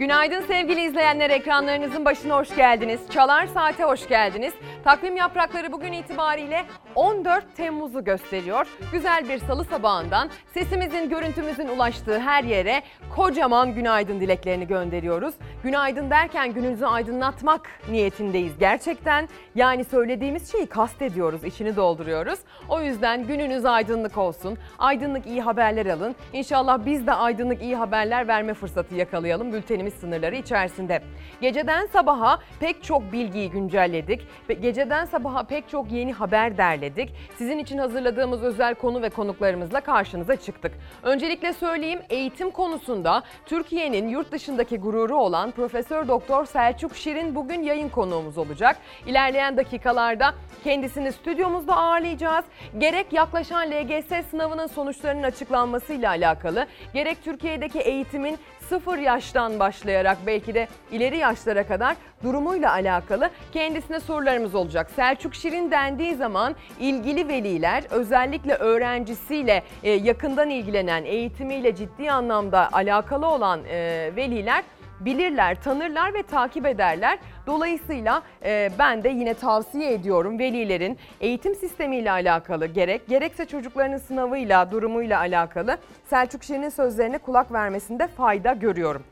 Günaydın sevgili izleyenler ekranlarınızın başına hoş geldiniz. Çalar Saat'e hoş geldiniz. Takvim yaprakları bugün itibariyle 14 Temmuz'u gösteriyor. Güzel bir salı sabahından sesimizin, görüntümüzün ulaştığı her yere kocaman günaydın dileklerini gönderiyoruz. Günaydın derken gününüzü aydınlatmak niyetindeyiz gerçekten. Yani söylediğimiz şeyi kastediyoruz, içini dolduruyoruz. O yüzden gününüz aydınlık olsun. Aydınlık iyi haberler alın. İnşallah biz de aydınlık iyi haberler verme fırsatı yakalayalım bültenimiz sınırları içerisinde. Geceden sabaha pek çok bilgiyi güncelledik. ve Geceden sabaha pek çok yeni haber derledik. Sizin için hazırladığımız özel konu ve konuklarımızla karşınıza çıktık. Öncelikle söyleyeyim eğitim konusunda Türkiye'nin yurt dışındaki gururu olan Profesör Doktor Selçuk Şirin bugün yayın konuğumuz olacak. İlerleyen dakikalarda kendisini stüdyomuzda ağırlayacağız. Gerek yaklaşan LGS sınavının sonuçlarının açıklanmasıyla alakalı, gerek Türkiye'deki eğitimin sıfır yaştan başlayarak belki de ileri yaşlara kadar durumuyla alakalı kendisine sorularımız olacak. Selçuk Şirin dendiği zaman ilgili veliler özellikle öğrencisiyle e, yakından ilgilenen, eğitimiyle ciddi anlamda alakalı olan e, veliler bilirler, tanırlar ve takip ederler. Dolayısıyla e, ben de yine tavsiye ediyorum velilerin eğitim sistemiyle alakalı gerek gerekse çocuklarının sınavıyla, durumuyla alakalı Selçuk Şirin'in sözlerine kulak vermesinde fayda görüyorum.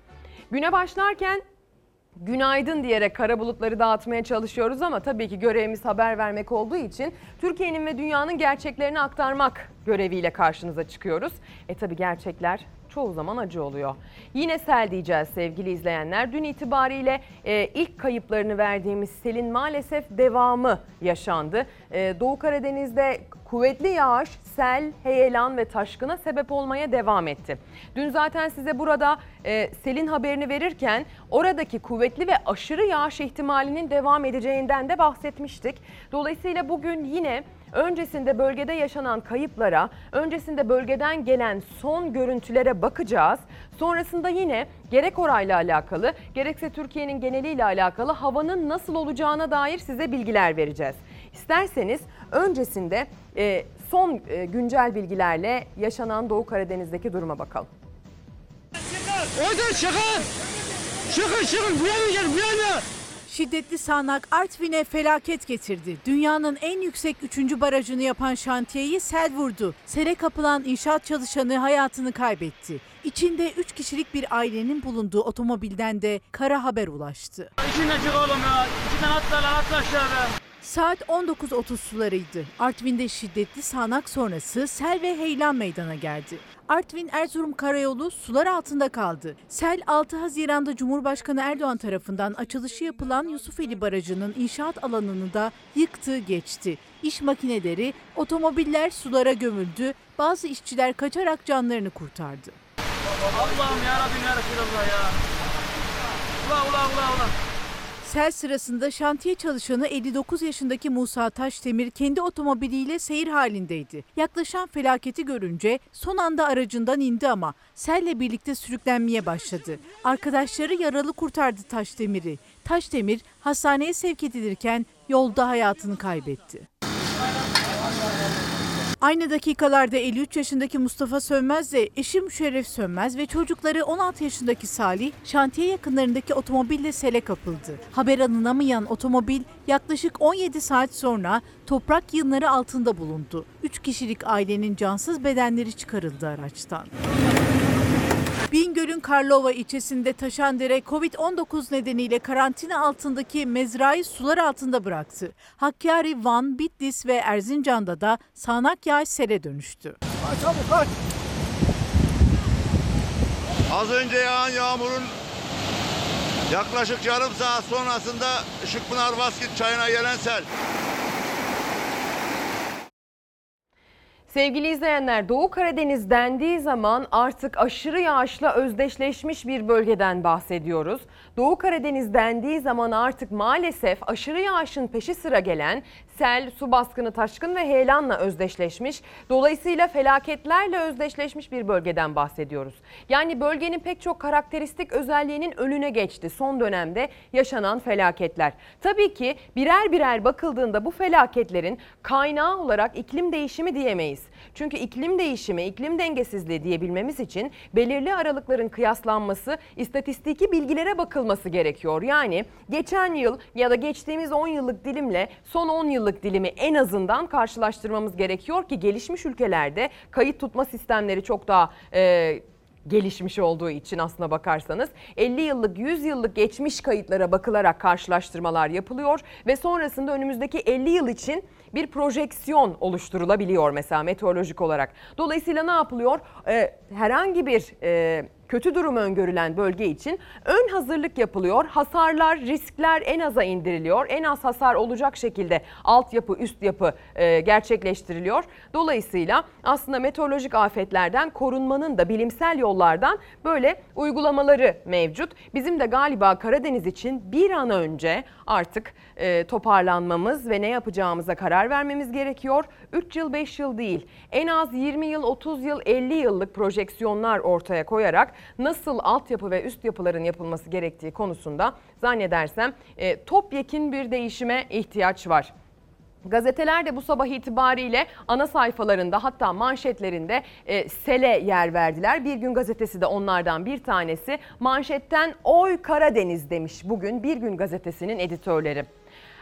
Güne başlarken günaydın diyerek kara bulutları dağıtmaya çalışıyoruz ama tabii ki görevimiz haber vermek olduğu için Türkiye'nin ve dünyanın gerçeklerini aktarmak göreviyle karşınıza çıkıyoruz. E tabii gerçekler çoğu zaman acı oluyor. Yine sel diyeceğiz sevgili izleyenler. Dün itibariyle e, ilk kayıplarını verdiğimiz selin maalesef devamı yaşandı. E, Doğu Karadeniz'de kuvvetli yağış, sel, heyelan ve taşkına sebep olmaya devam etti. Dün zaten size burada e, selin haberini verirken oradaki kuvvetli ve aşırı yağış ihtimalinin devam edeceğinden de bahsetmiştik. Dolayısıyla bugün yine Öncesinde bölgede yaşanan kayıplara, öncesinde bölgeden gelen son görüntülere bakacağız. Sonrasında yine gerek orayla alakalı, gerekse Türkiye'nin geneliyle alakalı havanın nasıl olacağına dair size bilgiler vereceğiz. İsterseniz öncesinde e, son e, güncel bilgilerle yaşanan Doğu Karadeniz'deki duruma bakalım. Oradan çıkın. Çıkın çıkın. Bu yana gelin bu yana. Şiddetli sağanak Artvin'e felaket getirdi. Dünyanın en yüksek 3. barajını yapan şantiyeyi sel vurdu. Sele kapılan inşaat çalışanı hayatını kaybetti. İçinde 3 kişilik bir ailenin bulunduğu otomobilden de kara haber ulaştı. İçinden çık oğlum ya. İçinden atla lan atla. Saat 19.30 sularıydı. Artvin'de şiddetli sağanak sonrası sel ve heyelan meydana geldi. Artvin-Erzurum karayolu sular altında kaldı. Sel 6 Haziran'da Cumhurbaşkanı Erdoğan tarafından açılışı yapılan Yusufeli Barajı'nın inşaat alanını da yıktı geçti. İş makineleri, otomobiller sulara gömüldü. Bazı işçiler kaçarak canlarını kurtardı. Allah'ım ya Rabbim ya ya. Ula ula ula ula. Sel sırasında şantiye çalışanı 59 yaşındaki Musa Taşdemir kendi otomobiliyle seyir halindeydi. Yaklaşan felaketi görünce son anda aracından indi ama selle birlikte sürüklenmeye başladı. Arkadaşları yaralı kurtardı Taşdemir'i. Taşdemir hastaneye sevk edilirken yolda hayatını kaybetti. Aynı dakikalarda 53 yaşındaki Mustafa Sönmez de eşi Müşerref Sönmez ve çocukları 16 yaşındaki Salih şantiye yakınlarındaki otomobille sele kapıldı. Haber alınamayan otomobil yaklaşık 17 saat sonra toprak yığınları altında bulundu. 3 kişilik ailenin cansız bedenleri çıkarıldı araçtan. Bingöl'ün Karlova ilçesinde taşan dere Covid-19 nedeniyle karantina altındaki mezrayı sular altında bıraktı. Hakkari, Van, Bitlis ve Erzincan'da da sağanak yağış sele dönüştü. Kaç çabuk kaç. Az önce yağan yağmurun yaklaşık yarım saat sonrasında Işıkpınar Baskit çayına gelen sel. Sevgili izleyenler Doğu Karadeniz dendiği zaman artık aşırı yağışla özdeşleşmiş bir bölgeden bahsediyoruz. Doğu Karadeniz dendiği zaman artık maalesef aşırı yağışın peşi sıra gelen sel, su baskını, taşkın ve heyelanla özdeşleşmiş. Dolayısıyla felaketlerle özdeşleşmiş bir bölgeden bahsediyoruz. Yani bölgenin pek çok karakteristik özelliğinin önüne geçti son dönemde yaşanan felaketler. Tabii ki birer birer bakıldığında bu felaketlerin kaynağı olarak iklim değişimi diyemeyiz. Çünkü iklim değişimi, iklim dengesizliği diyebilmemiz için belirli aralıkların kıyaslanması, istatistiki bilgilere bakılması gerekiyor. Yani geçen yıl ya da geçtiğimiz 10 yıllık dilimle son 10 yıllık dilimi en azından karşılaştırmamız gerekiyor ki gelişmiş ülkelerde kayıt tutma sistemleri çok daha e, gelişmiş olduğu için aslına bakarsanız 50 yıllık 100 yıllık geçmiş kayıtlara bakılarak karşılaştırmalar yapılıyor ve sonrasında önümüzdeki 50 yıl için bir projeksiyon oluşturulabiliyor mesela meteorolojik olarak. Dolayısıyla ne yapılıyor? Ee, herhangi bir e, kötü durum öngörülen bölge için ön hazırlık yapılıyor. Hasarlar, riskler en aza indiriliyor. En az hasar olacak şekilde altyapı, üst yapı e, gerçekleştiriliyor. Dolayısıyla aslında meteorolojik afetlerden korunmanın da bilimsel yollardan böyle uygulamaları mevcut. Bizim de galiba Karadeniz için bir an önce artık e, toparlanmamız ve ne yapacağımıza karar vermemiz gerekiyor. 3 yıl 5 yıl değil en az 20 yıl 30 yıl 50 yıllık projeksiyonlar ortaya koyarak nasıl altyapı ve üst yapıların yapılması gerektiği konusunda zannedersem e, topyekin bir değişime ihtiyaç var. Gazeteler de bu sabah itibariyle ana sayfalarında hatta manşetlerinde e, sele yer verdiler. Bir gün gazetesi de onlardan bir tanesi. Manşetten oy Karadeniz demiş bugün Bir Gün gazetesinin editörleri.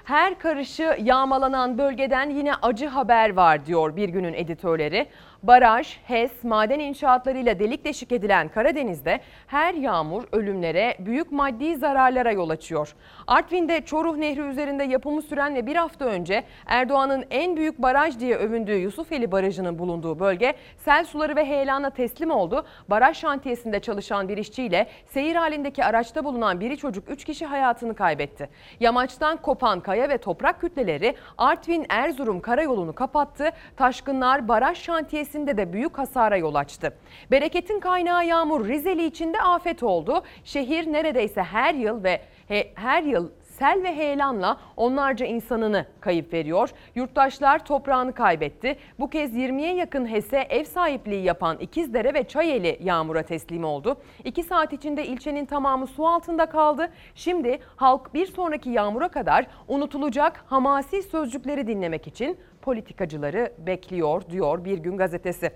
Her karışı yağmalanan bölgeden yine acı haber var diyor bir günün editörleri. Baraj, HES, maden inşaatlarıyla delik deşik edilen Karadeniz'de her yağmur ölümlere, büyük maddi zararlara yol açıyor. Artvin'de Çoruh Nehri üzerinde yapımı süren ve bir hafta önce Erdoğan'ın en büyük baraj diye övündüğü Yusufeli Barajı'nın bulunduğu bölge sel suları ve heyelana teslim oldu. Baraj şantiyesinde çalışan bir işçiyle seyir halindeki araçta bulunan biri çocuk 3 kişi hayatını kaybetti. Yamaçtan kopan kaya ve toprak kütleleri Artvin-Erzurum karayolunu kapattı. Taşkınlar baraj şantiyesi bölgesinde de büyük hasara yol açtı. Bereketin kaynağı yağmur Rizeli için de afet oldu. Şehir neredeyse her yıl ve he, her yıl sel ve heyelanla onlarca insanını kayıp veriyor. Yurttaşlar toprağını kaybetti. Bu kez 20'ye yakın HES'e ev sahipliği yapan İkizdere ve Çayeli yağmura teslim oldu. 2 saat içinde ilçenin tamamı su altında kaldı. Şimdi halk bir sonraki yağmura kadar unutulacak hamasi sözcükleri dinlemek için politikacıları bekliyor diyor Bir Gün Gazetesi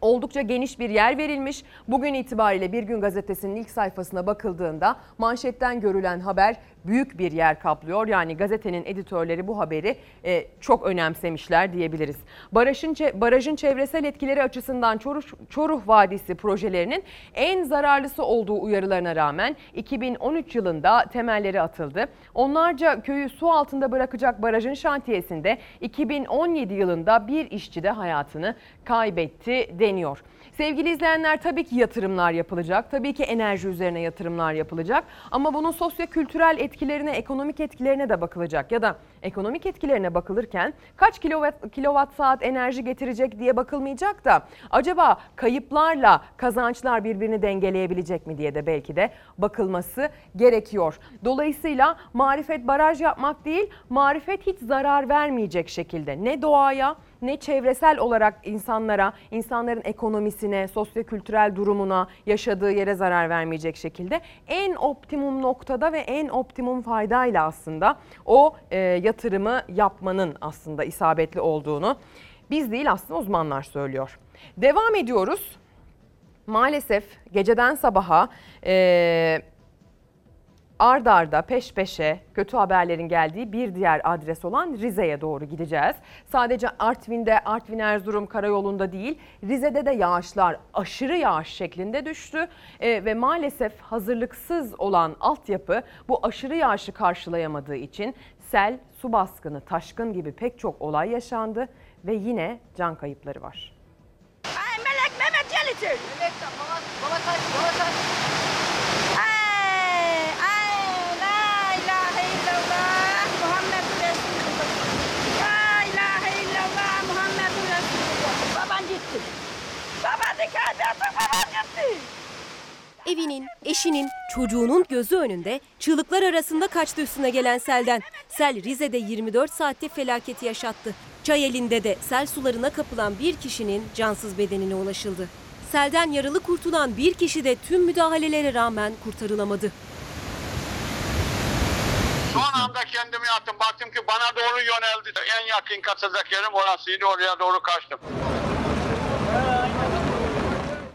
oldukça geniş bir yer verilmiş. Bugün itibariyle Bir Gün Gazetesi'nin ilk sayfasına bakıldığında manşetten görülen haber büyük bir yer kaplıyor. Yani gazetenin editörleri bu haberi e, çok önemsemişler diyebiliriz. Barajın, barajın çevresel etkileri açısından Çoruh, Çoruh Vadisi projelerinin en zararlısı olduğu uyarılarına rağmen 2013 yılında temelleri atıldı. Onlarca köyü su altında bırakacak barajın şantiyesinde 2017 yılında bir işçi de hayatını kaybetti deniyor. Sevgili izleyenler tabii ki yatırımlar yapılacak. Tabii ki enerji üzerine yatırımlar yapılacak. Ama bunun sosyo-kültürel etkilerine, ekonomik etkilerine de bakılacak. Ya da ekonomik etkilerine bakılırken kaç kilowatt, kilowatt saat enerji getirecek diye bakılmayacak da acaba kayıplarla kazançlar birbirini dengeleyebilecek mi diye de belki de bakılması gerekiyor. Dolayısıyla marifet baraj yapmak değil, marifet hiç zarar vermeyecek şekilde ne doğaya ne çevresel olarak insanlara, insanların ekonomisine, sosyokültürel durumuna, yaşadığı yere zarar vermeyecek şekilde en optimum noktada ve en optimum faydayla aslında o e, yatırımı yapmanın aslında isabetli olduğunu biz değil aslında uzmanlar söylüyor. Devam ediyoruz. Maalesef geceden sabaha e, ard arda peş peşe kötü haberlerin geldiği bir diğer adres olan Rize'ye doğru gideceğiz. Sadece Artvin'de, Artvin Erzurum karayolunda değil Rize'de de yağışlar aşırı yağış şeklinde düştü e, ve maalesef hazırlıksız olan altyapı bu aşırı yağışı karşılayamadığı için sel, su baskını, taşkın gibi pek çok olay yaşandı ve yine can kayıpları var. Ay Melek Mehmet Yeliçin. Melek baba baba kaç baba kaç. Ay ay la ilahe illallah Muhammed Resulullah. La ilahe illallah Muhammed Resulullah. Baban gitti. Baban dikkat et baban gitti. Evinin, eşinin, çocuğunun gözü önünde çığlıklar arasında kaçtı üstüne gelen selden. Sel Rize'de 24 saatte felaketi yaşattı. Çayeli'nde de sel sularına kapılan bir kişinin cansız bedenine ulaşıldı. Selden yaralı kurtulan bir kişi de tüm müdahalelere rağmen kurtarılamadı. Son anda kendimi attım. Baktım ki bana doğru yöneldi. En yakın kaçacak yerim orasıydı. Oraya doğru kaçtım.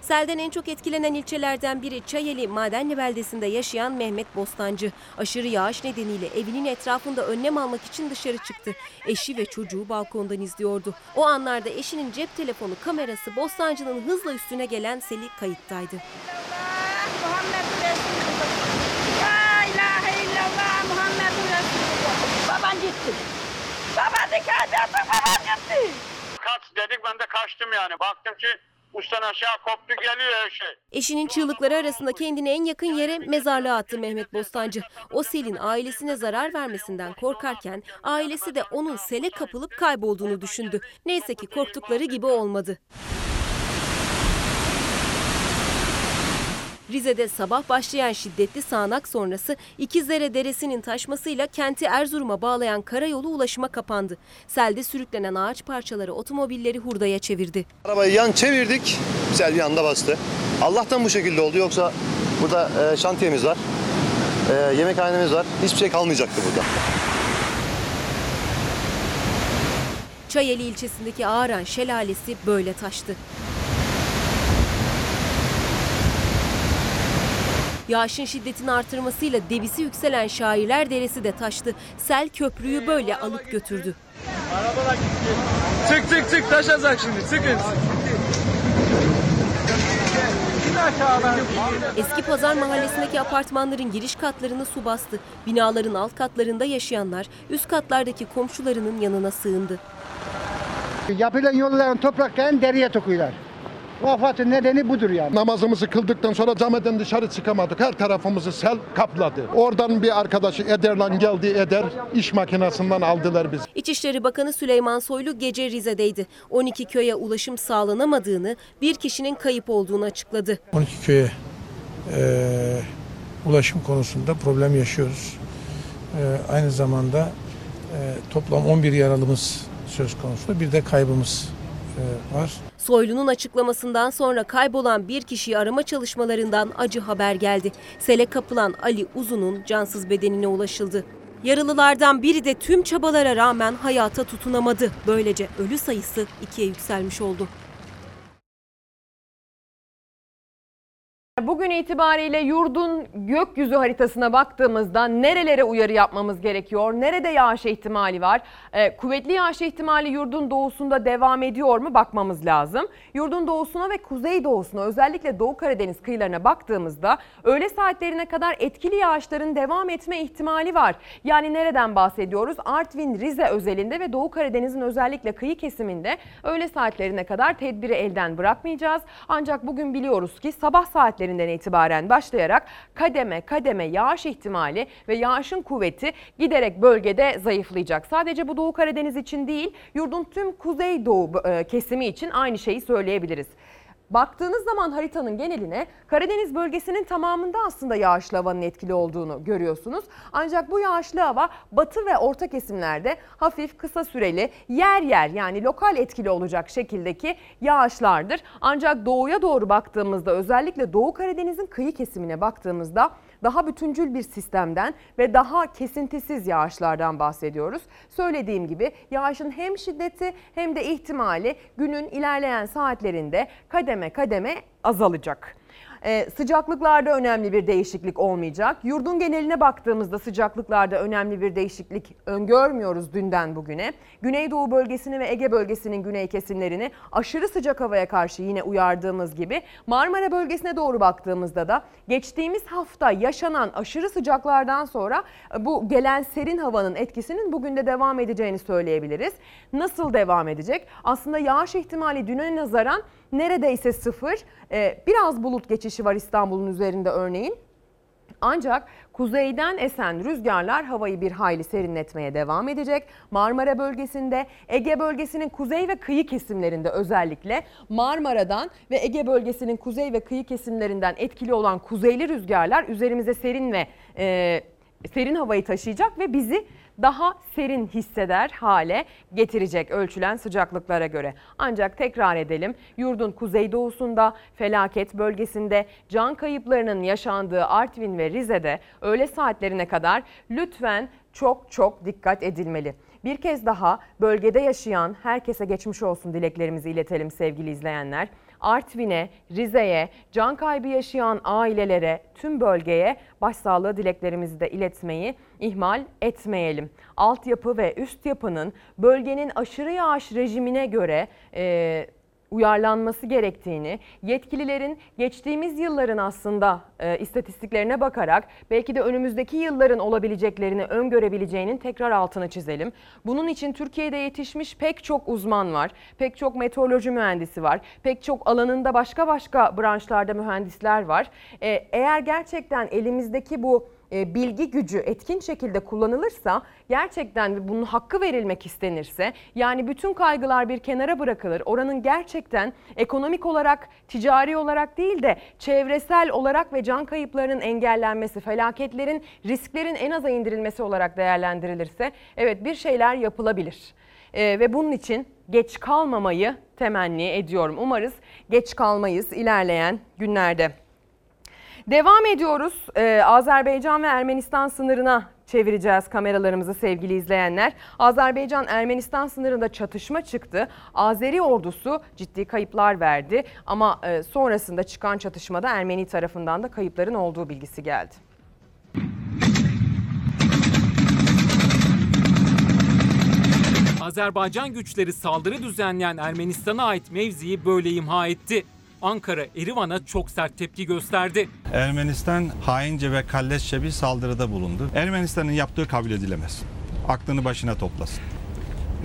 Selden en çok etkilenen ilçelerden biri Çayeli Madenli beldesinde yaşayan Mehmet Bostancı. Aşırı yağış nedeniyle evinin etrafında önlem almak için dışarı çıktı. Eşi ve çocuğu balkondan izliyordu. O anlarda eşinin cep telefonu kamerası Bostancı'nın hızla üstüne gelen seli kayıttaydı. Baban gitti. Baban dikkat et, baban gitti. Kaç dedik ben de kaçtım yani. Baktım ki ustan aşağı koptu geliyor her şey. Eşinin çığlıkları arasında kendini en yakın yere mezarlığa attı Mehmet Bostancı. O selin ailesine zarar vermesinden korkarken ailesi de onun sele kapılıp kaybolduğunu düşündü. Neyse ki korktukları gibi olmadı. Rize'de sabah başlayan şiddetli sağanak sonrası İkizdere Deresi'nin taşmasıyla kenti Erzurum'a bağlayan karayolu ulaşıma kapandı. Selde sürüklenen ağaç parçaları otomobilleri hurdaya çevirdi. Arabayı yan çevirdik, sel bir anda bastı. Allah'tan bu şekilde oldu yoksa burada e, şantiyemiz var, e, yemekhanemiz var. Hiçbir şey kalmayacaktı burada. Çayeli ilçesindeki Ağaran Şelalesi böyle taştı. Yağışın şiddetini artırmasıyla debisi yükselen Şairler Deresi de taştı. Sel köprüyü böyle alıp götürdü. Çık çık çık taşacak şimdi çıkın. Eski Pazar Mahallesi'ndeki apartmanların giriş katlarını su bastı. Binaların alt katlarında yaşayanlar üst katlardaki komşularının yanına sığındı. Yapılan yolların topraklarını deriye tokuyorlar. Vefatın nedeni budur yani. Namazımızı kıldıktan sonra camiden dışarı çıkamadık. Her tarafımızı sel kapladı. Oradan bir arkadaşı Eder'den geldi Eder. iş makinesinden aldılar bizi. İçişleri Bakanı Süleyman Soylu gece Rize'deydi. 12 köye ulaşım sağlanamadığını, bir kişinin kayıp olduğunu açıkladı. 12 köye e, ulaşım konusunda problem yaşıyoruz. E, aynı zamanda e, toplam 11 yaralımız söz konusu. Bir de kaybımız var. Soylu'nun açıklamasından sonra kaybolan bir kişiyi arama çalışmalarından acı haber geldi. Sele kapılan Ali Uzun'un cansız bedenine ulaşıldı. Yaralılardan biri de tüm çabalara rağmen hayata tutunamadı. Böylece ölü sayısı ikiye yükselmiş oldu. Bugün itibariyle yurdun gökyüzü haritasına baktığımızda nerelere uyarı yapmamız gerekiyor? Nerede yağış ihtimali var? Ee, kuvvetli yağış ihtimali yurdun doğusunda devam ediyor mu? Bakmamız lazım. Yurdun doğusuna ve kuzey doğusuna özellikle Doğu Karadeniz kıyılarına baktığımızda öğle saatlerine kadar etkili yağışların devam etme ihtimali var. Yani nereden bahsediyoruz? Artvin, Rize özelinde ve Doğu Karadeniz'in özellikle kıyı kesiminde öğle saatlerine kadar tedbiri elden bırakmayacağız. Ancak bugün biliyoruz ki sabah saatlerinden itibaren başlayarak kademe kademe yağış ihtimali ve yağışın kuvveti giderek bölgede zayıflayacak. Sadece bu Doğu Karadeniz için değil, yurdun tüm kuzeydoğu e, kesimi için aynı şeyi söyleyebiliriz. Baktığınız zaman haritanın geneline Karadeniz bölgesinin tamamında aslında yağışlı havanın etkili olduğunu görüyorsunuz. Ancak bu yağışlı hava batı ve orta kesimlerde hafif kısa süreli yer yer yani lokal etkili olacak şekildeki yağışlardır. Ancak doğuya doğru baktığımızda özellikle Doğu Karadeniz'in kıyı kesimine baktığımızda daha bütüncül bir sistemden ve daha kesintisiz yağışlardan bahsediyoruz. Söylediğim gibi yağışın hem şiddeti hem de ihtimali günün ilerleyen saatlerinde kademe kademe azalacak. Ee, sıcaklıklarda önemli bir değişiklik olmayacak. Yurdun geneline baktığımızda sıcaklıklarda önemli bir değişiklik öngörmüyoruz dünden bugüne. Güneydoğu bölgesini ve Ege bölgesinin güney kesimlerini aşırı sıcak havaya karşı yine uyardığımız gibi Marmara bölgesine doğru baktığımızda da geçtiğimiz hafta yaşanan aşırı sıcaklardan sonra e, bu gelen serin havanın etkisinin bugün de devam edeceğini söyleyebiliriz. Nasıl devam edecek? Aslında yağış ihtimali düne nazaran neredeyse sıfır. Ee, biraz bulut geçişi var İstanbul'un üzerinde örneğin. Ancak kuzeyden esen rüzgarlar havayı bir hayli serinletmeye devam edecek. Marmara bölgesinde, Ege bölgesinin kuzey ve kıyı kesimlerinde özellikle Marmara'dan ve Ege bölgesinin kuzey ve kıyı kesimlerinden etkili olan kuzeyli rüzgarlar üzerimize serin ve e, serin havayı taşıyacak ve bizi daha serin hisseder hale getirecek ölçülen sıcaklıklara göre. Ancak tekrar edelim yurdun kuzeydoğusunda felaket bölgesinde can kayıplarının yaşandığı Artvin ve Rize'de öğle saatlerine kadar lütfen çok çok dikkat edilmeli. Bir kez daha bölgede yaşayan herkese geçmiş olsun dileklerimizi iletelim sevgili izleyenler. Artvin'e, Rize'ye, can kaybı yaşayan ailelere, tüm bölgeye başsağlığı dileklerimizi de iletmeyi ihmal etmeyelim. Altyapı ve üst yapının bölgenin aşırı yağış rejimine göre e, uyarlanması gerektiğini, yetkililerin geçtiğimiz yılların aslında e, istatistiklerine bakarak belki de önümüzdeki yılların olabileceklerini öngörebileceğinin tekrar altını çizelim. Bunun için Türkiye'de yetişmiş pek çok uzman var, pek çok meteoroloji mühendisi var, pek çok alanında başka başka branşlarda mühendisler var. E, eğer gerçekten elimizdeki bu e, bilgi gücü etkin şekilde kullanılırsa gerçekten bunun hakkı verilmek istenirse yani bütün kaygılar bir kenara bırakılır. Oranın gerçekten ekonomik olarak, ticari olarak değil de çevresel olarak ve can kayıplarının engellenmesi, felaketlerin, risklerin en aza indirilmesi olarak değerlendirilirse evet bir şeyler yapılabilir. E, ve bunun için geç kalmamayı temenni ediyorum. Umarız geç kalmayız ilerleyen günlerde. Devam ediyoruz. Ee, Azerbaycan ve Ermenistan sınırına çevireceğiz kameralarımızı sevgili izleyenler. Azerbaycan-Ermenistan sınırında çatışma çıktı. Azeri ordusu ciddi kayıplar verdi ama e, sonrasında çıkan çatışmada Ermeni tarafından da kayıpların olduğu bilgisi geldi. Azerbaycan güçleri saldırı düzenleyen Ermenistan'a ait mevziyi böyle imha etti. Ankara Erivan'a çok sert tepki gösterdi. Ermenistan haince ve kalleşçe bir saldırıda bulundu. Ermenistan'ın yaptığı kabul edilemez. Aklını başına toplasın.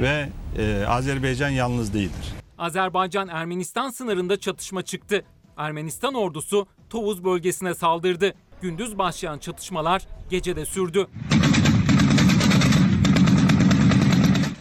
Ve e, Azerbaycan yalnız değildir. Azerbaycan-Ermenistan sınırında çatışma çıktı. Ermenistan ordusu Tovuz bölgesine saldırdı. Gündüz başlayan çatışmalar gecede sürdü.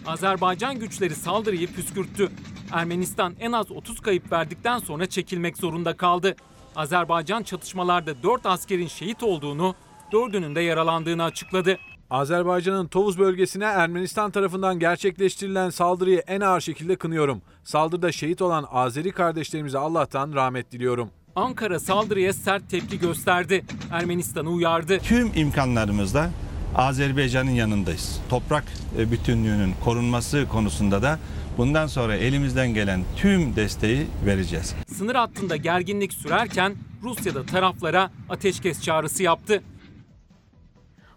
Azerbaycan güçleri saldırıyı püskürttü. Ermenistan en az 30 kayıp verdikten sonra çekilmek zorunda kaldı. Azerbaycan çatışmalarda 4 askerin şehit olduğunu, 4'ünün de yaralandığını açıkladı. Azerbaycan'ın Tovuz bölgesine Ermenistan tarafından gerçekleştirilen saldırıyı en ağır şekilde kınıyorum. Saldırıda şehit olan Azeri kardeşlerimize Allah'tan rahmet diliyorum. Ankara saldırıya sert tepki gösterdi. Ermenistan'ı uyardı. Tüm imkanlarımızla Azerbaycan'ın yanındayız. Toprak e, bütünlüğünün korunması konusunda da bundan sonra elimizden gelen tüm desteği vereceğiz. Sınır hattında gerginlik sürerken Rusya'da taraflara ateşkes çağrısı yaptı.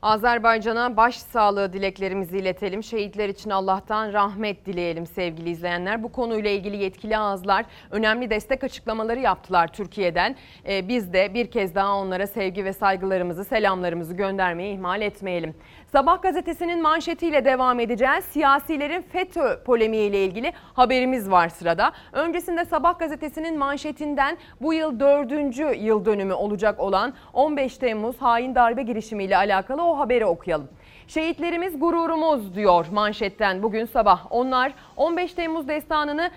Azerbaycan'a başsağlığı dileklerimizi iletelim. Şehitler için Allah'tan rahmet dileyelim sevgili izleyenler. Bu konuyla ilgili yetkili ağızlar önemli destek açıklamaları yaptılar Türkiye'den. Ee, biz de bir kez daha onlara sevgi ve saygılarımızı, selamlarımızı göndermeyi ihmal etmeyelim. Sabah gazetesinin manşetiyle devam edeceğiz. Siyasilerin FETÖ polemiğiyle ilgili haberimiz var sırada. Öncesinde Sabah gazetesinin manşetinden bu yıl dördüncü yıl dönümü olacak olan 15 Temmuz hain darbe girişimiyle alakalı o haberi okuyalım. Şehitlerimiz gururumuz diyor manşetten bugün sabah. Onlar 15 Temmuz destanını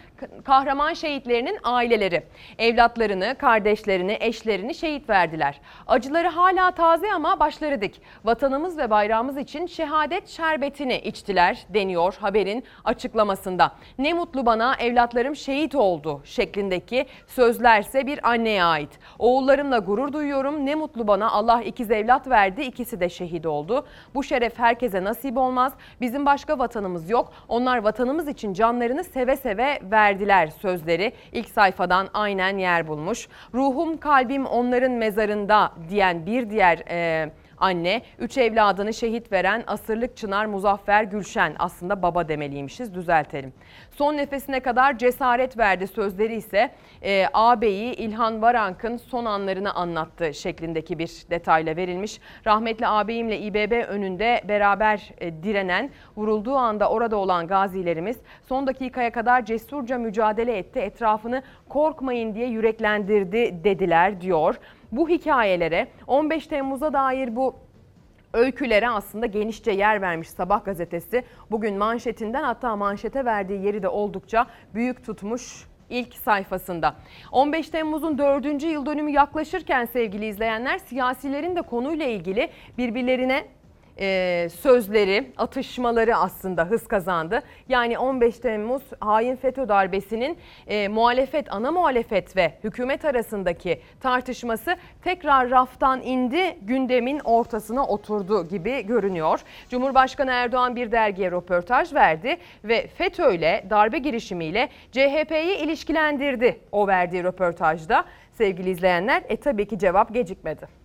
kahraman şehitlerinin aileleri, evlatlarını, kardeşlerini, eşlerini şehit verdiler. Acıları hala taze ama başları dik. Vatanımız ve bayrağımız için şehadet şerbetini içtiler deniyor haberin açıklamasında. Ne mutlu bana evlatlarım şehit oldu şeklindeki sözlerse bir anneye ait. Oğullarımla gurur duyuyorum. Ne mutlu bana Allah ikiz evlat verdi. ikisi de şehit oldu. Bu şeref herkese nasip olmaz. Bizim başka vatanımız yok. Onlar vatanımız için canlarını seve seve verdiler sözleri ilk sayfadan aynen yer bulmuş. Ruhum kalbim onların mezarında diyen bir diğer e, anne, üç evladını şehit veren asırlık çınar Muzaffer Gülşen aslında baba demeliymişiz düzeltelim. Son nefesine kadar cesaret verdi sözleri ise e, ağabeyi İlhan Varank'ın son anlarını anlattı şeklindeki bir detayla verilmiş. Rahmetli ağabeyimle İBB önünde beraber e, direnen, vurulduğu anda orada olan gazilerimiz son dakikaya kadar cesurca mücadele etti. Etrafını korkmayın diye yüreklendirdi dediler diyor. Bu hikayelere 15 Temmuz'a dair bu öykülere aslında genişçe yer vermiş Sabah gazetesi. Bugün manşetinden hatta manşete verdiği yeri de oldukça büyük tutmuş ilk sayfasında. 15 Temmuz'un 4. yıl dönümü yaklaşırken sevgili izleyenler siyasilerin de konuyla ilgili birbirlerine e, sözleri, atışmaları aslında hız kazandı. Yani 15 Temmuz hain FETÖ darbesinin e, muhalefet, ana muhalefet ve hükümet arasındaki tartışması tekrar raftan indi, gündemin ortasına oturdu gibi görünüyor. Cumhurbaşkanı Erdoğan bir dergiye röportaj verdi ve FETÖ ile darbe girişimiyle CHP'yi ilişkilendirdi o verdiği röportajda. Sevgili izleyenler, e tabii ki cevap gecikmedi.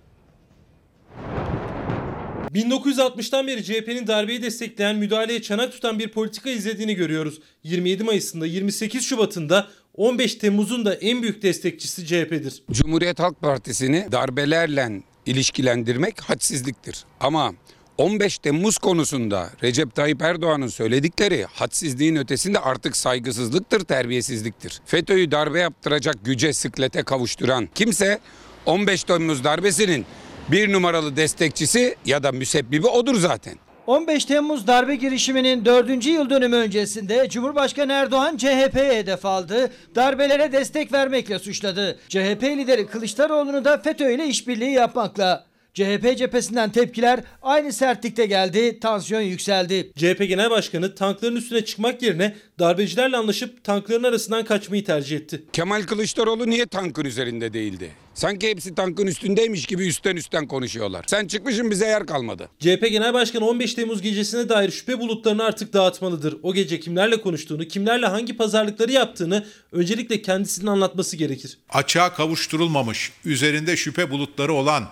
1960'tan beri CHP'nin darbeyi destekleyen, müdahaleye çanak tutan bir politika izlediğini görüyoruz. 27 Mayıs'ında, 28 Şubat'ında 15 Temmuz'un da en büyük destekçisi CHP'dir. Cumhuriyet Halk Partisi'ni darbelerle ilişkilendirmek hadsizliktir. Ama 15 Temmuz konusunda Recep Tayyip Erdoğan'ın söyledikleri hadsizliğin ötesinde artık saygısızlıktır, terbiyesizliktir. FETÖ'yü darbe yaptıracak güce, sıklete kavuşturan kimse 15 Temmuz darbesinin bir numaralı destekçisi ya da müsebbibi odur zaten. 15 Temmuz darbe girişiminin 4. yıl dönümü öncesinde Cumhurbaşkanı Erdoğan CHP'ye hedef aldı. Darbelere destek vermekle suçladı. CHP lideri Kılıçdaroğlu'nu da FETÖ ile işbirliği yapmakla. CHP cephesinden tepkiler aynı sertlikte geldi, tansiyon yükseldi. CHP Genel Başkanı tankların üstüne çıkmak yerine darbecilerle anlaşıp tankların arasından kaçmayı tercih etti. Kemal Kılıçdaroğlu niye tankın üzerinde değildi? Sanki hepsi tankın üstündeymiş gibi üstten üstten konuşuyorlar. Sen çıkmışsın bize yer kalmadı. CHP Genel Başkanı 15 Temmuz gecesine dair şüphe bulutlarını artık dağıtmalıdır. O gece kimlerle konuştuğunu, kimlerle hangi pazarlıkları yaptığını öncelikle kendisinin anlatması gerekir. Açığa kavuşturulmamış, üzerinde şüphe bulutları olan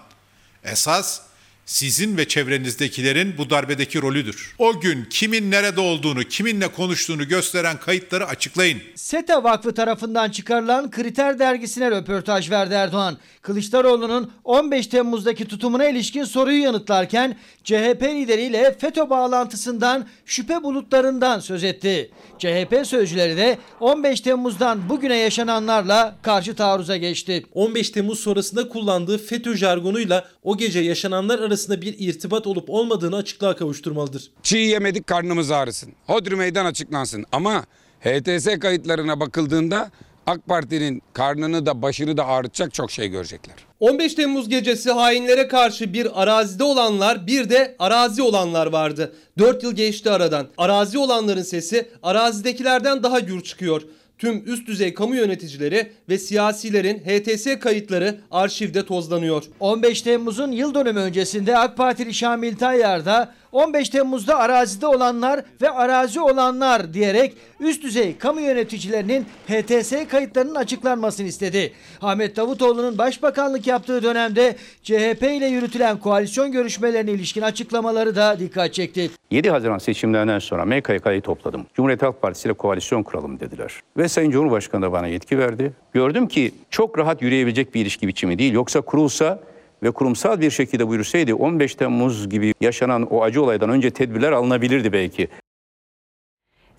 esas sizin ve çevrenizdekilerin bu darbedeki rolüdür. O gün kimin nerede olduğunu, kiminle konuştuğunu gösteren kayıtları açıklayın. SETA Vakfı tarafından çıkarılan Kriter dergisine röportaj verdi Erdoğan. Kılıçdaroğlu'nun 15 Temmuz'daki tutumuna ilişkin soruyu yanıtlarken CHP lideriyle FETÖ bağlantısından şüphe bulutlarından söz etti. CHP sözcüleri de 15 Temmuz'dan bugüne yaşananlarla karşı taarruza geçti. 15 Temmuz sonrasında kullandığı FETÖ jargonuyla o gece yaşananlar arasında bir irtibat olup olmadığını açıklığa kavuşturmalıdır. Çiğ yemedik karnımız ağrısın. Hodri meydan açıklansın. Ama HTS kayıtlarına bakıldığında AK Parti'nin karnını da başını da ağrıtacak çok şey görecekler. 15 Temmuz gecesi hainlere karşı bir arazide olanlar bir de arazi olanlar vardı. 4 yıl geçti aradan. Arazi olanların sesi arazidekilerden daha gür çıkıyor. Tüm üst düzey kamu yöneticileri ve siyasilerin HTS kayıtları arşivde tozlanıyor. 15 Temmuz'un yıl dönümü öncesinde AK Partili Şamil Tayyar da 15 Temmuz'da arazide olanlar ve arazi olanlar diyerek üst düzey kamu yöneticilerinin HTS kayıtlarının açıklanmasını istedi. Ahmet Davutoğlu'nun başbakanlık yaptığı dönemde CHP ile yürütülen koalisyon görüşmelerine ilişkin açıklamaları da dikkat çekti. 7 Haziran seçimlerinden sonra MKYK'yı topladım. Cumhuriyet Halk Partisi ile koalisyon kuralım dediler. Ve Sayın Cumhurbaşkanı da bana yetki verdi. Gördüm ki çok rahat yürüyebilecek bir ilişki biçimi değil. Yoksa kurulsa ve kurumsal bir şekilde buyursaydı 15 Temmuz gibi yaşanan o acı olaydan önce tedbirler alınabilirdi belki.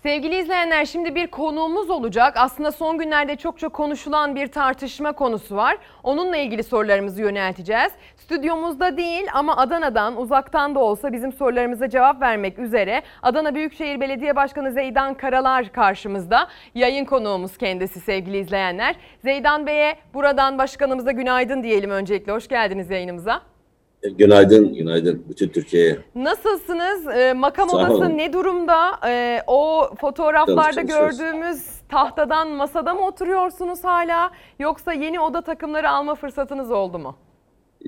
Sevgili izleyenler şimdi bir konuğumuz olacak. Aslında son günlerde çok çok konuşulan bir tartışma konusu var. Onunla ilgili sorularımızı yönelteceğiz. Stüdyomuzda değil ama Adana'dan uzaktan da olsa bizim sorularımıza cevap vermek üzere Adana Büyükşehir Belediye Başkanı Zeydan Karalar karşımızda. Yayın konuğumuz kendisi sevgili izleyenler. Zeydan Bey'e buradan başkanımıza günaydın diyelim öncelikle. Hoş geldiniz yayınımıza. Günaydın, günaydın bütün Türkiye'ye. Nasılsınız? Ee, makam Sağ odası olun. ne durumda? Ee, o fotoğraflarda gördüğümüz tahtadan masada mı oturuyorsunuz hala? Yoksa yeni oda takımları alma fırsatınız oldu mu?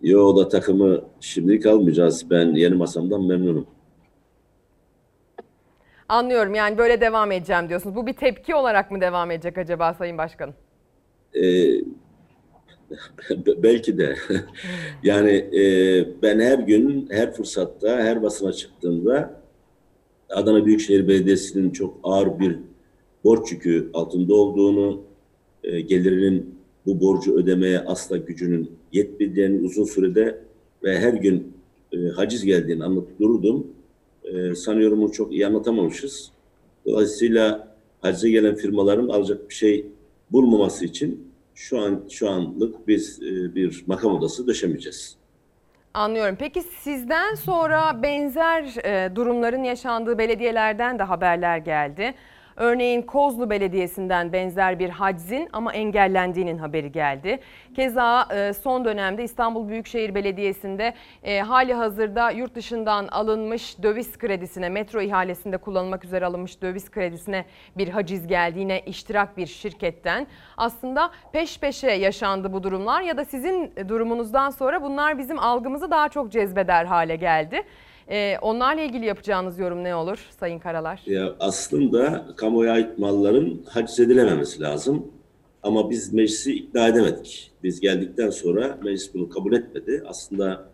Yo o da takımı şimdilik almayacağız. Ben yeni masamdan memnunum. Anlıyorum yani böyle devam edeceğim diyorsunuz. Bu bir tepki olarak mı devam edecek acaba Sayın Başkanım? Ee, belki de. yani e, ben her gün, her fırsatta, her basına çıktığımda Adana Büyükşehir Belediyesi'nin çok ağır bir borç yükü altında olduğunu, e, gelirinin bu borcu ödemeye asla gücünün yetmediğini uzun sürede ve her gün e, haciz geldiğini anlatıp durdum. E, sanıyorum bunu çok iyi anlatamamışız. Dolayısıyla hacize gelen firmaların alacak bir şey bulmaması için şu an şu anlık biz e, bir makam odası döşemeyeceğiz. Anlıyorum. Peki sizden sonra benzer e, durumların yaşandığı belediyelerden de haberler geldi. Örneğin Kozlu Belediyesi'nden benzer bir haczin ama engellendiğinin haberi geldi. Keza e, son dönemde İstanbul Büyükşehir Belediyesi'nde e, hali hazırda yurt dışından alınmış döviz kredisine, metro ihalesinde kullanılmak üzere alınmış döviz kredisine bir haciz geldi. Yine iştirak bir şirketten. Aslında peş peşe yaşandı bu durumlar ya da sizin durumunuzdan sonra bunlar bizim algımızı daha çok cezbeder hale geldi. E, onlarla ilgili yapacağınız yorum ne olur Sayın Karalar? Ya aslında kamuya ait malların haciz edilememesi lazım. Ama biz meclisi ikna edemedik. Biz geldikten sonra meclis bunu kabul etmedi. Aslında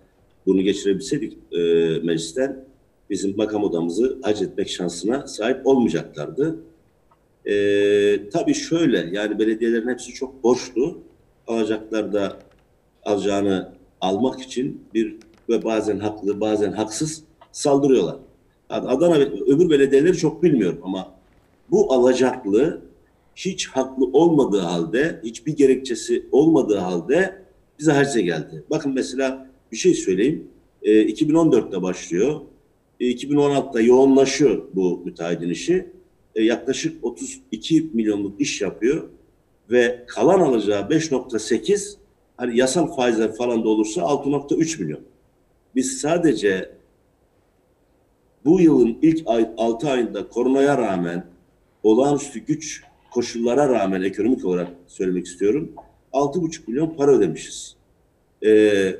bunu geçirebilseydik e, meclisten bizim makam odamızı hac etmek şansına sahip olmayacaklardı. E, tabii şöyle yani belediyelerin hepsi çok borçlu. Alacaklar da alacağını almak için bir ve bazen haklı bazen haksız saldırıyorlar. Adana öbür belediyeleri çok bilmiyorum ama bu alacaklı hiç haklı olmadığı halde, hiçbir gerekçesi olmadığı halde bize hacize geldi. Bakın mesela bir şey söyleyeyim. E, 2014'te başlıyor. E, 2016'da yoğunlaşıyor bu müteahhidin işi. E, yaklaşık 32 milyonluk iş yapıyor ve kalan alacağı 5.8 hani yasal faizler falan da olursa 6.3 milyon. Biz sadece bu yılın ilk ay, 6 ayında koronaya rağmen olağanüstü güç koşullara rağmen ekonomik olarak söylemek istiyorum. 6,5 milyon para ödemişiz. Ee,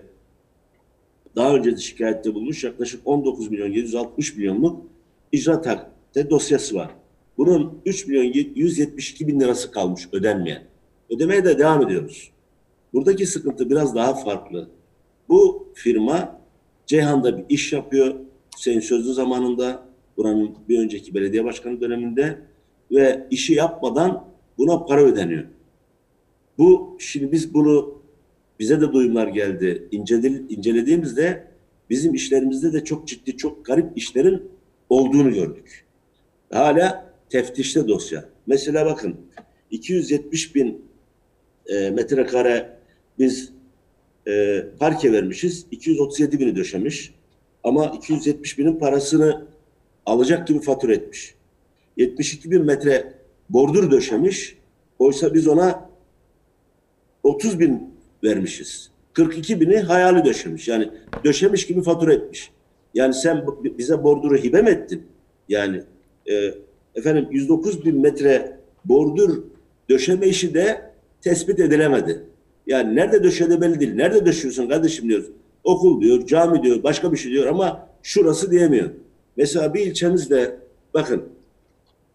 daha önce de şikayette bulunmuş yaklaşık 19 milyon 760 milyonluk icra takipte dosyası var. Bunun 3 milyon 172 bin lirası kalmış ödenmeyen. Ödemeye de devam ediyoruz. Buradaki sıkıntı biraz daha farklı. Bu firma Ceyhan'da bir iş yapıyor. Hüseyin Sözlü zamanında buranın bir önceki belediye başkanı döneminde ve işi yapmadan buna para ödeniyor. Bu şimdi biz bunu bize de duyumlar geldi. İncele, incelediğimizde bizim işlerimizde de çok ciddi, çok garip işlerin olduğunu gördük. Hala teftişte dosya. Mesela bakın 270 bin e, metrekare biz e, parke vermişiz. 237 bini döşemiş. Ama 270 binin parasını alacak gibi fatura etmiş. 72 bin metre bordür döşemiş. Oysa biz ona 30 bin vermişiz. 42 bini hayali döşemiş. Yani döşemiş gibi fatura etmiş. Yani sen bize bordürü hibe mi ettin? Yani e, efendim 109 bin metre bordür döşeme işi de tespit edilemedi. Yani nerede döşede belli değil. Nerede döşüyorsun kardeşim diyoruz. Okul diyor, cami diyor, başka bir şey diyor ama şurası diyemiyor. Mesela bir ilçemizde bakın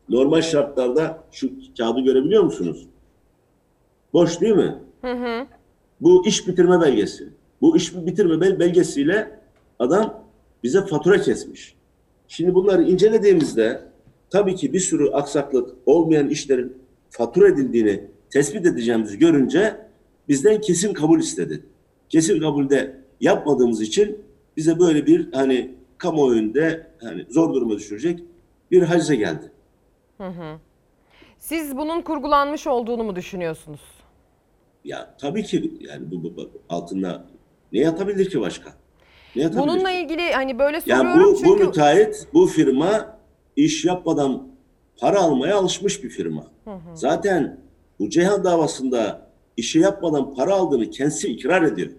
normal şartlarda şu kağıdı görebiliyor musunuz? Boş değil mi? Hı hı. Bu iş bitirme belgesi. Bu iş bitirme bel- belgesiyle adam bize fatura kesmiş. Şimdi bunları incelediğimizde tabii ki bir sürü aksaklık olmayan işlerin fatura edildiğini tespit edeceğimizi görünce bizden kesin kabul istedi. Kesin kabulde yapmadığımız için bize böyle bir hani kamuoyunda hani zor duruma düşürecek bir hacize geldi. Hı hı. Siz bunun kurgulanmış olduğunu mu düşünüyorsunuz? Ya tabii ki yani bu, bu, bu altında ne yatabilir ki başka? Ne yatabilir Bununla ki? ilgili hani böyle soruyorum bu, bu çünkü... müteahhit, bu firma iş yapmadan para almaya alışmış bir firma. Hı hı. Zaten bu Ceyhan davasında işi yapmadan para aldığını kendisi ikrar ediyor.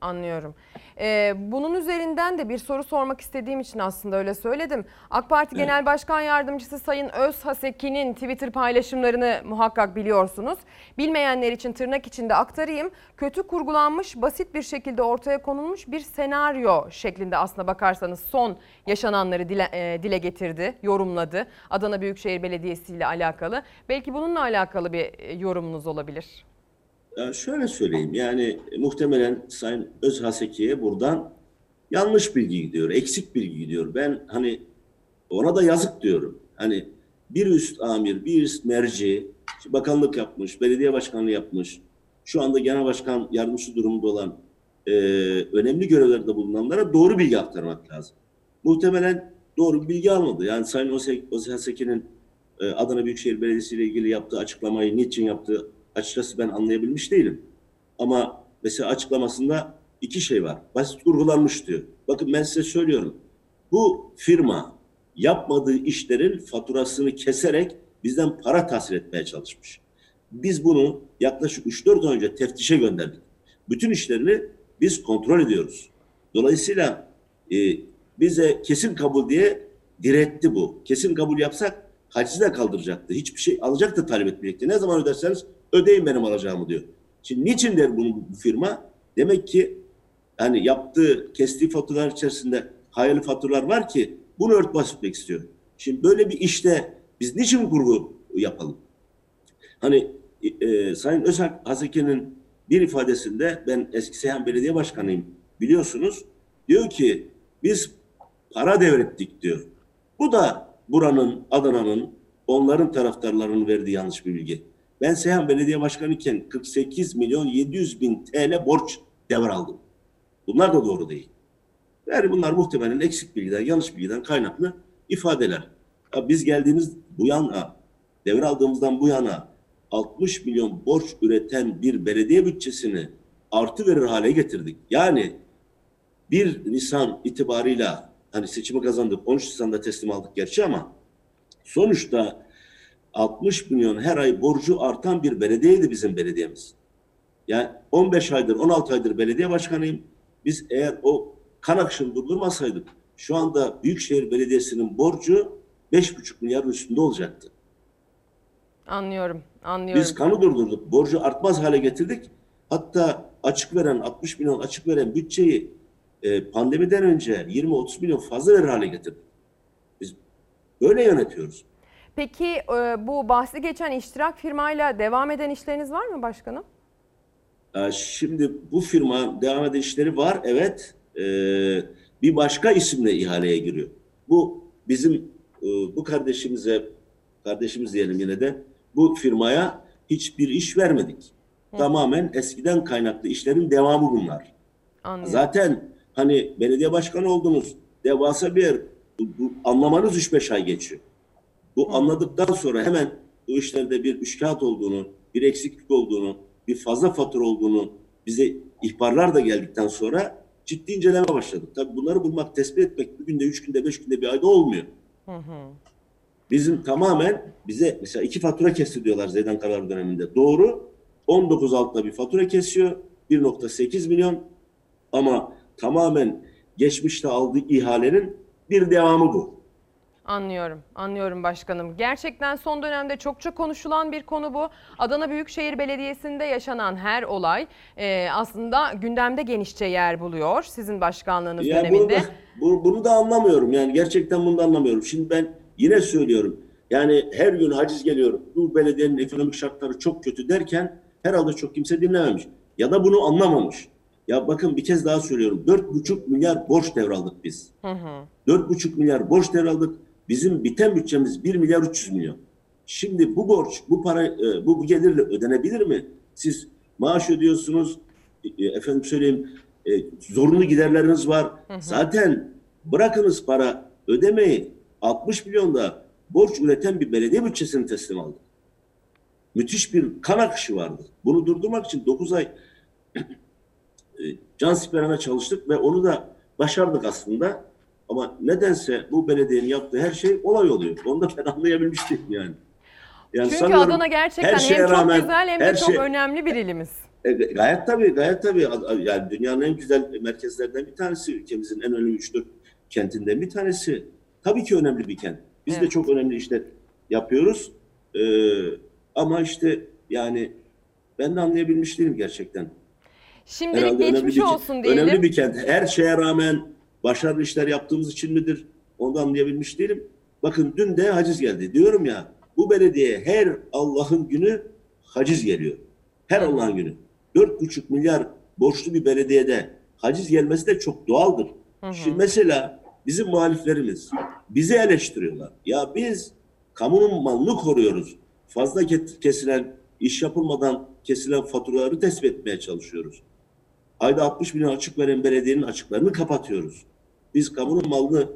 Anlıyorum. Ee, bunun üzerinden de bir soru sormak istediğim için aslında öyle söyledim. AK Parti Evet. Genel Başkan Yardımcısı Sayın Özhaseki'nin Twitter paylaşımlarını muhakkak biliyorsunuz. Bilmeyenler için tırnak içinde aktarayım. Kötü kurgulanmış, basit bir şekilde ortaya konulmuş bir senaryo şeklinde aslına bakarsanız son yaşananları dile, e, dile getirdi, yorumladı. Adana Büyükşehir Belediyesi ile alakalı. Belki bununla alakalı bir e, yorumunuz olabilir. Ya şöyle söyleyeyim yani e, muhtemelen Sayın Özhaseki'ye buradan yanlış bilgi gidiyor, eksik bilgi gidiyor. Ben hani ona da yazık diyorum. Hani bir üst amir, bir üst merci, bakanlık yapmış, belediye başkanlığı yapmış, şu anda genel başkan yardımcısı durumunda olan e, önemli görevlerde bulunanlara doğru bilgi aktarmak lazım. Muhtemelen doğru bilgi almadı. Yani Sayın Özhaseki'nin e, Adana Büyükşehir Belediyesi ile ilgili yaptığı açıklamayı niçin yaptığı açıkçası ben anlayabilmiş değilim. Ama mesela açıklamasında iki şey var. Basit kurgulanmış diyor. Bakın ben size söylüyorum. Bu firma yapmadığı işlerin faturasını keserek bizden para tahsil etmeye çalışmış. Biz bunu yaklaşık 3-4 ay önce teftişe gönderdik. Bütün işlerini biz kontrol ediyoruz. Dolayısıyla e, bize kesin kabul diye diretti bu. Kesin kabul yapsak hacizi de kaldıracaktı. Hiçbir şey alacaktı talep etmeyecekti. Ne zaman öderseniz ödeyin benim alacağımı diyor. Şimdi niçin der bunu bu firma? Demek ki yani yaptığı, kestiği faturalar içerisinde hayırlı faturalar var ki bunu örtbas etmek istiyor. Şimdi böyle bir işte biz niçin kurgu yapalım? Hani e, Sayın Özak Hazeke'nin bir ifadesinde ben eski Seyhan Belediye Başkanıyım biliyorsunuz. Diyor ki biz para devrettik diyor. Bu da buranın, Adana'nın, onların taraftarlarının verdiği yanlış bir bilgi. Ben Seyhan Belediye Başkanı iken 48 milyon 700 bin TL borç devraldım. Bunlar da doğru değil. Yani bunlar muhtemelen eksik bilgiden, yanlış bilgiden kaynaklı ifadeler. Ya biz geldiğimiz bu yana, devraldığımızdan bu yana 60 milyon borç üreten bir belediye bütçesini artı verir hale getirdik. Yani 1 Nisan itibarıyla hani seçimi kazandık, 13 Nisan'da teslim aldık gerçi ama sonuçta 60 milyon her ay borcu artan bir belediyeydi bizim belediyemiz. Yani 15 aydır, 16 aydır belediye başkanıyım. Biz eğer o kan akışını durdurmasaydık şu anda Büyükşehir Belediyesi'nin borcu 5,5 milyarın üstünde olacaktı. Anlıyorum, anlıyorum. Biz kanı durdurduk. Borcu artmaz hale getirdik. Hatta açık veren 60 milyon açık veren bütçeyi e, pandemiden önce 20-30 milyon fazla verir hale getirdik. Biz böyle yönetiyoruz. Peki e, bu bahsi geçen iştirak firmayla devam eden işleriniz var mı başkanım? Ee, Şimdi bu firma devam eden işleri var evet. Ee, bir başka isimle ihaleye giriyor. Bu bizim e, bu kardeşimize kardeşimiz diyelim yine de bu firmaya hiçbir iş vermedik. Tamamen eskiden kaynaklı işlerin devamı bunlar. Anlıyorum. Zaten hani belediye başkanı oldunuz. Devasa bir yer. Bu, bu anlamanız 3-5 ay geçiyor. Bu anladıktan sonra hemen bu işlerde bir üçkağıt olduğunu, bir eksiklik olduğunu, bir fazla fatura olduğunu bize ihbarlar da geldikten sonra ciddi inceleme başladık. Tabii bunları bulmak, tespit etmek bir günde, üç günde, beş günde bir ayda olmuyor. Hı hı. Bizim tamamen bize mesela iki fatura kesti diyorlar Zeydan Karar döneminde. Doğru. 19 altta bir fatura kesiyor. 1.8 milyon ama tamamen geçmişte aldığı ihalenin bir devamı bu. Anlıyorum, anlıyorum başkanım. Gerçekten son dönemde çokça konuşulan bir konu bu. Adana Büyükşehir Belediyesi'nde yaşanan her olay e, aslında gündemde genişçe yer buluyor sizin başkanlığınız Ya bunu döneminde. da, bu- bunu da anlamıyorum yani gerçekten bunu da anlamıyorum. Şimdi ben yine söylüyorum yani her gün haciz geliyor. Bu belediyenin ekonomik şartları çok kötü derken herhalde çok kimse dinlememiş. Ya da bunu anlamamış. Ya bakın bir kez daha söylüyorum. 4,5 milyar borç devraldık biz. Hı hı. 4,5 milyar borç devraldık. Bizim biten bütçemiz 1 milyar 300 milyon. Şimdi bu borç, bu para, e, bu, bu gelirle ödenebilir mi? Siz maaş ödüyorsunuz, e, efendim söyleyeyim, e, zorunlu giderleriniz var. Zaten bırakınız para ödemeyi 60 milyonda borç üreten bir belediye bütçesini teslim aldık. Müthiş bir kan akışı vardı. Bunu durdurmak için 9 ay e, can siperhane çalıştık ve onu da başardık aslında. Ama nedense bu belediyenin yaptığı her şey olay oluyor. Onu da ben anlayabilmiş değilim yani. yani Çünkü Adana gerçekten her şeye hem çok rağmen- güzel hem de çok şey- önemli bir ilimiz. E, gayet tabii, gayet tabii. Yani dünyanın en güzel merkezlerinden bir tanesi. Ülkemizin en önemli 3-4 kentinden bir tanesi. Tabii ki önemli bir kent. Biz de Evet. çok önemli işler yapıyoruz. Ee, ama işte yani ben de anlayabilmiş değilim gerçekten. Şimdilik Herhalde önemli geçmiş bir- olsun diyelim. Önemli bir kent. Her şeye rağmen başarılı işler yaptığımız için midir? Onu anlayabilmiş değilim. Bakın dün de haciz geldi. Diyorum ya bu belediye her Allah'ın günü haciz geliyor. Her Allah'ın günü. 4,5 milyar borçlu bir belediyede haciz gelmesi de çok doğaldır. Şimdi mesela bizim muhaliflerimiz bizi eleştiriyorlar. Ya biz kamunun malını koruyoruz. Fazla ke- kesilen, iş yapılmadan kesilen faturaları tespit etmeye çalışıyoruz. Ayda 60 milyon açık veren belediyenin açıklarını kapatıyoruz. Biz kamunun malını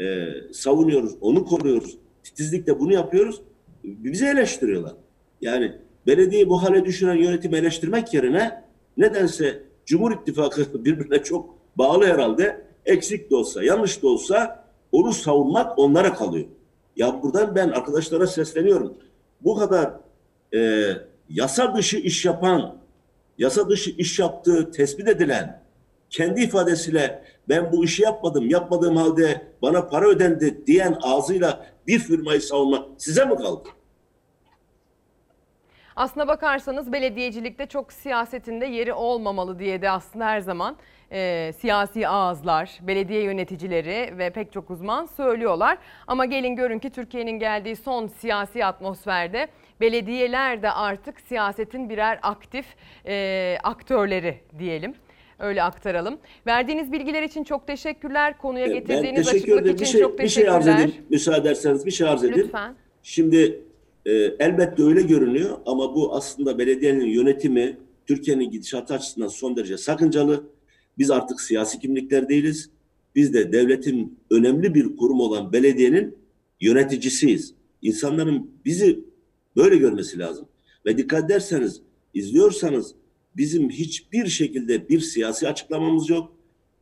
e, savunuyoruz, onu koruyoruz. Titizlikle bunu yapıyoruz. Bizi eleştiriyorlar. Yani belediyeyi bu hale düşüren yönetimi eleştirmek yerine nedense Cumhur İttifakı birbirine çok bağlı herhalde. Eksik de olsa, yanlış da olsa onu savunmak onlara kalıyor. Ya buradan ben arkadaşlara sesleniyorum. Bu kadar e, yasa dışı iş yapan, yasa dışı iş yaptığı tespit edilen, kendi ifadesiyle ben bu işi yapmadım, yapmadığım halde bana para ödendi diyen ağzıyla bir firmayı savunmak size mi kaldı? Aslına bakarsanız belediyecilikte çok siyasetinde yeri olmamalı diye de aslında her zaman e, siyasi ağızlar, belediye yöneticileri ve pek çok uzman söylüyorlar. Ama gelin görün ki Türkiye'nin geldiği son siyasi atmosferde belediyeler de artık siyasetin birer aktif e, aktörleri diyelim. Öyle aktaralım. Verdiğiniz bilgiler için çok teşekkürler. Konuya Ben getirdiğiniz teşekkür açıklık için Bir şey, çok bir şey arz teşekkürler. edeyim. Müsaade ederseniz bir şey arz edeyim. Lütfen. Şimdi e, elbette öyle görünüyor ama bu aslında belediyenin yönetimi Türkiye'nin gidişatı açısından son derece sakıncalı. Biz artık siyasi kimlikler değiliz. Biz de devletin önemli bir kurum olan belediyenin yöneticisiyiz. İnsanların bizi böyle görmesi lazım. Ve dikkat ederseniz, izliyorsanız bizim hiçbir şekilde bir siyasi açıklamamız yok.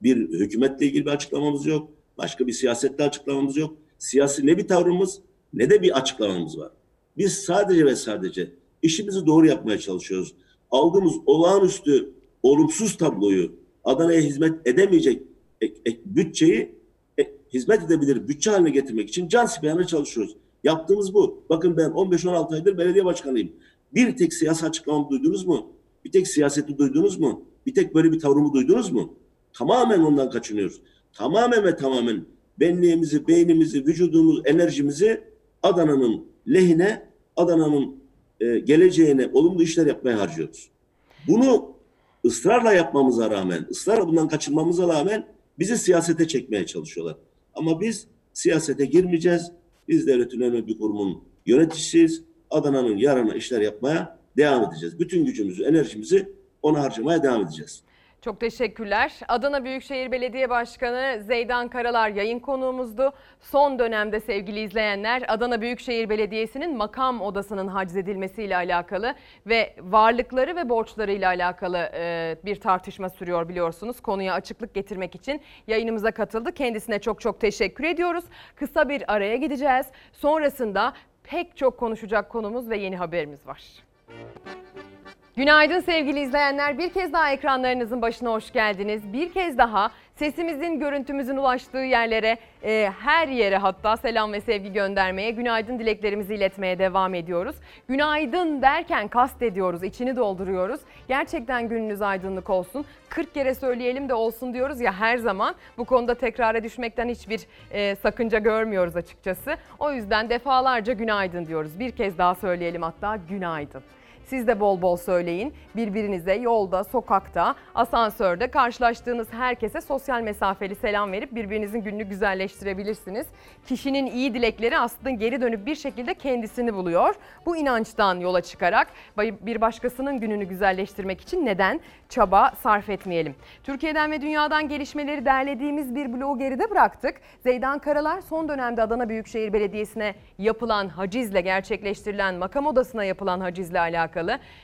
Bir hükümetle ilgili bir açıklamamız yok. Başka bir siyasette açıklamamız yok. Siyasi ne bir tavrımız ne de bir açıklamamız var. Biz sadece ve sadece işimizi doğru yapmaya çalışıyoruz. Aldığımız olağanüstü olumsuz tabloyu Adana'ya hizmet edemeyecek e- e- bütçeyi e, hizmet edebilir bütçe haline getirmek için can siperhane çalışıyoruz. Yaptığımız bu. Bakın ben 15-16 aydır belediye başkanıyım. Bir tek siyasi açıklamamı duydunuz mu? Bir tek siyaseti duydunuz mu? Bir tek böyle bir tavrımı duydunuz mu? Tamamen ondan kaçınıyoruz. Tamamen ve tamamen benliğimizi, beynimizi, vücudumuzu, enerjimizi Adana'nın lehine, Adana'nın e, geleceğine olumlu işler yapmaya harcıyoruz. Bunu ısrarla yapmamıza rağmen, ısrarla bundan kaçınmamıza rağmen bizi siyasete çekmeye çalışıyorlar. Ama biz siyasete girmeyeceğiz. Biz devletin önemli bir kurumun yöneticisiyiz. Adana'nın yarına işler yapmaya devam edeceğiz. Bütün gücümüzü, enerjimizi ona harcamaya devam edeceğiz. Çok teşekkürler. Adana Büyükşehir Belediye Başkanı Zeydan Karalar yayın konuğumuzdu. Son dönemde sevgili izleyenler Adana Büyükşehir Belediyesi'nin makam odasının haczedilmesiyle alakalı ve varlıkları ve borçlarıyla alakalı e, bir tartışma sürüyor biliyorsunuz. Konuya açıklık getirmek için yayınımıza katıldı. Kendisine çok çok teşekkür ediyoruz. Kısa bir araya gideceğiz. Sonrasında pek çok konuşacak konumuz ve yeni haberimiz var. Günaydın sevgili izleyenler. Bir kez daha ekranlarınızın başına hoş geldiniz. Bir kez daha sesimizin, görüntümüzün ulaştığı yerlere, e, her yere hatta selam ve sevgi göndermeye, günaydın dileklerimizi iletmeye devam ediyoruz. Günaydın derken kast ediyoruz, içini dolduruyoruz. Gerçekten gününüz aydınlık olsun. 40 kere söyleyelim de olsun diyoruz ya her zaman. Bu konuda tekrara düşmekten hiçbir e, sakınca görmüyoruz açıkçası. O yüzden defalarca günaydın diyoruz. Bir kez daha söyleyelim hatta günaydın. Siz de bol bol söyleyin. Birbirinize yolda, sokakta, asansörde karşılaştığınız herkese sosyal mesafeli selam verip birbirinizin gününü güzelleştirebilirsiniz. Kişinin iyi dilekleri aslında geri dönüp bir şekilde kendisini buluyor. Bu inançtan yola çıkarak bir başkasının gününü güzelleştirmek için neden çaba sarf etmeyelim? Türkiye'den ve dünyadan gelişmeleri derlediğimiz bir bloğu geride bıraktık. Zeydan Karalar son dönemde Adana Büyükşehir Belediyesi'ne yapılan hacizle gerçekleştirilen makam odasına yapılan hacizle alakalı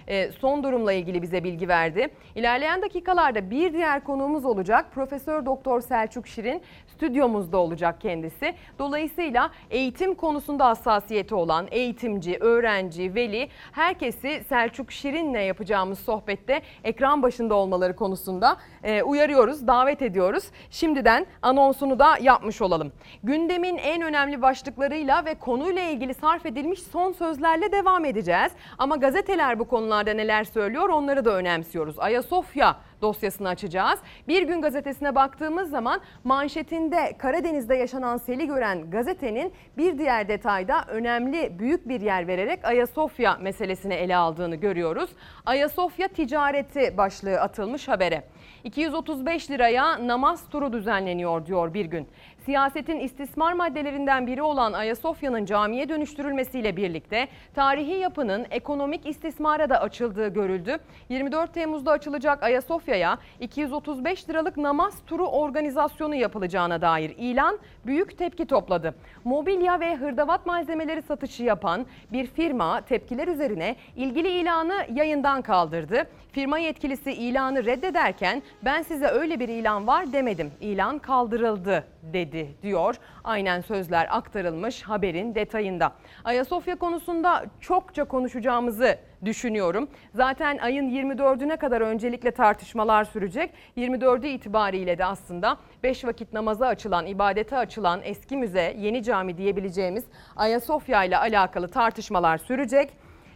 e, son durumla ilgili bize bilgi verdi. İlerleyen dakikalarda bir diğer konuğumuz olacak. Profesör Doktor Selçuk Şirin stüdyomuzda olacak kendisi. Dolayısıyla eğitim konusunda hassasiyeti olan eğitimci, öğrenci, veli herkesi Selçuk Şirin'le yapacağımız sohbette ekran başında olmaları konusunda e, uyarıyoruz, davet ediyoruz. Şimdiden anonsunu da yapmış olalım. Gündemin en önemli başlıklarıyla ve konuyla ilgili sarf edilmiş son sözlerle devam edeceğiz. Ama gazeteler bu konularda neler söylüyor onları da önemsiyoruz. Ayasofya dosyasını açacağız. Bir gün gazetesine baktığımız zaman manşetinde Karadeniz'de yaşanan seli gören gazetenin bir diğer detayda önemli büyük bir yer vererek Ayasofya meselesini ele aldığını görüyoruz. Ayasofya ticareti başlığı atılmış habere. 235 liraya namaz turu düzenleniyor diyor bir gün. Siyasetin istismar maddelerinden biri olan Ayasofya'nın camiye dönüştürülmesiyle birlikte tarihi yapının ekonomik istismara da açıldığı görüldü. 24 Temmuz'da açılacak Ayasofya Ayasofya'ya 235 liralık namaz turu organizasyonu yapılacağına dair ilan büyük tepki topladı. Mobilya ve hırdavat malzemeleri satışı yapan bir firma tepkiler üzerine ilgili ilanı yayından kaldırdı. Firma yetkilisi ilanı reddederken ben size öyle bir ilan var demedim. İlan kaldırıldı dedi diyor. Aynen sözler aktarılmış haberin detayında. Ayasofya konusunda çokça konuşacağımızı düşünüyorum. Zaten ayın 24'üne kadar öncelikle tartışmalar sürecek. 24'ü itibariyle de aslında 5 vakit namaza açılan, ibadete açılan eski müze, yeni cami diyebileceğimiz Ayasofya ile alakalı tartışmalar sürecek.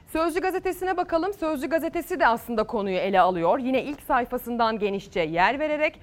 Sözcü gazetesine bakalım. Sözcü gazetesi de aslında konuyu ele alıyor. Yine ilk sayfasından genişçe yer vererek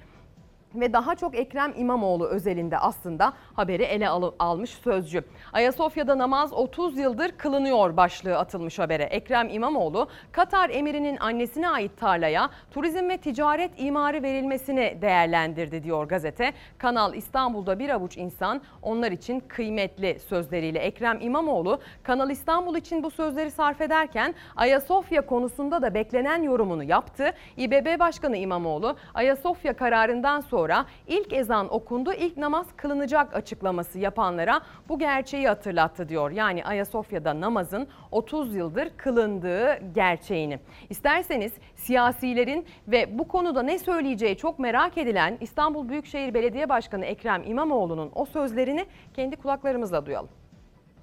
ve daha çok Ekrem İmamoğlu özelinde aslında haberi ele al- almış sözcü. Ayasofya'da namaz 30 yıldır kılınıyor başlığı atılmış habere. Ekrem İmamoğlu Katar emirinin annesine ait tarlaya turizm ve ticaret imarı verilmesini değerlendirdi diyor gazete. Kanal İstanbul'da bir avuç insan onlar için kıymetli sözleriyle Ekrem İmamoğlu Kanal İstanbul için bu sözleri sarf ederken Ayasofya konusunda da beklenen yorumunu yaptı. İBB Başkanı İmamoğlu Ayasofya kararından sonra ilk ezan okundu, ilk namaz kılınacak açıklaması yapanlara bu gerçeği hatırlattı diyor. Yani Ayasofya'da namazın 30 yıldır kılındığı gerçeğini. İsterseniz siyasilerin ve bu konuda ne söyleyeceği çok merak edilen İstanbul Büyükşehir Belediye Başkanı Ekrem İmamoğlu'nun o sözlerini kendi kulaklarımızla duyalım.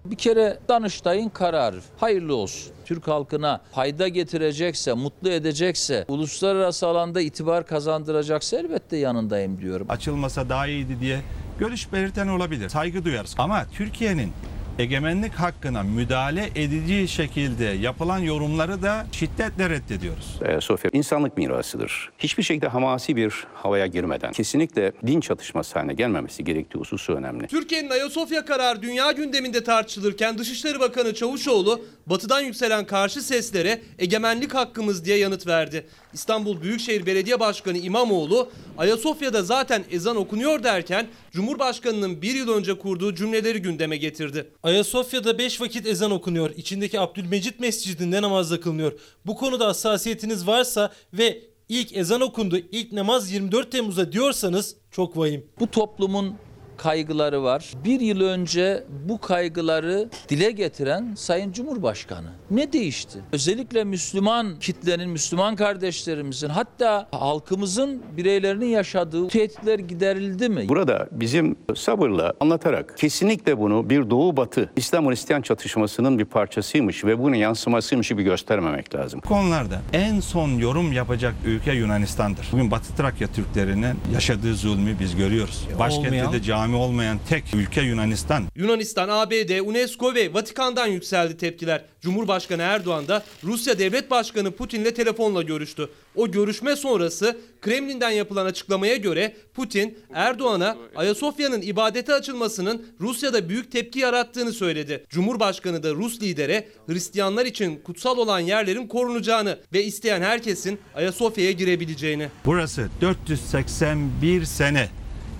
Bir kere Danıştay'ın kararı hayırlı olsun. Türk halkına fayda getirecekse, mutlu edecekse, uluslararası alanda itibar kazandıracaksa elbette yanındayım diyorum. Açılmasa daha iyiydi diye görüş belirten olabilir. Saygı duyarız. Ama Türkiye'nin egemenlik hakkına müdahale edici şekilde yapılan yorumları da şiddetle reddediyoruz. Ayasofya insanlık mirasıdır. Hiçbir şekilde hamasi bir havaya girmeden kesinlikle din çatışması haline gelmemesi gerektiği hususu önemli. Türkiye'nin Ayasofya kararı dünya gündeminde tartışılırken Dışişleri Bakanı Çavuşoğlu batıdan yükselen karşı seslere egemenlik hakkımız diye yanıt verdi. İstanbul Büyükşehir Belediye Başkanı İmamoğlu Ayasofya'da zaten ezan okunuyor derken Cumhurbaşkanının bir yıl önce kurduğu cümleleri gündeme getirdi. Ayasofya'da 5 vakit ezan okunuyor. İçindeki Abdülmecit Mescidi'nde namazda kılınıyor. Bu konuda hassasiyetiniz varsa ve ilk ezan okundu, ilk namaz 24 Temmuz'da diyorsanız çok vahim. Bu toplumun kaygıları var. Bir yıl önce bu kaygıları dile getiren Sayın Cumhurbaşkanı. Ne değişti? Özellikle Müslüman kitlenin, Müslüman kardeşlerimizin hatta halkımızın bireylerinin yaşadığı tehditler giderildi mi? Burada bizim sabırla anlatarak kesinlikle bunu bir Doğu Batı İslam Hristiyan çatışmasının bir parçasıymış ve bunun yansımasıymış gibi göstermemek lazım. Bu konularda en son yorum yapacak ülke Yunanistan'dır. Bugün Batı Trakya Türklerinin yaşadığı zulmü biz görüyoruz. Başkentte de cami olmayan tek ülke Yunanistan. Yunanistan, ABD, UNESCO ve Vatikan'dan yükseldi tepkiler. Cumhurbaşkanı Erdoğan da Rusya Devlet Başkanı Putin'le telefonla görüştü. O görüşme sonrası Kremlin'den yapılan açıklamaya göre Putin Erdoğan'a Ayasofya'nın ibadete açılmasının Rusya'da büyük tepki yarattığını söyledi. Cumhurbaşkanı da Rus lidere Hristiyanlar için kutsal olan yerlerin korunacağını ve isteyen herkesin Ayasofya'ya girebileceğini. Burası 481 sene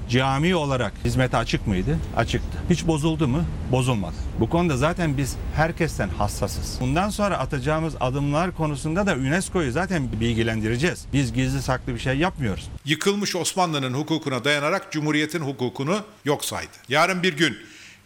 cami olarak hizmete açık mıydı? Açıktı. Hiç bozuldu mu? Bozulmadı. Bu konuda zaten biz herkesten hassasız. Bundan sonra atacağımız adımlar konusunda da UNESCO'yu zaten bilgilendireceğiz. Biz gizli saklı bir şey yapmıyoruz. Yıkılmış Osmanlı'nın hukukuna dayanarak Cumhuriyet'in hukukunu yok saydı. Yarın bir gün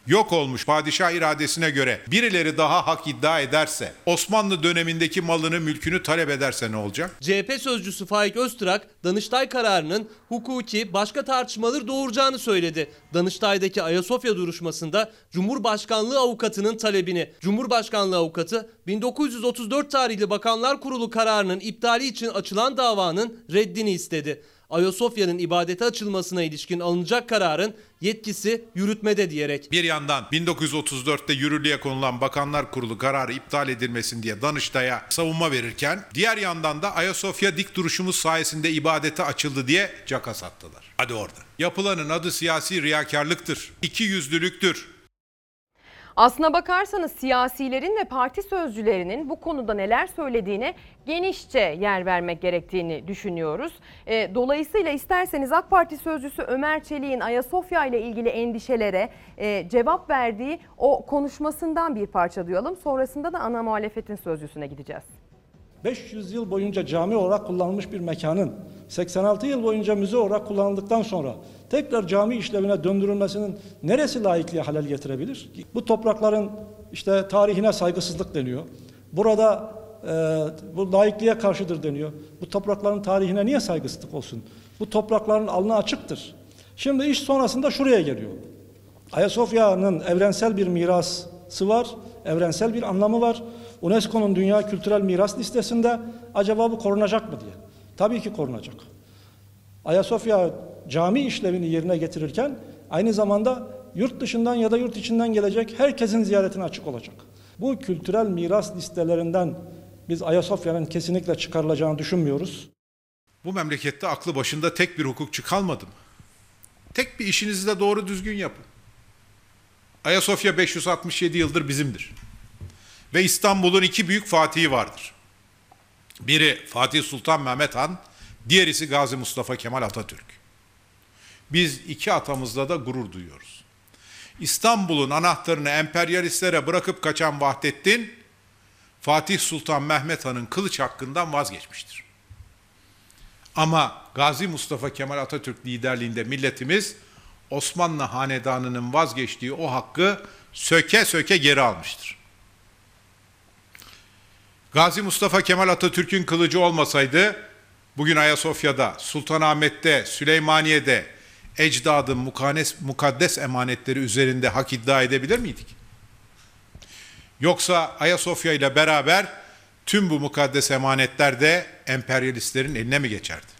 yok olmuş padişah iradesine göre birileri daha hak iddia ederse, Osmanlı dönemindeki malını mülkünü talep ederse ne olacak? CHP sözcüsü Faik Öztürk, Danıştay kararının hukuki başka tartışmaları doğuracağını söyledi. Danıştay'daki Ayasofya duruşmasında Cumhurbaşkanlığı avukatının talebini, Cumhurbaşkanlığı avukatı 1934 tarihli Bakanlar Kurulu kararının iptali için açılan davanın reddini istedi. Ayasofya'nın ibadete açılmasına ilişkin alınacak kararın yetkisi yürütmede diyerek. Bir yandan 1934'te yürürlüğe konulan Bakanlar Kurulu kararı iptal edilmesin diye Danıştay'a savunma verirken diğer yandan da Ayasofya dik duruşumuz sayesinde ibadete açıldı diye caka sattılar. Hadi orada. Yapılanın adı siyasi riyakarlıktır, iki yüzlülüktür. Aslına bakarsanız siyasilerin ve parti sözcülerinin bu konuda neler söylediğine genişçe yer vermek gerektiğini düşünüyoruz. E, dolayısıyla isterseniz AK Parti sözcüsü Ömer Çelik'in Ayasofya ile ilgili endişelere e, cevap verdiği o konuşmasından bir parça duyalım. Sonrasında da ana muhalefetin sözcüsüne gideceğiz. 500 yıl boyunca cami olarak kullanılmış bir mekanın 86 yıl boyunca müze olarak kullanıldıktan sonra tekrar cami işlevine döndürülmesinin neresi laikliğe halel getirebilir? Bu toprakların işte tarihine saygısızlık deniyor. Burada e, bu laikliğe karşıdır deniyor. Bu toprakların tarihine niye saygısızlık olsun? Bu toprakların alnı açıktır. Şimdi iş sonrasında şuraya geliyor. Ayasofya'nın evrensel bir mirası var, evrensel bir anlamı var. UNESCO'nun Dünya Kültürel Miras listesinde acaba bu korunacak mı diye. Tabii ki korunacak. Ayasofya cami işlevini yerine getirirken aynı zamanda yurt dışından ya da yurt içinden gelecek herkesin ziyaretine açık olacak. Bu kültürel miras listelerinden biz Ayasofya'nın kesinlikle çıkarılacağını düşünmüyoruz. Bu memlekette aklı başında tek bir hukukçu kalmadı mı? Tek bir işinizi de doğru düzgün yapın. Ayasofya 567 yıldır bizimdir. Ve İstanbul'un iki büyük fatihi vardır. Biri Fatih Sultan Mehmet Han, diğerisi Gazi Mustafa Kemal Atatürk. Biz iki atamızla da gurur duyuyoruz. İstanbul'un anahtarını emperyalistlere bırakıp kaçan Vahdettin, Fatih Sultan Mehmet Han'ın kılıç hakkından vazgeçmiştir. Ama Gazi Mustafa Kemal Atatürk liderliğinde milletimiz Osmanlı Hanedanı'nın vazgeçtiği o hakkı söke söke geri almıştır. Gazi Mustafa Kemal Atatürk'ün kılıcı olmasaydı bugün Ayasofya'da, Sultanahmet'te, Süleymaniye'de ecdadın mukanes, mukaddes emanetleri üzerinde hak iddia edebilir miydik? Yoksa Ayasofya ile beraber tüm bu mukaddes emanetler de emperyalistlerin eline mi geçerdi?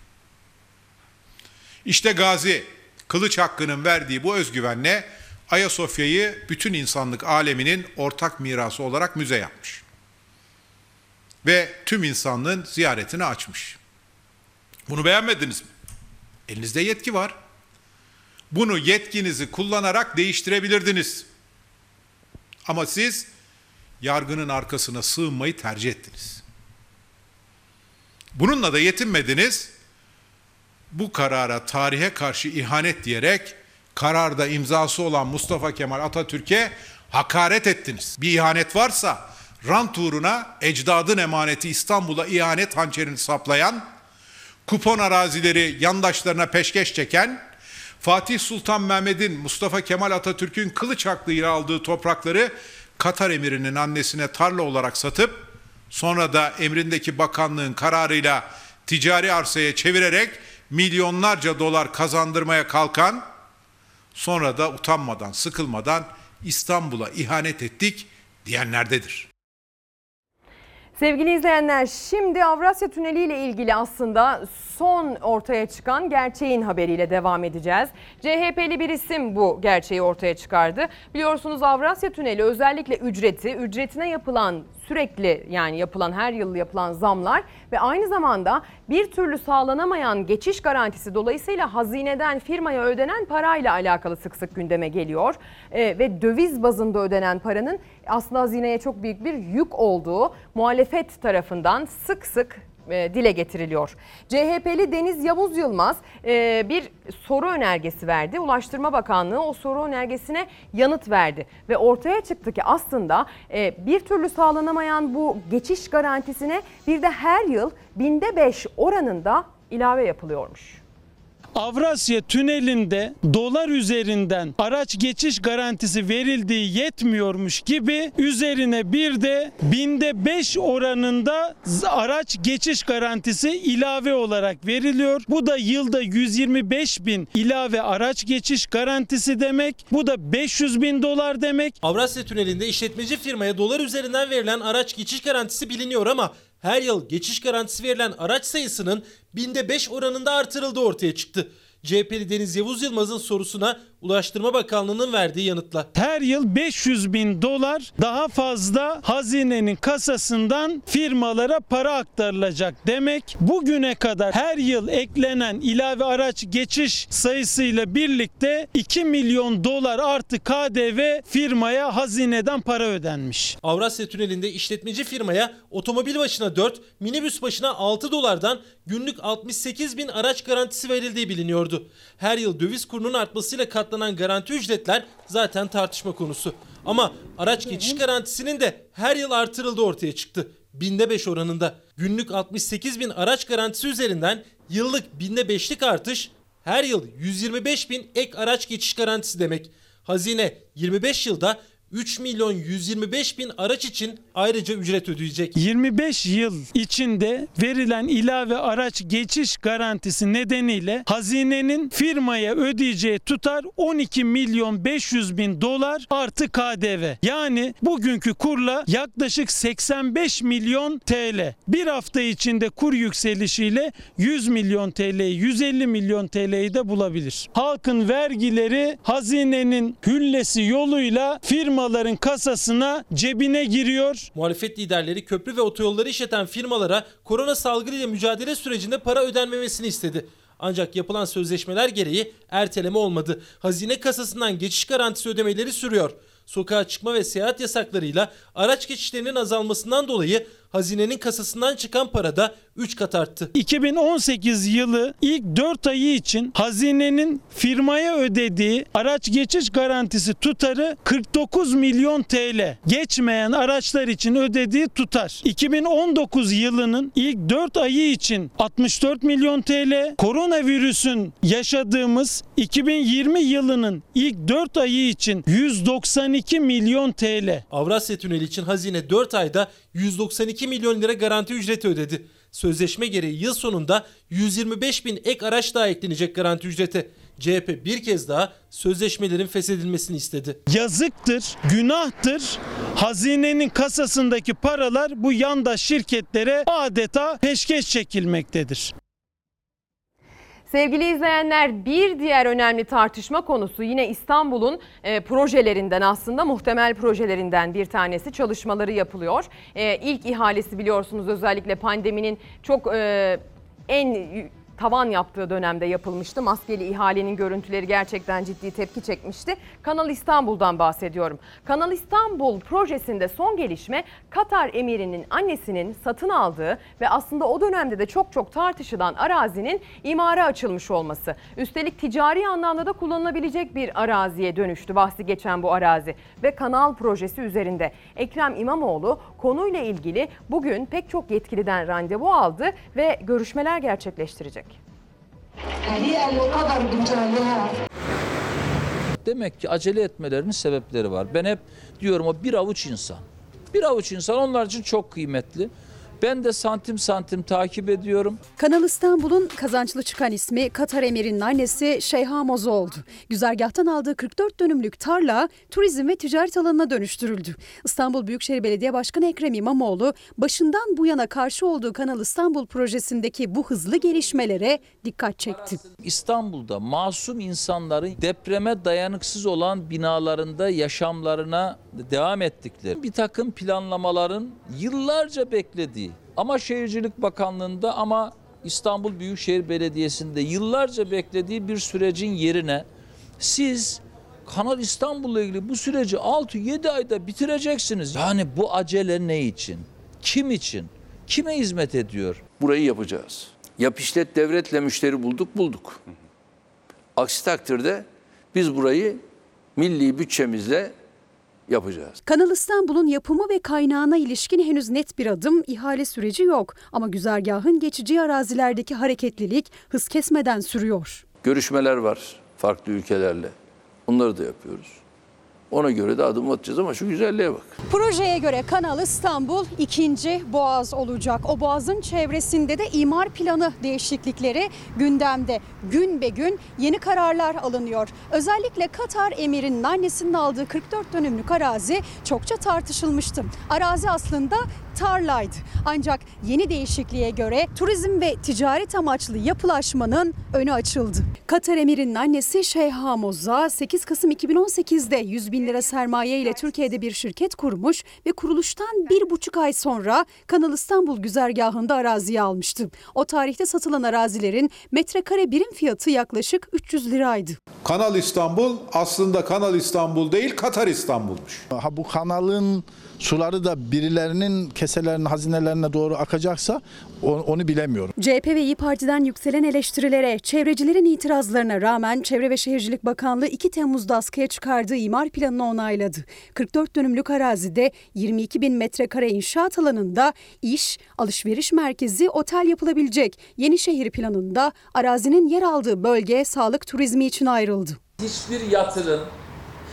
İşte Gazi, kılıç hakkının verdiği bu özgüvenle Ayasofya'yı bütün insanlık aleminin ortak mirası olarak müze yapmış. Ve tüm insanlığın ziyaretini açmış. Bunu beğenmediniz mi? Elinizde yetki var. Bunu yetkinizi kullanarak değiştirebilirdiniz. Ama siz yargının arkasına sığınmayı tercih ettiniz. Bununla da yetinmediniz. Bu karara tarihe karşı ihanet diyerek kararda imzası olan Mustafa Kemal Atatürk'e hakaret ettiniz. Bir ihanet varsa rant uğruna ecdadın emaneti İstanbul'a ihanet hançerini saplayan, kupon arazileri yandaşlarına peşkeş çeken, Fatih Sultan Mehmet'in Mustafa Kemal Atatürk'ün kılıç hakkıyla aldığı toprakları Katar emirinin annesine tarla olarak satıp sonra da emrindeki bakanlığın kararıyla ticari arsaya çevirerek milyonlarca dolar kazandırmaya kalkan sonra da utanmadan, sıkılmadan İstanbul'a ihanet ettik diyenlerdedir. Sevgili izleyenler şimdi Avrasya Tüneli ile ilgili aslında son ortaya çıkan gerçeğin haberiyle devam edeceğiz. CHP'li bir isim bu gerçeği ortaya çıkardı. Biliyorsunuz Avrasya Tüneli özellikle ücreti, ücretine yapılan sürekli yani yapılan her yıl yapılan zamlar ve aynı zamanda bir türlü sağlanamayan geçiş garantisi dolayısıyla hazineden firmaya ödenen parayla alakalı sık sık gündeme geliyor. Ee, ve döviz bazında ödenen paranın aslında hazineye çok büyük bir yük olduğu muhalefet tarafından sık sık e, dile getiriliyor. CHP'li Deniz Yavuz Yılmaz e, bir soru önergesi verdi. Ulaştırma Bakanlığı o soru önergesine yanıt verdi ve ortaya çıktı ki aslında e, bir türlü sağlanamayan bu geçiş garantisine bir de her yıl binde beş oranında ilave yapılıyormuş. Avrasya Tüneli'nde dolar üzerinden araç geçiş garantisi verildiği yetmiyormuş gibi üzerine bir de binde 5 oranında araç geçiş garantisi ilave olarak veriliyor. Bu da yılda 125 bin ilave araç geçiş garantisi demek. Bu da 500 bin dolar demek. Avrasya Tüneli'nde işletmeci firmaya dolar üzerinden verilen araç geçiş garantisi biliniyor ama her yıl geçiş garantisi verilen araç sayısının binde 5 oranında artırıldığı ortaya çıktı. CHP'li Deniz Yavuz Yılmaz'ın sorusuna Ulaştırma Bakanlığı'nın verdiği yanıtla. Her yıl 500 bin dolar daha fazla hazinenin kasasından firmalara para aktarılacak demek. Bugüne kadar her yıl eklenen ilave araç geçiş sayısıyla birlikte 2 milyon dolar artı KDV firmaya hazineden para ödenmiş. Avrasya Tüneli'nde işletmeci firmaya otomobil başına 4, minibüs başına 6 dolardan günlük 68 bin araç garantisi verildiği biliniyordu. Her yıl döviz kurunun artmasıyla katlanan garanti ücretler zaten tartışma konusu. Ama araç geçiş garantisinin de her yıl artırıldığı ortaya çıktı. binde 5 oranında. Günlük 68 bin araç garantisi üzerinden yıllık binde 5'lik artış her yıl 125 bin ek araç geçiş garantisi demek. Hazine 25 yılda 3 milyon 125 bin araç için ayrıca ücret ödeyecek. 25 yıl içinde verilen ilave araç geçiş garantisi nedeniyle hazinenin firmaya ödeyeceği tutar 12 milyon 500 bin dolar artı KDV. Yani bugünkü kurla yaklaşık 85 milyon TL. Bir hafta içinde kur yükselişiyle 100 milyon TL'yi 150 milyon TL'yi de bulabilir. Halkın vergileri hazinenin hüllesi yoluyla firmaların kasasına cebine giriyor. Muhalefet liderleri köprü ve otoyolları işleten firmalara korona salgınıyla mücadele sürecinde para ödenmemesini istedi. Ancak yapılan sözleşmeler gereği erteleme olmadı. Hazine kasasından geçiş garantisi ödemeleri sürüyor. Sokağa çıkma ve seyahat yasaklarıyla araç geçişlerinin azalmasından dolayı hazinenin kasasından çıkan para da 3 kat arttı. 2018 yılı ilk 4 ayı için hazinenin firmaya ödediği araç geçiş garantisi tutarı 49 milyon TL. Geçmeyen araçlar için ödediği tutar. 2019 yılının ilk 4 ayı için 64 milyon TL. Koronavirüsün yaşadığımız 2020 yılının ilk 4 ayı için 192 milyon TL. Avrasya Tüneli için hazine 4 ayda 192 milyon lira garanti ücreti ödedi. Sözleşme gereği yıl sonunda 125 bin ek araç daha eklenecek garanti ücrete. CHP bir kez daha sözleşmelerin feshedilmesini istedi. Yazıktır, günahtır. Hazinenin kasasındaki paralar bu yandaş şirketlere adeta peşkeş çekilmektedir. Sevgili izleyenler bir diğer önemli tartışma konusu yine İstanbul'un e, projelerinden aslında muhtemel projelerinden bir tanesi çalışmaları yapılıyor. E, ilk ihalesi biliyorsunuz özellikle pandeminin çok e, en tavan yaptığı dönemde yapılmıştı. Maskeli ihalenin görüntüleri gerçekten ciddi tepki çekmişti. Kanal İstanbul'dan bahsediyorum. Kanal İstanbul projesinde son gelişme Katar emirinin annesinin satın aldığı ve aslında o dönemde de çok çok tartışılan arazinin imara açılmış olması. Üstelik ticari anlamda da kullanılabilecek bir araziye dönüştü bahsi geçen bu arazi ve kanal projesi üzerinde. Ekrem İmamoğlu konuyla ilgili bugün pek çok yetkiliden randevu aldı ve görüşmeler gerçekleştirecek. Demek ki acele etmelerinin sebepleri var. Ben hep diyorum o bir avuç insan. Bir avuç insan onlar için çok kıymetli. Ben de santim santim takip ediyorum. Kanal İstanbul'un kazançlı çıkan ismi Katar Emir'in annesi Şeyha Mozo oldu. Güzergahtan aldığı 44 dönümlük tarla turizm ve ticaret alanına dönüştürüldü. İstanbul Büyükşehir Belediye Başkanı Ekrem İmamoğlu başından bu yana karşı olduğu Kanal İstanbul projesindeki bu hızlı gelişmelere dikkat çekti. İstanbul'da masum insanların depreme dayanıksız olan binalarında yaşamlarına devam ettikleri bir takım planlamaların yıllarca beklediği ama Şehircilik Bakanlığı'nda ama İstanbul Büyükşehir Belediyesi'nde yıllarca beklediği bir sürecin yerine siz Kanal İstanbul'la ilgili bu süreci 6-7 ayda bitireceksiniz. Yani bu acele ne için? Kim için? Kime hizmet ediyor? Burayı yapacağız. Yap işlet devletle müşteri bulduk bulduk. Aksi takdirde biz burayı milli bütçemizle yapacağız. Kanal İstanbul'un yapımı ve kaynağına ilişkin henüz net bir adım, ihale süreci yok. Ama güzergahın geçici arazilerdeki hareketlilik hız kesmeden sürüyor. Görüşmeler var farklı ülkelerle. Onları da yapıyoruz. Ona göre de adım atacağız ama şu güzelliğe bak. Projeye göre Kanal İstanbul ikinci boğaz olacak. O boğazın çevresinde de imar planı değişiklikleri gündemde. Gün be gün yeni kararlar alınıyor. Özellikle Katar emirinin annesinin aldığı 44 dönümlük arazi çokça tartışılmıştı. Arazi aslında tarlaydı. Ancak yeni değişikliğe göre turizm ve ticaret amaçlı yapılaşmanın önü açıldı. Katar emirinin annesi Şeyha Moza 8 Kasım 2018'de 100 bin lira sermaye ile Türkiye'de bir şirket kurmuş ve kuruluştan bir buçuk ay sonra Kanal İstanbul güzergahında araziyi almıştı. O tarihte satılan arazilerin metrekare birim fiyatı yaklaşık 300 liraydı. Kanal İstanbul aslında Kanal İstanbul değil Katar İstanbul'muş. Ha bu kanalın suları da birilerinin keselerine, hazinelerine doğru akacaksa onu bilemiyorum. CHP ve İyi Parti'den yükselen eleştirilere, çevrecilerin itirazlarına rağmen Çevre ve Şehircilik Bakanlığı 2 Temmuz'da askıya çıkardığı imar planını onayladı. 44 dönümlük arazide 22 bin metrekare inşaat alanında iş, alışveriş merkezi, otel yapılabilecek. Yenişehir planında arazinin yer aldığı bölge sağlık turizmi için ayrıldı. Hiçbir yatırım,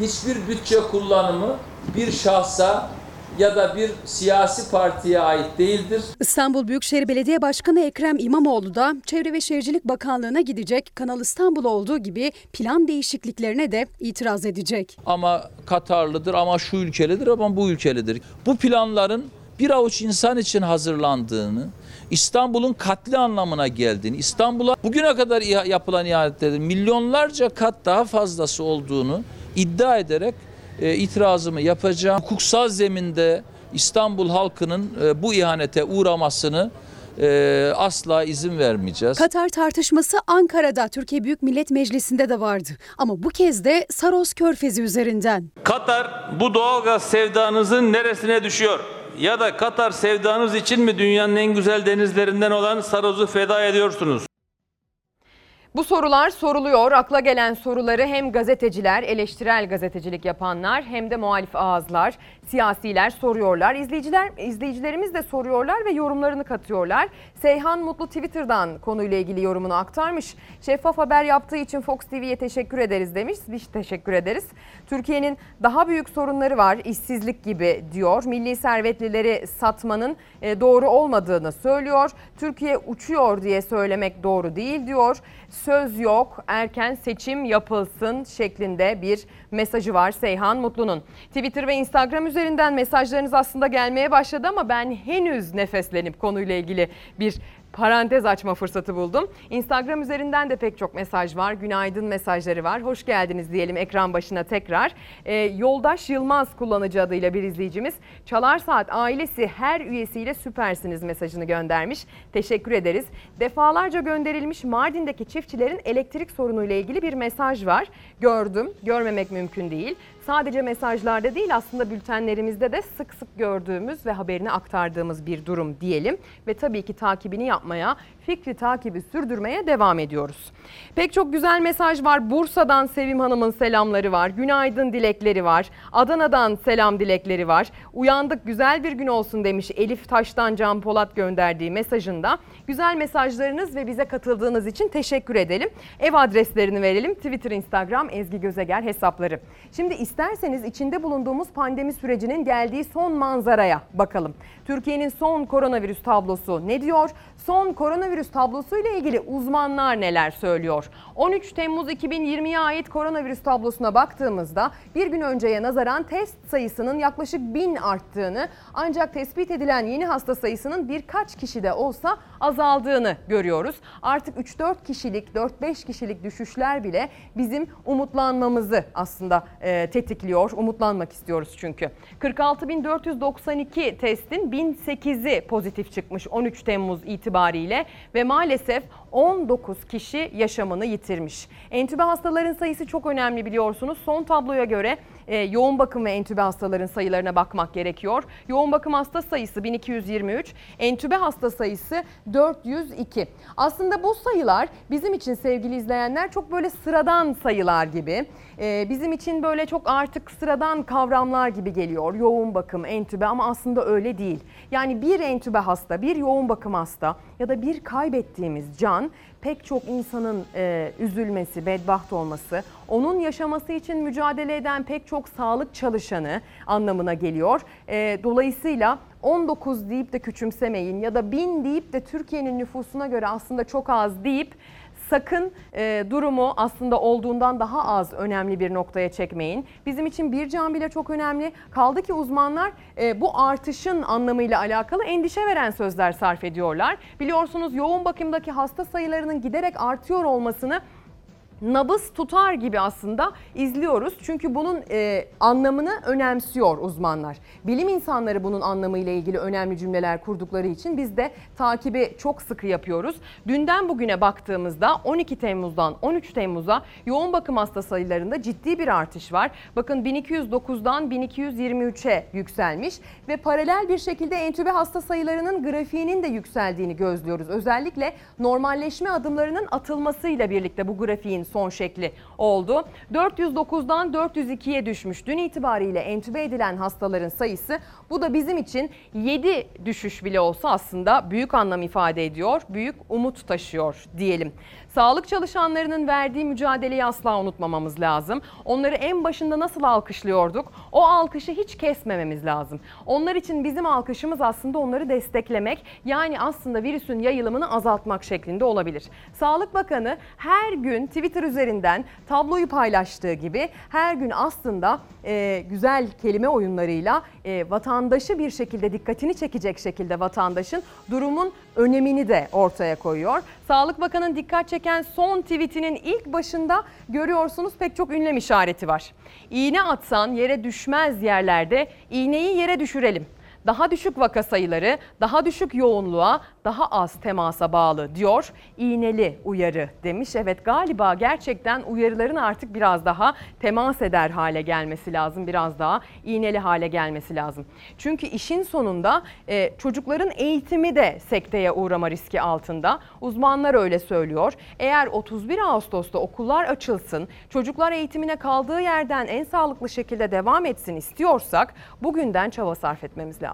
hiçbir bütçe kullanımı bir şahsa ya da bir siyasi partiye ait değildir. İstanbul Büyükşehir Belediye Başkanı Ekrem İmamoğlu da Çevre ve Şehircilik Bakanlığı'na gidecek. Kanal İstanbul olduğu gibi plan değişikliklerine de itiraz edecek. Ama Katarlıdır ama şu ülkelidir ama bu ülkelidir. Bu planların bir avuç insan için hazırlandığını, İstanbul'un katli anlamına geldiğini, İstanbul'a bugüne kadar yapılan ihanetlerin milyonlarca kat daha fazlası olduğunu iddia ederek e, itirazımı yapacağım. Hukuksal zeminde İstanbul halkının e, bu ihanete uğramasını e, asla izin vermeyeceğiz. Katar tartışması Ankara'da Türkiye Büyük Millet Meclisi'nde de vardı. Ama bu kez de Saros Körfezi üzerinden. Katar bu doğalgaz sevdanızın neresine düşüyor? Ya da Katar sevdanız için mi dünyanın en güzel denizlerinden olan Saros'u feda ediyorsunuz? Bu sorular soruluyor. Akla gelen soruları hem gazeteciler, eleştirel gazetecilik yapanlar hem de muhalif ağızlar, siyasiler soruyorlar. İzleyiciler, izleyicilerimiz de soruyorlar ve yorumlarını katıyorlar. Seyhan Mutlu Twitter'dan konuyla ilgili yorumunu aktarmış. Şeffaf haber yaptığı için Fox TV'ye teşekkür ederiz demiş. Biz teşekkür ederiz. Türkiye'nin daha büyük sorunları var, işsizlik gibi diyor. Milli servetlileri satmanın e, doğru olmadığını söylüyor. Türkiye uçuyor diye söylemek doğru değil diyor. Söz yok, erken seçim yapılsın şeklinde bir mesajı var Seyhan Mutlu'nun. Twitter ve Instagram üzerinden mesajlarınız aslında gelmeye başladı ama ben henüz nefeslenip konuyla ilgili bir parantez açma fırsatı buldum. Instagram üzerinden de pek çok mesaj var. Günaydın mesajları var. Hoş geldiniz diyelim ekran başına tekrar. Ee, Yoldaş Yılmaz kullanıcı adıyla bir izleyicimiz. Çalar Saat ailesi her üyesiyle süpersiniz mesajını göndermiş. Teşekkür ederiz. Defalarca gönderilmiş Mardin'deki çiftçilerin elektrik sorunuyla ilgili bir mesaj var. Gördüm. Görmemek mümkün değil. Sadece mesajlarda değil aslında bültenlerimizde de sık sık gördüğümüz ve haberini aktardığımız bir durum diyelim. Ve tabii ki takibini yapmaya, fikri takibi sürdürmeye devam ediyoruz. Pek çok güzel mesaj var. Bursa'dan Sevim Hanım'ın selamları var. Günaydın dilekleri var. Adana'dan selam dilekleri var. Uyandık güzel bir gün olsun demiş Elif Taş'tan Can Polat gönderdiği mesajında. Güzel mesajlarınız ve bize katıldığınız için teşekkür edelim. Ev adreslerini verelim. Twitter, Instagram, Ezgi Gözeger hesapları. Şimdi isterseniz içinde bulunduğumuz pandemi sürecinin geldiği son manzaraya bakalım. Türkiye'nin son koronavirüs tablosu ne diyor? Son koronavirüs tablosuyla ilgili uzmanlar neler söylüyor? 13 Temmuz 2020'ye ait koronavirüs tablosuna baktığımızda bir gün önceye nazaran test sayısının yaklaşık 1000 arttığını ancak tespit edilen yeni hasta sayısının birkaç kişide olsa azaldığını görüyoruz. Artık 3-4 kişilik, 4-5 kişilik düşüşler bile bizim umutlanmamızı aslında e, tetikliyor. Umutlanmak istiyoruz çünkü. 46.492 testin 1008'i pozitif çıkmış 13 Temmuz itibariyle ve maalesef 19 kişi yaşamını yitirmiş. Entübe hastaların sayısı çok önemli biliyorsunuz. Son tabloya göre e, yoğun bakım ve entübe hastaların sayılarına bakmak gerekiyor. Yoğun bakım hasta sayısı 1223, entübe hasta sayısı 402. Aslında bu sayılar bizim için sevgili izleyenler çok böyle sıradan sayılar gibi. E, bizim için böyle çok artık sıradan kavramlar gibi geliyor. Yoğun bakım, entübe ama aslında öyle değil. Yani bir entübe hasta, bir yoğun bakım hasta ya da bir kaybettiğimiz can pek çok insanın e, üzülmesi, bedbaht olması, onun yaşaması için mücadele eden pek çok sağlık çalışanı anlamına geliyor. E, dolayısıyla 19 deyip de küçümsemeyin ya da 1000 deyip de Türkiye'nin nüfusuna göre aslında çok az deyip sakın e, durumu aslında olduğundan daha az önemli bir noktaya çekmeyin. Bizim için bir can bile çok önemli. Kaldı ki uzmanlar e, bu artışın anlamıyla alakalı endişe veren sözler sarf ediyorlar. Biliyorsunuz yoğun bakımdaki hasta sayılarının giderek artıyor olmasını nabız tutar gibi aslında izliyoruz. Çünkü bunun e, anlamını önemsiyor uzmanlar. Bilim insanları bunun anlamıyla ilgili önemli cümleler kurdukları için biz de takibi çok sıkı yapıyoruz. Dünden bugüne baktığımızda 12 Temmuz'dan 13 Temmuz'a yoğun bakım hasta sayılarında ciddi bir artış var. Bakın 1209'dan 1223'e yükselmiş ve paralel bir şekilde entübe hasta sayılarının grafiğinin de yükseldiğini gözlüyoruz. Özellikle normalleşme adımlarının atılmasıyla birlikte bu grafiğin son şekli oldu. 409'dan 402'ye düşmüş. Dün itibariyle entübe edilen hastaların sayısı bu da bizim için 7 düşüş bile olsa aslında büyük anlam ifade ediyor. Büyük umut taşıyor diyelim. Sağlık çalışanlarının verdiği mücadeleyi asla unutmamamız lazım. Onları en başında nasıl alkışlıyorduk? O alkışı hiç kesmememiz lazım. Onlar için bizim alkışımız aslında onları desteklemek. Yani aslında virüsün yayılımını azaltmak şeklinde olabilir. Sağlık Bakanı her gün Twitter üzerinden tabloyu paylaştığı gibi her gün aslında e, güzel kelime oyunlarıyla e, vatandaşı bir şekilde dikkatini çekecek şekilde vatandaşın durumun önemini de ortaya koyuyor. Sağlık Bakanı'nın dikkat çeken son tweetinin ilk başında görüyorsunuz pek çok ünlem işareti var. İğne atsan yere düşmez yerlerde iğneyi yere düşürelim. Daha düşük vaka sayıları, daha düşük yoğunluğa, daha az temasa bağlı diyor. İğneli uyarı demiş. Evet galiba gerçekten uyarıların artık biraz daha temas eder hale gelmesi lazım. Biraz daha iğneli hale gelmesi lazım. Çünkü işin sonunda e, çocukların eğitimi de sekteye uğrama riski altında. Uzmanlar öyle söylüyor. Eğer 31 Ağustos'ta okullar açılsın, çocuklar eğitimine kaldığı yerden en sağlıklı şekilde devam etsin istiyorsak bugünden çaba sarf etmemiz lazım.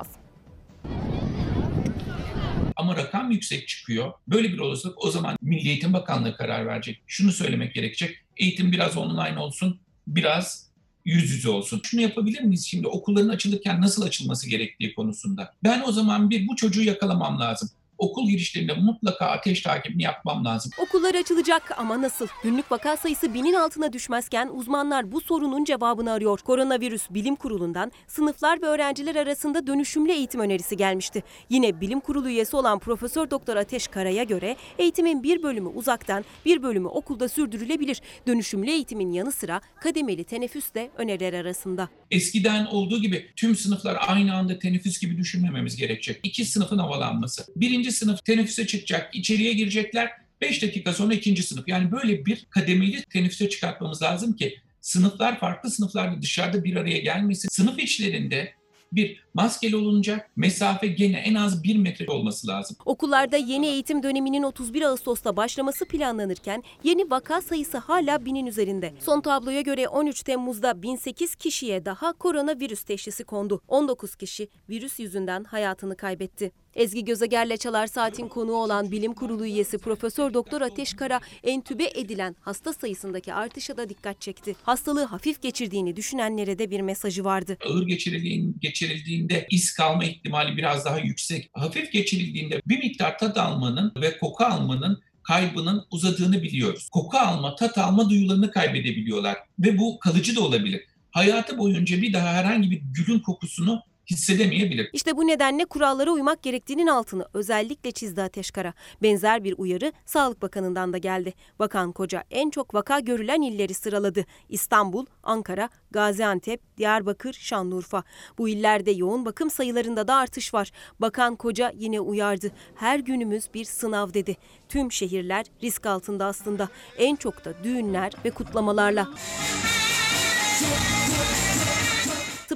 Ama rakam yüksek çıkıyor. Böyle bir olasılık o zaman Milli Eğitim Bakanlığı karar verecek. Şunu söylemek gerekecek. Eğitim biraz online olsun, biraz yüz yüze olsun. Şunu yapabilir miyiz şimdi okulların açılırken nasıl açılması gerektiği konusunda? Ben o zaman bir bu çocuğu yakalamam lazım. Okul girişlerinde mutlaka ateş takibini yapmam lazım. Okullar açılacak ama nasıl? Günlük vaka sayısı binin altına düşmezken uzmanlar bu sorunun cevabını arıyor. Koronavirüs Bilim Kurulu'ndan sınıflar ve öğrenciler arasında dönüşümlü eğitim önerisi gelmişti. Yine Bilim Kurulu üyesi olan Profesör Doktor Ateş Kara'ya göre eğitimin bir bölümü uzaktan, bir bölümü okulda sürdürülebilir. Dönüşümlü eğitimin yanı sıra kademeli teneffüs de öneriler arasında. Eskiden olduğu gibi tüm sınıflar aynı anda teneffüs gibi düşünmememiz gerekecek. İki sınıfın havalanması. Birinci sınıf teneffüse çıkacak, içeriye girecekler. 5 dakika sonra ikinci sınıf. Yani böyle bir kademeli teneffüse çıkartmamız lazım ki sınıflar farklı sınıflarda dışarıda bir araya gelmesin. Sınıf içlerinde bir maskeli olunacak mesafe gene en az bir metre olması lazım. Okullarda yeni eğitim döneminin 31 Ağustos'ta başlaması planlanırken yeni vaka sayısı hala binin üzerinde. Son tabloya göre 13 Temmuz'da 1008 kişiye daha koronavirüs teşhisi kondu. 19 kişi virüs yüzünden hayatını kaybetti. Ezgi Gözeger'le Çalar Saat'in konuğu olan Bilim Kurulu üyesi Profesör Doktor Ateş Kara entübe edilen hasta sayısındaki artışa da dikkat çekti. Hastalığı hafif geçirdiğini düşünenlere de bir mesajı vardı. Ağır geçirildiğin, geçirildiğinde iz kalma ihtimali biraz daha yüksek. Hafif geçirildiğinde bir miktar tat almanın ve koku almanın kaybının uzadığını biliyoruz. Koku alma, tat alma duyularını kaybedebiliyorlar ve bu kalıcı da olabilir. Hayatı boyunca bir daha herhangi bir gülün kokusunu hissedemeyebilir. İşte bu nedenle kurallara uymak gerektiğinin altını özellikle çizdi Ateşkara. Benzer bir uyarı Sağlık Bakanı'ndan da geldi. Bakan Koca en çok vaka görülen illeri sıraladı. İstanbul, Ankara, Gaziantep, Diyarbakır, Şanlıurfa. Bu illerde yoğun bakım sayılarında da artış var. Bakan Koca yine uyardı. Her günümüz bir sınav dedi. Tüm şehirler risk altında aslında. En çok da düğünler ve kutlamalarla.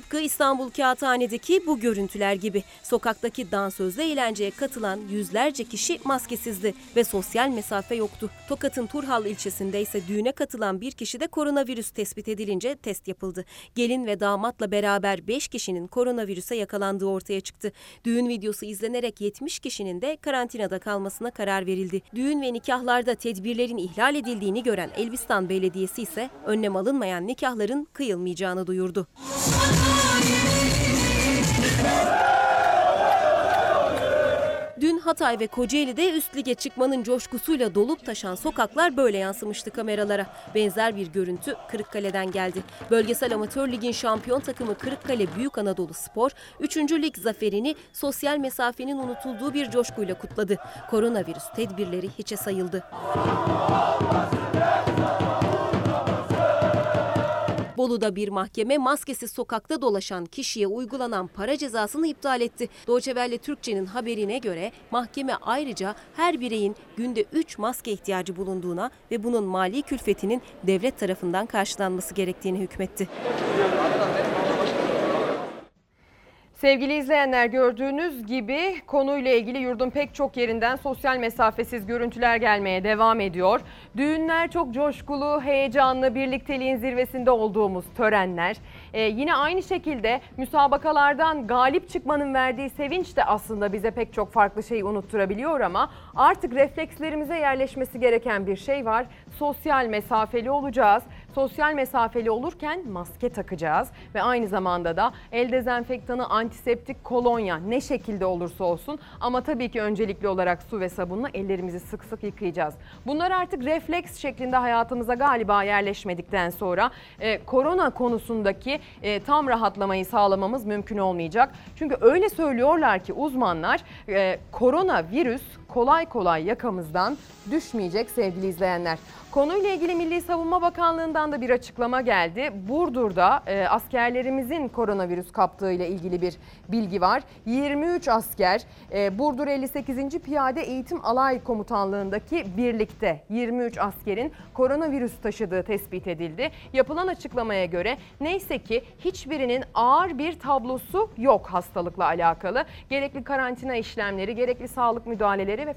Tıpkı İstanbul Kağıthane'deki bu görüntüler gibi sokaktaki dansözle eğlenceye katılan yüzlerce kişi maskesizdi ve sosyal mesafe yoktu. Tokat'ın Turhal ilçesinde ise düğüne katılan bir kişide koronavirüs tespit edilince test yapıldı. Gelin ve damatla beraber 5 kişinin koronavirüse yakalandığı ortaya çıktı. Düğün videosu izlenerek 70 kişinin de karantinada kalmasına karar verildi. Düğün ve nikahlarda tedbirlerin ihlal edildiğini gören Elbistan Belediyesi ise önlem alınmayan nikahların kıyılmayacağını duyurdu. Dün Hatay ve Kocaeli'de üst lige çıkmanın coşkusuyla dolup taşan sokaklar böyle yansımıştı kameralara. Benzer bir görüntü Kırıkkale'den geldi. Bölgesel Amatör Lig'in şampiyon takımı Kırıkkale Büyük Anadolu Spor, 3. lig zaferini sosyal mesafenin unutulduğu bir coşkuyla kutladı. Koronavirüs tedbirleri hiçe sayıldı. Bolu'da bir mahkeme maskesiz sokakta dolaşan kişiye uygulanan para cezasını iptal etti. Deutsche Türkçe'nin haberine göre mahkeme ayrıca her bireyin günde 3 maske ihtiyacı bulunduğuna ve bunun mali külfetinin devlet tarafından karşılanması gerektiğini hükmetti. Sevgili izleyenler gördüğünüz gibi konuyla ilgili yurdun pek çok yerinden sosyal mesafesiz görüntüler gelmeye devam ediyor. Düğünler çok coşkulu, heyecanlı, birlikteliğin zirvesinde olduğumuz törenler. Ee, yine aynı şekilde müsabakalardan galip çıkmanın verdiği sevinç de aslında bize pek çok farklı şeyi unutturabiliyor ama artık reflekslerimize yerleşmesi gereken bir şey var. Sosyal mesafeli olacağız. Sosyal mesafeli olurken maske takacağız ve aynı zamanda da el dezenfektanı, antiseptik, kolonya ne şekilde olursa olsun ama tabii ki öncelikli olarak su ve sabunla ellerimizi sık sık yıkayacağız. Bunlar artık refleks şeklinde hayatımıza galiba yerleşmedikten sonra e, korona konusundaki e, tam rahatlamayı sağlamamız mümkün olmayacak. Çünkü öyle söylüyorlar ki uzmanlar e, koronavirüs kolay kolay yakamızdan düşmeyecek sevgili izleyenler. Konuyla ilgili Milli Savunma Bakanlığı'ndan da bir açıklama geldi. Burdur'da e, askerlerimizin koronavirüs kaptığı ile ilgili bir bilgi var. 23 asker e, Burdur 58. Piyade Eğitim Alay Komutanlığındaki birlikte 23 askerin koronavirüs taşıdığı tespit edildi. Yapılan açıklamaya göre neyse ki hiçbirinin ağır bir tablosu yok hastalıkla alakalı. Gerekli karantina işlemleri, gerekli sağlık müdahaleleri ve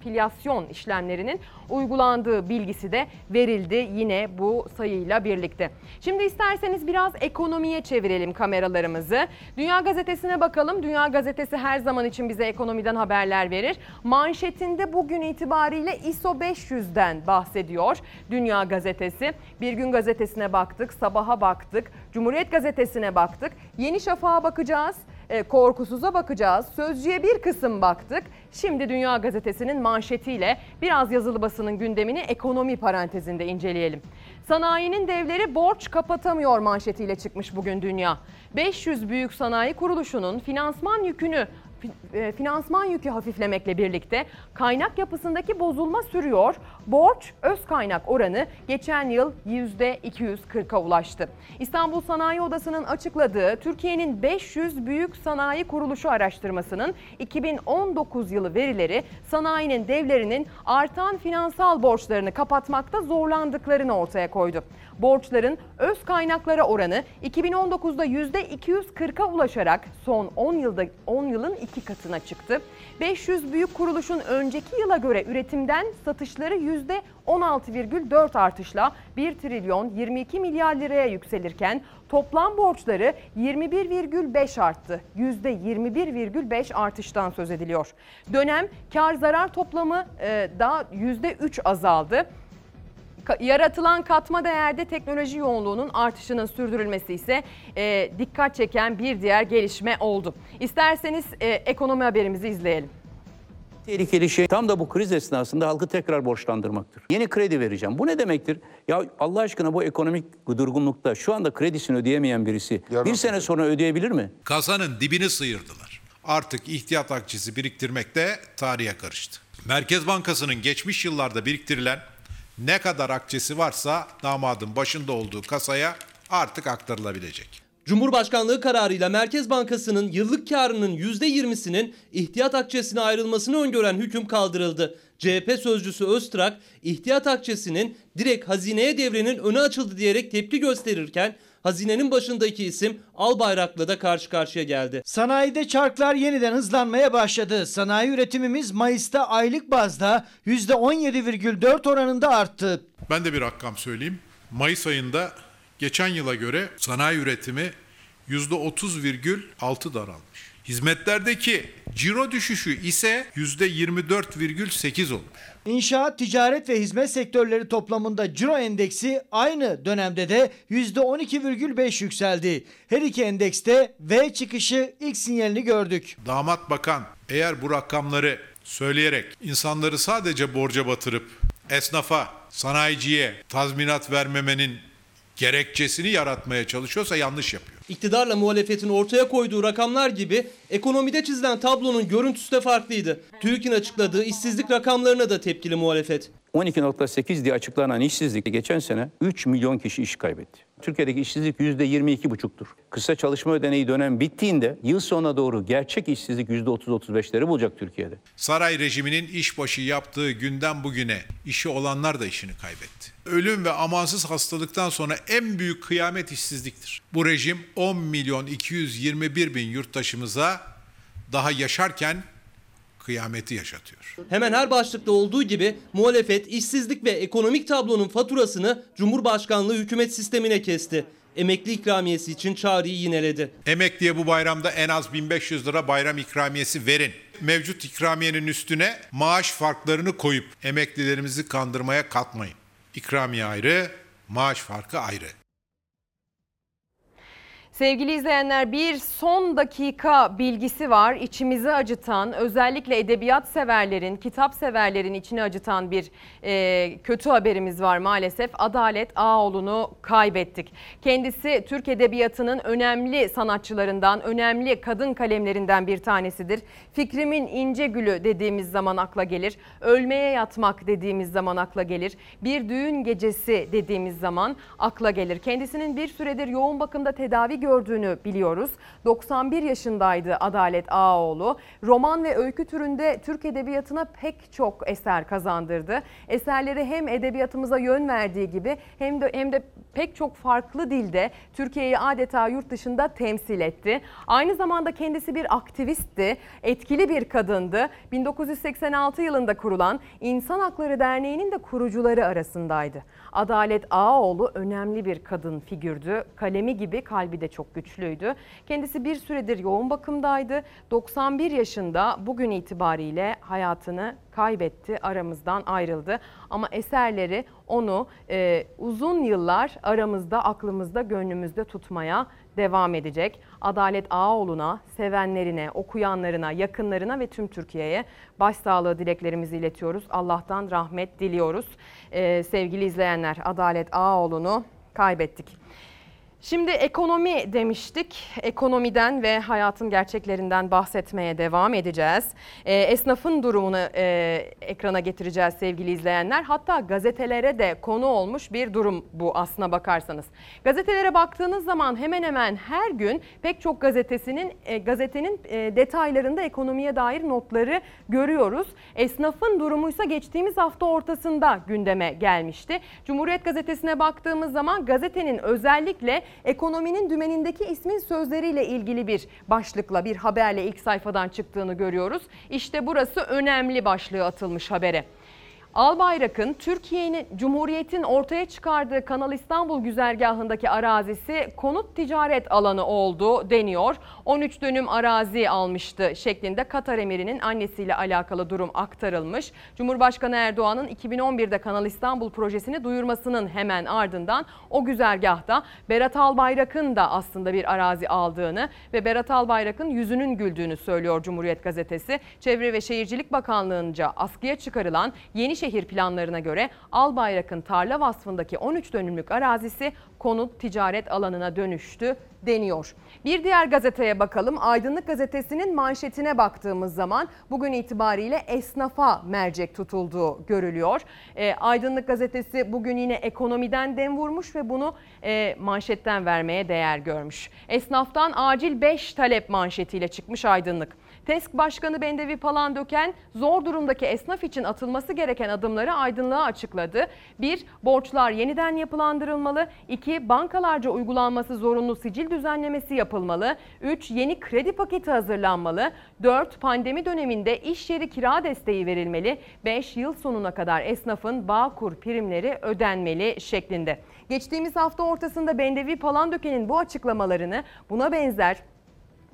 filyasyon işlemlerinin uygulandığı bilgisi verildi yine bu sayıyla birlikte. Şimdi isterseniz biraz ekonomiye çevirelim kameralarımızı. Dünya Gazetesi'ne bakalım. Dünya Gazetesi her zaman için bize ekonomiden haberler verir. Manşetinde bugün itibariyle ISO 500'den bahsediyor Dünya Gazetesi. Bir gün gazetesine baktık, sabaha baktık, Cumhuriyet Gazetesi'ne baktık. Yeni Şafak'a bakacağız. E, Korkusuz'a bakacağız. Sözcüye bir kısım baktık. Şimdi Dünya Gazetesi'nin manşetiyle biraz yazılı basının gündemini ekonomi parantezinde inceleyelim. Sanayinin devleri borç kapatamıyor manşetiyle çıkmış bugün dünya. 500 büyük sanayi kuruluşunun finansman yükünü finansman yükü hafiflemekle birlikte kaynak yapısındaki bozulma sürüyor. Borç öz kaynak oranı geçen yıl %240'a ulaştı. İstanbul Sanayi Odası'nın açıkladığı Türkiye'nin 500 büyük sanayi kuruluşu araştırmasının 2019 yılı verileri sanayinin devlerinin artan finansal borçlarını kapatmakta zorlandıklarını ortaya koydu. Borçların öz kaynaklara oranı 2019'da %240'a ulaşarak son 10 yılda 10 yılın iki katına çıktı. 500 büyük kuruluşun önceki yıla göre üretimden satışları %16,4 artışla 1 trilyon 22 milyar liraya yükselirken toplam borçları 21,5 arttı. %21,5 artıştan söz ediliyor. Dönem kar zarar toplamı e, da %3 azaldı. Yaratılan katma değerde teknoloji yoğunluğunun artışının sürdürülmesi ise e, dikkat çeken bir diğer gelişme oldu. İsterseniz e, ekonomi haberimizi izleyelim. Tehlikeli şey tam da bu kriz esnasında halkı tekrar borçlandırmaktır. Yeni kredi vereceğim. Bu ne demektir? Ya Allah aşkına bu ekonomik durgunlukta şu anda kredisini ödeyemeyen birisi bir sene sonra ödeyebilir mi? Kasanın dibini sıyırdılar. Artık ihtiyat akçesi biriktirmek de tarihe karıştı. Merkez Bankası'nın geçmiş yıllarda biriktirilen ne kadar akçesi varsa damadın başında olduğu kasaya artık aktarılabilecek. Cumhurbaşkanlığı kararıyla Merkez Bankası'nın yıllık karının %20'sinin ihtiyat akçesine ayrılmasını öngören hüküm kaldırıldı. CHP sözcüsü Öztrak, ihtiyat akçesinin direkt hazineye devrenin önü açıldı diyerek tepki gösterirken hazinenin başındaki isim Albayrak'la da karşı karşıya geldi. Sanayide çarklar yeniden hızlanmaya başladı. Sanayi üretimimiz Mayıs'ta aylık bazda %17,4 oranında arttı. Ben de bir rakam söyleyeyim. Mayıs ayında geçen yıla göre sanayi üretimi %30,6 daralmış. Hizmetlerdeki ciro düşüşü ise %24,8 olmuş. İnşaat, ticaret ve hizmet sektörleri toplamında ciro endeksi aynı dönemde de %12,5 yükseldi. Her iki endekste V çıkışı ilk sinyalini gördük. Damat bakan eğer bu rakamları söyleyerek insanları sadece borca batırıp esnafa, sanayiciye tazminat vermemenin gerekçesini yaratmaya çalışıyorsa yanlış yapıyor. İktidarla muhalefetin ortaya koyduğu rakamlar gibi ekonomide çizilen tablonun görüntüsü de farklıydı. TÜİK'in açıkladığı işsizlik rakamlarına da tepkili muhalefet. 12.8 diye açıklanan işsizlik geçen sene 3 milyon kişi iş kaybetti. Türkiye'deki işsizlik %22,5'tur. Kısa çalışma ödeneği dönem bittiğinde yıl sonuna doğru gerçek işsizlik %30-35'leri bulacak Türkiye'de. Saray rejiminin işbaşı yaptığı günden bugüne işi olanlar da işini kaybetti. Ölüm ve amansız hastalıktan sonra en büyük kıyamet işsizliktir. Bu rejim 10 milyon 221 bin yurttaşımıza daha yaşarken kıyameti yaşatıyor. Hemen her başlıkta olduğu gibi muhalefet işsizlik ve ekonomik tablonun faturasını Cumhurbaşkanlığı hükümet sistemine kesti. Emekli ikramiyesi için çağrıyı yineledi. Emekliye bu bayramda en az 1500 lira bayram ikramiyesi verin. Mevcut ikramiyenin üstüne maaş farklarını koyup emeklilerimizi kandırmaya kalkmayın. İkramiye ayrı, maaş farkı ayrı. Sevgili izleyenler bir son dakika bilgisi var. İçimizi acıtan özellikle edebiyat severlerin, kitap severlerin içini acıtan bir e, kötü haberimiz var maalesef. Adalet Ağoğlu'nu kaybettik. Kendisi Türk Edebiyatı'nın önemli sanatçılarından, önemli kadın kalemlerinden bir tanesidir. Fikrimin ince gülü dediğimiz zaman akla gelir. Ölmeye yatmak dediğimiz zaman akla gelir. Bir düğün gecesi dediğimiz zaman akla gelir. Kendisinin bir süredir yoğun bakımda tedavi gördüğünü biliyoruz. 91 yaşındaydı Adalet Ağaoğlu. Roman ve öykü türünde Türk edebiyatına pek çok eser kazandırdı. Eserleri hem edebiyatımıza yön verdiği gibi hem de hem de pek çok farklı dilde Türkiye'yi adeta yurt dışında temsil etti. Aynı zamanda kendisi bir aktivistti, etkili bir kadındı. 1986 yılında kurulan İnsan Hakları Derneği'nin de kurucuları arasındaydı. Adalet Ağaoğlu önemli bir kadın figürdü. Kalemi gibi kalbi de çok güçlüydü. Kendisi bir süredir yoğun bakımdaydı. 91 yaşında bugün itibariyle hayatını kaybetti, aramızdan ayrıldı. Ama eserleri onu e, uzun yıllar aramızda, aklımızda, gönlümüzde tutmaya devam edecek. Adalet Ağaoğlu'na, sevenlerine, okuyanlarına, yakınlarına ve tüm Türkiye'ye başsağlığı dileklerimizi iletiyoruz. Allah'tan rahmet diliyoruz. E, sevgili izleyenler, Adalet Ağaoğlu'nu kaybettik. Şimdi ekonomi demiştik. Ekonomiden ve hayatın gerçeklerinden bahsetmeye devam edeceğiz. E, esnafın durumunu e, ekrana getireceğiz sevgili izleyenler. Hatta gazetelere de konu olmuş bir durum bu aslına bakarsanız. Gazetelere baktığınız zaman hemen hemen her gün pek çok gazetesinin e, gazetenin e, detaylarında ekonomiye dair notları görüyoruz. Esnafın durumuysa geçtiğimiz hafta ortasında gündeme gelmişti. Cumhuriyet gazetesine baktığımız zaman gazetenin özellikle ekonominin dümenindeki ismin sözleriyle ilgili bir başlıkla bir haberle ilk sayfadan çıktığını görüyoruz. İşte burası önemli başlığı atılmış habere. Albayrak'ın Türkiye'nin Cumhuriyet'in ortaya çıkardığı Kanal İstanbul güzergahındaki arazisi konut ticaret alanı oldu deniyor. 13 dönüm arazi almıştı şeklinde Katar emirinin annesiyle alakalı durum aktarılmış. Cumhurbaşkanı Erdoğan'ın 2011'de Kanal İstanbul projesini duyurmasının hemen ardından o güzergahta Berat Albayrak'ın da aslında bir arazi aldığını ve Berat Albayrak'ın yüzünün güldüğünü söylüyor Cumhuriyet gazetesi. Çevre ve Şehircilik Bakanlığı'nca askıya çıkarılan yeni şehir planlarına göre Albayrak'ın tarla vasfındaki 13 dönümlük arazisi konut ticaret alanına dönüştü deniyor. Bir diğer gazeteye bakalım. Aydınlık gazetesinin manşetine baktığımız zaman bugün itibariyle esnafa mercek tutulduğu görülüyor. E, Aydınlık gazetesi bugün yine ekonomiden dem vurmuş ve bunu e, manşetten vermeye değer görmüş. Esnaftan acil 5 talep manşetiyle çıkmış Aydınlık. TESK Başkanı Bendevi Palandöken zor durumdaki esnaf için atılması gereken adımları aydınlığa açıkladı. 1. Borçlar yeniden yapılandırılmalı. 2. Bankalarca uygulanması zorunlu sicil düzenlemesi yapılmalı. 3. Yeni kredi paketi hazırlanmalı. 4. Pandemi döneminde iş yeri kira desteği verilmeli. 5. Yıl sonuna kadar esnafın Bağkur primleri ödenmeli şeklinde. Geçtiğimiz hafta ortasında Bendevi Palandöken'in bu açıklamalarını buna benzer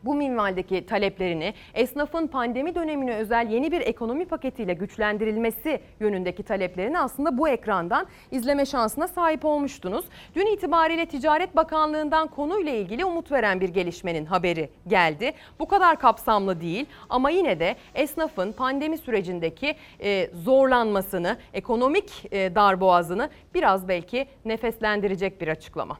bu minvaldeki taleplerini esnafın pandemi dönemine özel yeni bir ekonomi paketiyle güçlendirilmesi yönündeki taleplerini aslında bu ekrandan izleme şansına sahip olmuştunuz. Dün itibariyle Ticaret Bakanlığı'ndan konuyla ilgili umut veren bir gelişmenin haberi geldi. Bu kadar kapsamlı değil ama yine de esnafın pandemi sürecindeki e, zorlanmasını, ekonomik e, darboğazını biraz belki nefeslendirecek bir açıklama.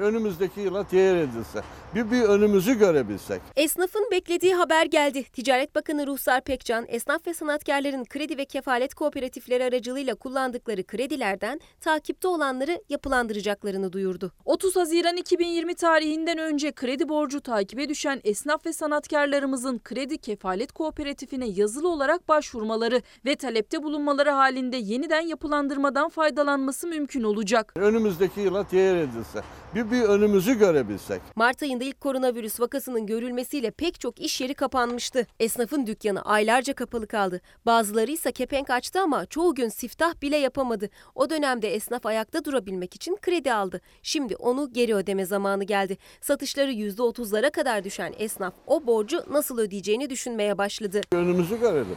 Önümüzdeki yıla tehir edilse. Bir, bir önümüzü görebilsek. Esnafın beklediği haber geldi. Ticaret Bakanı Ruhsar Pekcan, esnaf ve sanatkarların kredi ve kefalet kooperatifleri aracılığıyla kullandıkları kredilerden takipte olanları yapılandıracaklarını duyurdu. 30 Haziran 2020 tarihinden önce kredi borcu takibe düşen esnaf ve sanatkarlarımızın kredi kefalet kooperatifine yazılı olarak başvurmaları ve talepte bulunmaları halinde yeniden yapılandırmadan faydalanması mümkün olacak. Önümüzdeki yıla teyir edilse. Bir, bir önümüzü görebilsek. Mart ayında ilk koronavirüs vakasının görülmesiyle pek çok iş yeri kapanmıştı. Esnafın dükkanı aylarca kapalı kaldı. Bazıları ise kepenk açtı ama çoğu gün siftah bile yapamadı. O dönemde esnaf ayakta durabilmek için kredi aldı. Şimdi onu geri ödeme zamanı geldi. Satışları %30'lara kadar düşen esnaf o borcu nasıl ödeyeceğini düşünmeye başladı. Önümüzü görelim.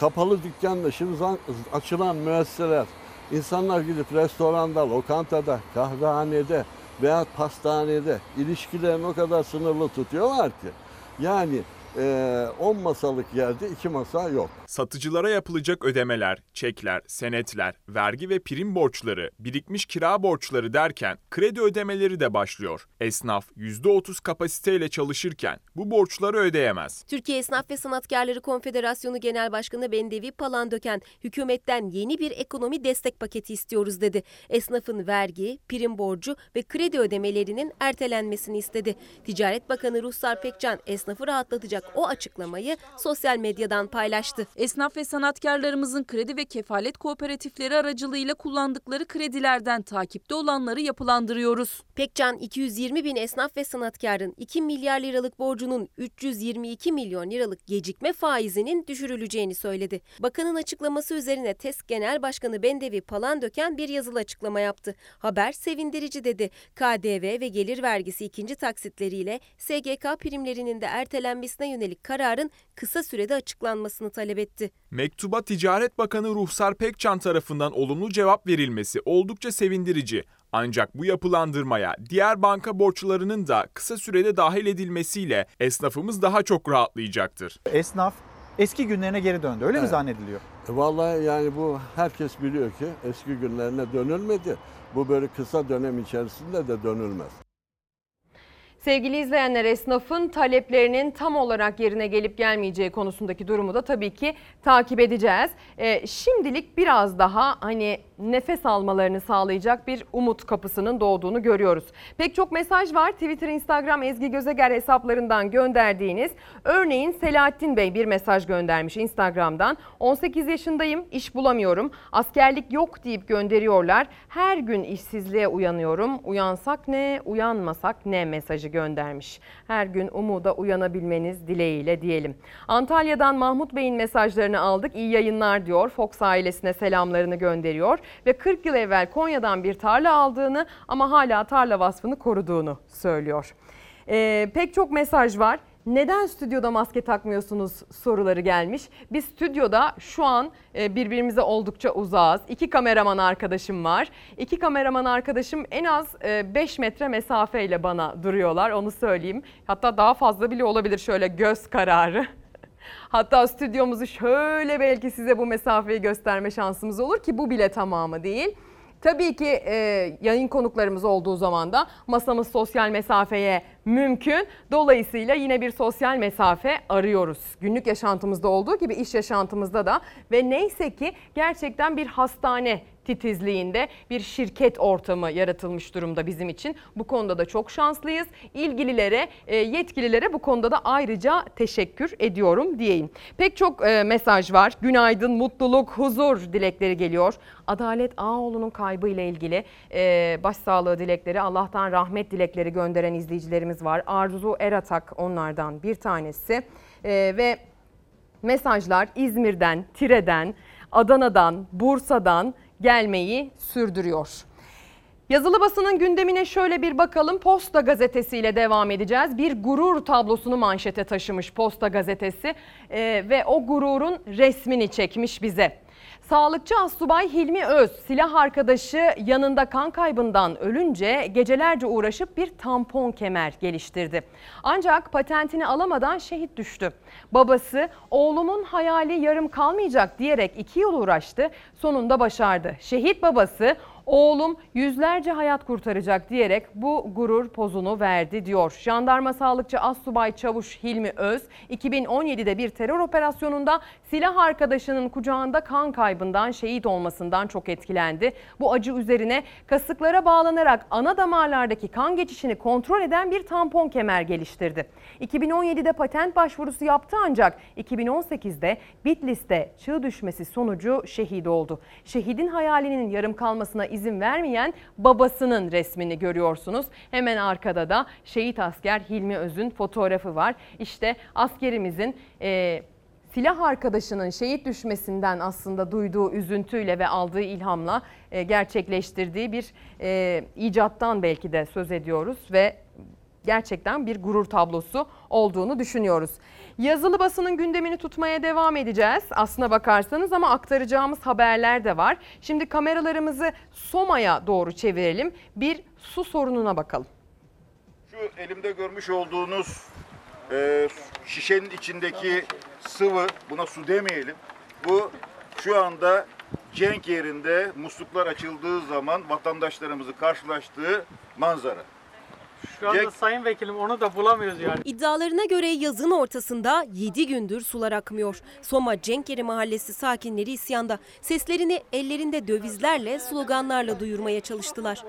Kapalı dükkanla şimdi açılan müesseseler, insanlar gidip restoranda, lokantada, kahvehanede veya pastanede ilişkilerini o kadar sınırlı tutuyorlar ki. Yani 10 masalık yerde 2 masa yok. Satıcılara yapılacak ödemeler, çekler, senetler, vergi ve prim borçları, birikmiş kira borçları derken kredi ödemeleri de başlıyor. Esnaf %30 kapasiteyle çalışırken bu borçları ödeyemez. Türkiye Esnaf ve Sanatkarları Konfederasyonu Genel Başkanı Bendevi Palandöken, hükümetten yeni bir ekonomi destek paketi istiyoruz dedi. Esnafın vergi, prim borcu ve kredi ödemelerinin ertelenmesini istedi. Ticaret Bakanı Ruhsar Pekcan esnafı rahatlatacak o açıklamayı sosyal medyadan paylaştı. Esnaf ve sanatkarlarımızın kredi ve kefalet kooperatifleri aracılığıyla kullandıkları kredilerden takipte olanları yapılandırıyoruz. Pekcan 220 bin esnaf ve sanatkarın 2 milyar liralık borcunun 322 milyon liralık gecikme faizinin düşürüleceğini söyledi. Bakanın açıklaması üzerine TESK Genel Başkanı Bendevi Palandöken bir yazılı açıklama yaptı. Haber sevindirici dedi. KDV ve gelir vergisi ikinci taksitleriyle SGK primlerinin de ertelenmesine yönelik kararın kısa sürede açıklanmasını talep etti. Mektuba Ticaret Bakanı Ruhsar Pekcan tarafından olumlu cevap verilmesi oldukça sevindirici. Ancak bu yapılandırmaya diğer banka borçlarının da kısa sürede dahil edilmesiyle esnafımız daha çok rahatlayacaktır. Esnaf eski günlerine geri döndü öyle mi Evet. zannediliyor? E, Vallahi yani bu herkes biliyor ki eski günlerine dönülmedi. Bu böyle kısa dönem içerisinde de dönülmez. Sevgili izleyenler esnafın taleplerinin tam olarak yerine gelip gelmeyeceği konusundaki durumu da tabii ki takip edeceğiz. Ee, şimdilik biraz daha hani nefes almalarını sağlayacak bir umut kapısının doğduğunu görüyoruz. Pek çok mesaj var Twitter, Instagram, Ezgi Gözeger hesaplarından gönderdiğiniz. Örneğin Selahattin Bey bir mesaj göndermiş Instagram'dan. 18 yaşındayım, iş bulamıyorum, askerlik yok deyip gönderiyorlar. Her gün işsizliğe uyanıyorum. Uyansak ne, uyanmasak ne mesajı göndermiş. Her gün umuda uyanabilmeniz dileğiyle diyelim. Antalya'dan Mahmut Bey'in mesajlarını aldık. İyi yayınlar diyor. Fox ailesine selamlarını gönderiyor ve 40 yıl evvel Konya'dan bir tarla aldığını ama hala tarla vasfını koruduğunu söylüyor. Ee, pek çok mesaj var. Neden stüdyoda maske takmıyorsunuz soruları gelmiş. Biz stüdyoda şu an e, birbirimize oldukça uzağız. İki kameraman arkadaşım var. İki kameraman arkadaşım en az 5 metre mesafeyle bana duruyorlar onu söyleyeyim. Hatta daha fazla bile olabilir şöyle göz kararı. Hatta stüdyomuzu şöyle belki size bu mesafeyi gösterme şansımız olur ki bu bile tamamı değil. Tabii ki e, yayın konuklarımız olduğu zaman da masamız sosyal mesafeye mümkün. Dolayısıyla yine bir sosyal mesafe arıyoruz. Günlük yaşantımızda olduğu gibi iş yaşantımızda da ve neyse ki gerçekten bir hastane titizliğinde bir şirket ortamı yaratılmış durumda bizim için. Bu konuda da çok şanslıyız. İlgililere, e, yetkililere bu konuda da ayrıca teşekkür ediyorum diyeyim. Pek çok e, mesaj var. Günaydın, mutluluk, huzur dilekleri geliyor. Adalet Ağoğlu'nun kaybı ile ilgili e, başsağlığı dilekleri, Allah'tan rahmet dilekleri gönderen izleyicilerimiz var. Arzu Eratak onlardan bir tanesi. Ve mesajlar İzmir'den, Tire'den, Adana'dan, Bursa'dan gelmeyi sürdürüyor. Yazılı basının gündemine şöyle bir bakalım. Posta gazetesiyle devam edeceğiz. Bir gurur tablosunu manşete taşımış Posta gazetesi Ee, ve o gururun resmini çekmiş bize. Sağlıkçı Assubay Hilmi Öz silah arkadaşı yanında kan kaybından ölünce gecelerce uğraşıp bir tampon kemer geliştirdi. Ancak patentini alamadan şehit düştü. Babası oğlumun hayali yarım kalmayacak diyerek iki yıl uğraştı sonunda başardı. Şehit babası Oğlum yüzlerce hayat kurtaracak diyerek bu gurur pozunu verdi diyor. Jandarma sağlıkçı Assubay Çavuş Hilmi Öz 2017'de bir terör operasyonunda silah arkadaşının kucağında kan kaybından şehit olmasından çok etkilendi. Bu acı üzerine kasıklara bağlanarak ana damarlardaki kan geçişini kontrol eden bir tampon kemer geliştirdi. 2017'de patent başvurusu yaptı ancak 2018'de Bitlis'te çığ düşmesi sonucu şehit oldu. Şehidin hayalinin yarım kalmasına izin vermeyen babasının resmini görüyorsunuz. Hemen arkada da şehit asker Hilmi Öz'ün fotoğrafı var. İşte askerimizin e, silah arkadaşının şehit düşmesinden aslında duyduğu üzüntüyle ve aldığı ilhamla e, gerçekleştirdiği bir e, icattan belki de söz ediyoruz ve gerçekten bir gurur tablosu olduğunu düşünüyoruz. Yazılı basının gündemini tutmaya devam edeceğiz aslına bakarsanız ama aktaracağımız haberler de var. Şimdi kameralarımızı Soma'ya doğru çevirelim. Bir su sorununa bakalım. Şu elimde görmüş olduğunuz e, şişenin içindeki sıvı, buna su demeyelim. Bu şu anda Cenk yerinde musluklar açıldığı zaman vatandaşlarımızı karşılaştığı manzara. Şu anda sayın vekilim onu da bulamıyoruz yani. İddialarına göre yazın ortasında 7 gündür sular akmıyor. Soma Cenkeri Mahallesi sakinleri isyanda. Seslerini ellerinde dövizlerle, sloganlarla duyurmaya çalıştılar.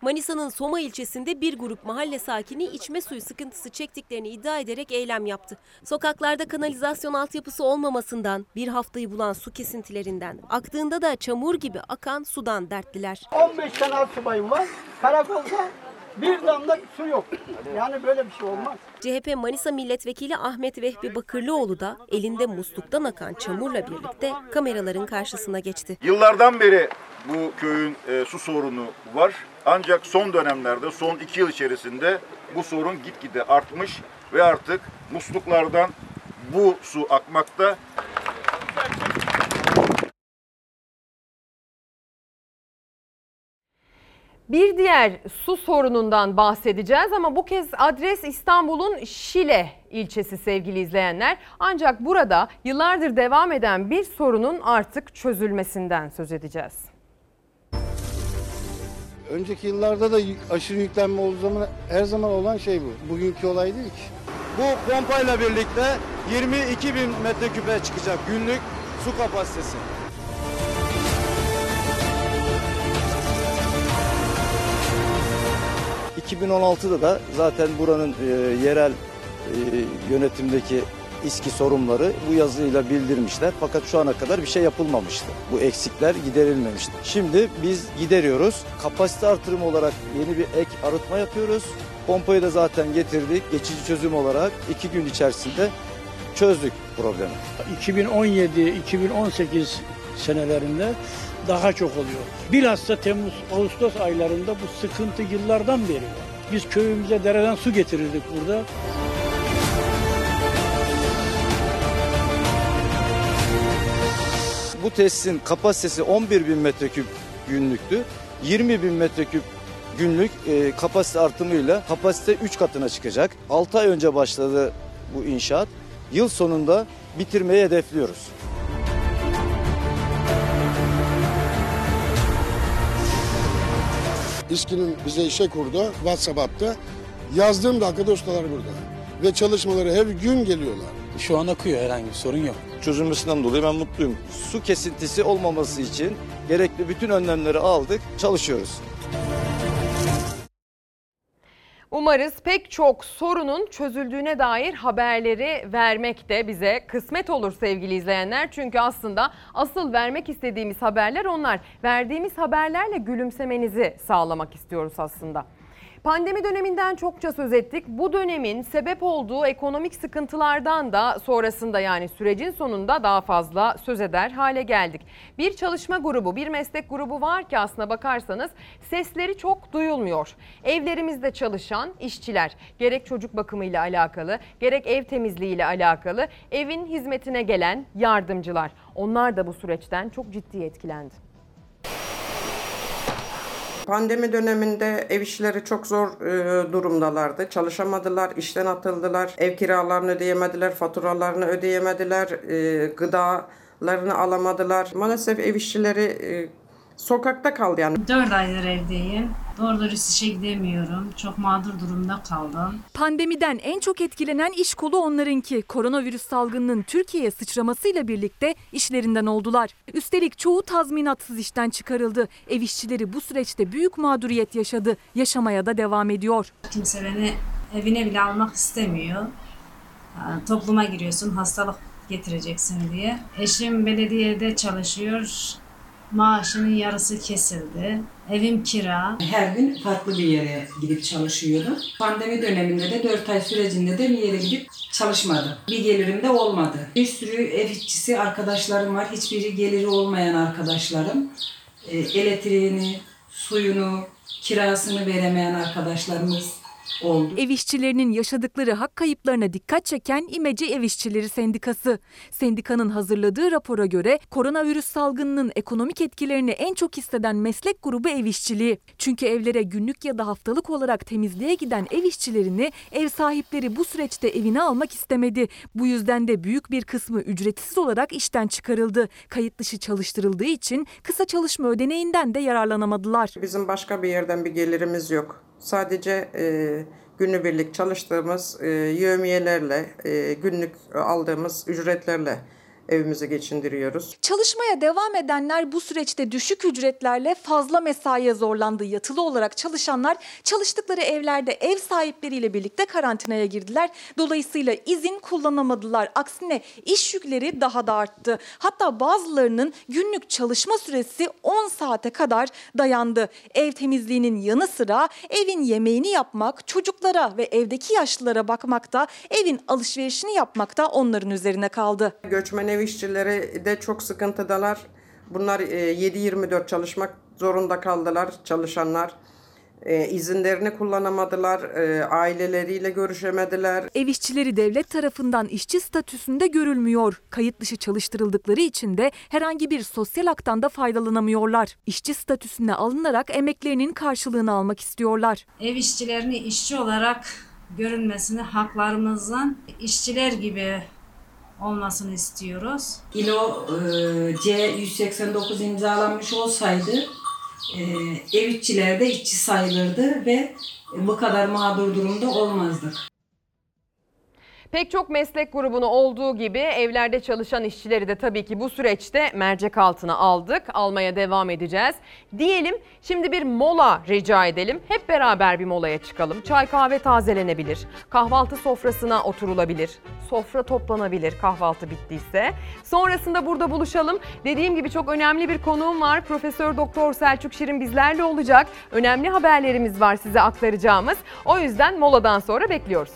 Manisa'nın Soma ilçesinde bir grup mahalle sakini içme suyu sıkıntısı çektiklerini iddia ederek eylem yaptı. Sokaklarda kanalizasyon altyapısı olmamasından, bir haftayı bulan su kesintilerinden, aktığında da çamur gibi akan sudan dertliler. 15 tane alsubayım var. Karakolda bir damla su yok. Yani böyle bir şey olmaz. CHP Manisa Milletvekili Ahmet Vehbi Bakırlıoğlu da elinde musluktan akan çamurla birlikte kameraların karşısına geçti. Yıllardan beri bu köyün e, su sorunu var. Ancak son dönemlerde, son iki yıl içerisinde bu sorun gitgide artmış ve artık musluklardan bu su akmakta. Bir diğer su sorunundan bahsedeceğiz ama bu kez adres İstanbul'un Şile ilçesi sevgili izleyenler. Ancak burada yıllardır devam eden bir sorunun artık çözülmesinden söz edeceğiz. Önceki yıllarda da aşırı yüklenme olduğu zaman her zaman olan şey bu. Bugünkü olay değil ki. Bu pompayla birlikte 22 bin metreküpe çıkacak günlük su kapasitesi. ...2016'da da zaten buranın e, yerel e, yönetimdeki İSKİ sorunları bu yazıyla bildirmişler. Fakat şu ana kadar bir şey yapılmamıştı. Bu eksikler giderilmemişti. Şimdi biz gideriyoruz. Kapasite artırımı olarak yeni bir ek arıtma yapıyoruz. Pompayı da zaten getirdik. Geçici çözüm olarak iki gün içerisinde çözdük problemi. 2017-2018 senelerinde daha çok oluyor. Bilhassa Temmuz, Ağustos aylarında bu sıkıntı yıllardan beri. Biz köyümüze dereden su getirirdik burada. Bu tesisin kapasitesi 11 bin metreküp günlüktü. 20 bin metreküp günlük e, kapasite artımıyla kapasite 3 katına çıkacak. 6 ay önce başladı bu inşaat. Yıl sonunda bitirmeyi hedefliyoruz. İSKİ'nin bize işe kurdu WhatsApp hattı. Yazdığım dakikada ustalar burada. Ve çalışmaları her gün geliyorlar. Şu an akıyor herhangi bir sorun yok. Çözülmesinden dolayı ben mutluyum. Su kesintisi olmaması için gerekli bütün önlemleri aldık, çalışıyoruz. Umarız pek çok sorunun çözüldüğüne dair haberleri vermek de bize kısmet olur sevgili izleyenler. Çünkü aslında asıl vermek istediğimiz haberler onlar. Verdiğimiz haberlerle gülümsemenizi sağlamak istiyoruz aslında. Pandemi döneminden çokça söz ettik. Bu dönemin sebep olduğu ekonomik sıkıntılardan da sonrasında yani sürecin sonunda daha fazla söz eder hale geldik. Bir çalışma grubu, bir meslek grubu var ki aslına bakarsanız sesleri çok duyulmuyor. Evlerimizde çalışan işçiler gerek çocuk bakımıyla alakalı, gerek ev temizliğiyle alakalı, evin hizmetine gelen yardımcılar. Onlar da bu süreçten çok ciddi etkilendi. Pandemi döneminde ev işleri çok zor e, durumdalardı. Çalışamadılar, işten atıldılar, ev kiralarını ödeyemediler, faturalarını ödeyemediler, e, gıdalarını alamadılar. Maalesef ev işçileri e, sokakta kaldı yani. 4 aydır evdeyim. Doğru dürüst işe gidemiyorum. Çok mağdur durumda kaldım. Pandemiden en çok etkilenen iş kolu onlarınki. Koronavirüs salgınının Türkiye'ye sıçramasıyla birlikte işlerinden oldular. Üstelik çoğu tazminatsız işten çıkarıldı. Ev işçileri bu süreçte büyük mağduriyet yaşadı. Yaşamaya da devam ediyor. Kimse beni evine bile almak istemiyor. Ha, Topluma giriyorsun hastalık getireceksin diye. Eşim belediyede çalışıyor. Maaşının yarısı kesildi. Evim kira. Her gün farklı bir yere gidip çalışıyordum. Pandemi döneminde de 4 ay sürecinde de bir yere gidip çalışmadım. Bir gelirim de olmadı. Bir sürü ev işçisi arkadaşlarım var. Hiçbiri geliri olmayan arkadaşlarım. E, elektriğini, suyunu, kirasını veremeyen arkadaşlarımız oldu. Ev işçilerinin yaşadıkları hak kayıplarına dikkat çeken İmece Ev İşçileri Sendikası. Sendikanın hazırladığı rapora göre koronavirüs salgınının ekonomik etkilerini en çok hisseden meslek grubu ev işçiliği. Çünkü evlere günlük ya da haftalık olarak temizliğe giden ev işçilerini ev sahipleri bu süreçte evine almak istemedi. Bu yüzden de büyük bir kısmı ücretsiz olarak işten çıkarıldı. Kayıt dışı çalıştırıldığı için kısa çalışma ödeneğinden de yararlanamadılar. Bizim başka bir yerden bir gelirimiz yok. Sadece e, günübirlik çalıştığımız e, yevmiyelerle, e, günlük aldığımız ücretlerle evimizi geçindiriyoruz. Çalışmaya devam edenler bu süreçte düşük ücretlerle fazla mesaiye zorlandı. Yatılı olarak çalışanlar çalıştıkları evlerde ev sahipleriyle birlikte karantinaya girdiler. Dolayısıyla izin kullanamadılar. Aksine iş yükleri daha da arttı. Hatta bazılarının günlük çalışma süresi 10 saate kadar dayandı. Ev temizliğinin yanı sıra evin yemeğini yapmak, çocuklara ve evdeki yaşlılara bakmakta, evin alışverişini yapmakta onların üzerine kaldı. Göçmen ev işçileri de çok sıkıntıdalar. Bunlar e, 7-24 çalışmak zorunda kaldılar çalışanlar. E, izinlerini kullanamadılar, e, aileleriyle görüşemediler. Ev işçileri devlet tarafından işçi statüsünde görülmüyor. Kayıt dışı çalıştırıldıkları için de herhangi bir sosyal haktan da faydalanamıyorlar. İşçi statüsüne alınarak emeklerinin karşılığını almak istiyorlar. Ev işçilerini işçi olarak görünmesini haklarımızın işçiler gibi olmasını istiyoruz. İLO e, C189 imzalanmış olsaydı e, ev işçiler de işçi sayılırdı ve bu kadar mağdur durumda olmazdık. Pek çok meslek grubunu olduğu gibi evlerde çalışan işçileri de tabii ki bu süreçte mercek altına aldık. Almaya devam edeceğiz. Diyelim şimdi bir mola rica edelim. Hep beraber bir molaya çıkalım. Çay kahve tazelenebilir. Kahvaltı sofrasına oturulabilir. Sofra toplanabilir kahvaltı bittiyse. Sonrasında burada buluşalım. Dediğim gibi çok önemli bir konuğum var. Profesör Doktor Selçuk Şirin bizlerle olacak. Önemli haberlerimiz var size aktaracağımız. O yüzden moladan sonra bekliyoruz.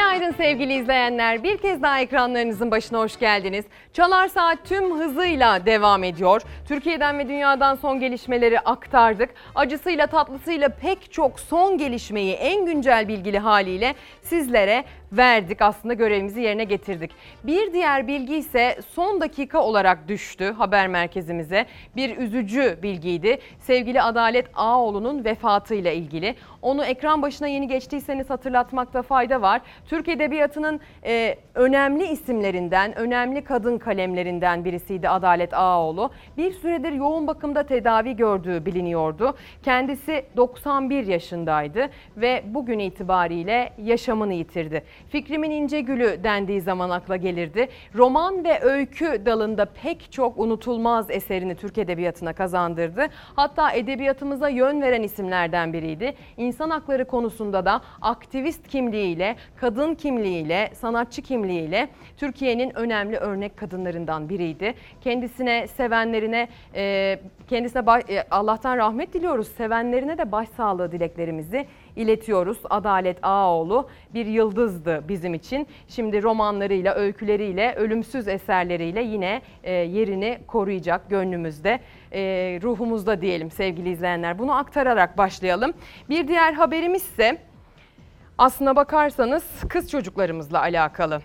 Günaydın sevgili izleyenler. Bir kez daha ekranlarınızın başına hoş geldiniz. Çalar Saat tüm hızıyla devam ediyor. Türkiye'den ve dünyadan son gelişmeleri aktardık. Acısıyla tatlısıyla pek çok son gelişmeyi en güncel bilgili haliyle sizlere verdik. Aslında görevimizi yerine getirdik. Bir diğer bilgi ise son dakika olarak düştü haber merkezimize. Bir üzücü bilgiydi. Sevgili Adalet Ağoğlu'nun vefatıyla ilgili. Onu ekran başına yeni geçtiyseniz hatırlatmakta fayda var. Türk Edebiyatı'nın e, önemli isimlerinden, önemli kadın kalemlerinden birisiydi Adalet Ağoğlu. Bir süredir yoğun bakımda tedavi gördüğü biliniyordu. Kendisi 91 yaşındaydı ve bugün itibariyle yaşamını yitirdi. Fikrimin İnce Gülü dendiği zaman akla gelirdi. Roman ve öykü dalında pek çok unutulmaz eserini Türk Edebiyatı'na kazandırdı. Hatta edebiyatımıza yön veren isimlerden biriydi. İnsan hakları konusunda da aktivist kimliğiyle, kadın kimliğiyle, sanatçı kimliğiyle Türkiye'nin önemli örnek kadınlarından biriydi. Kendisine, sevenlerine, kendisine Allah'tan rahmet diliyoruz. Sevenlerine de başsağlığı dileklerimizi iletiyoruz. Adalet Ağoğlu bir yıldızdı bizim için. Şimdi romanlarıyla, öyküleriyle, ölümsüz eserleriyle yine e, yerini koruyacak gönlümüzde, e, ruhumuzda diyelim sevgili izleyenler. Bunu aktararak başlayalım. Bir diğer haberimiz ise aslına bakarsanız kız çocuklarımızla alakalı.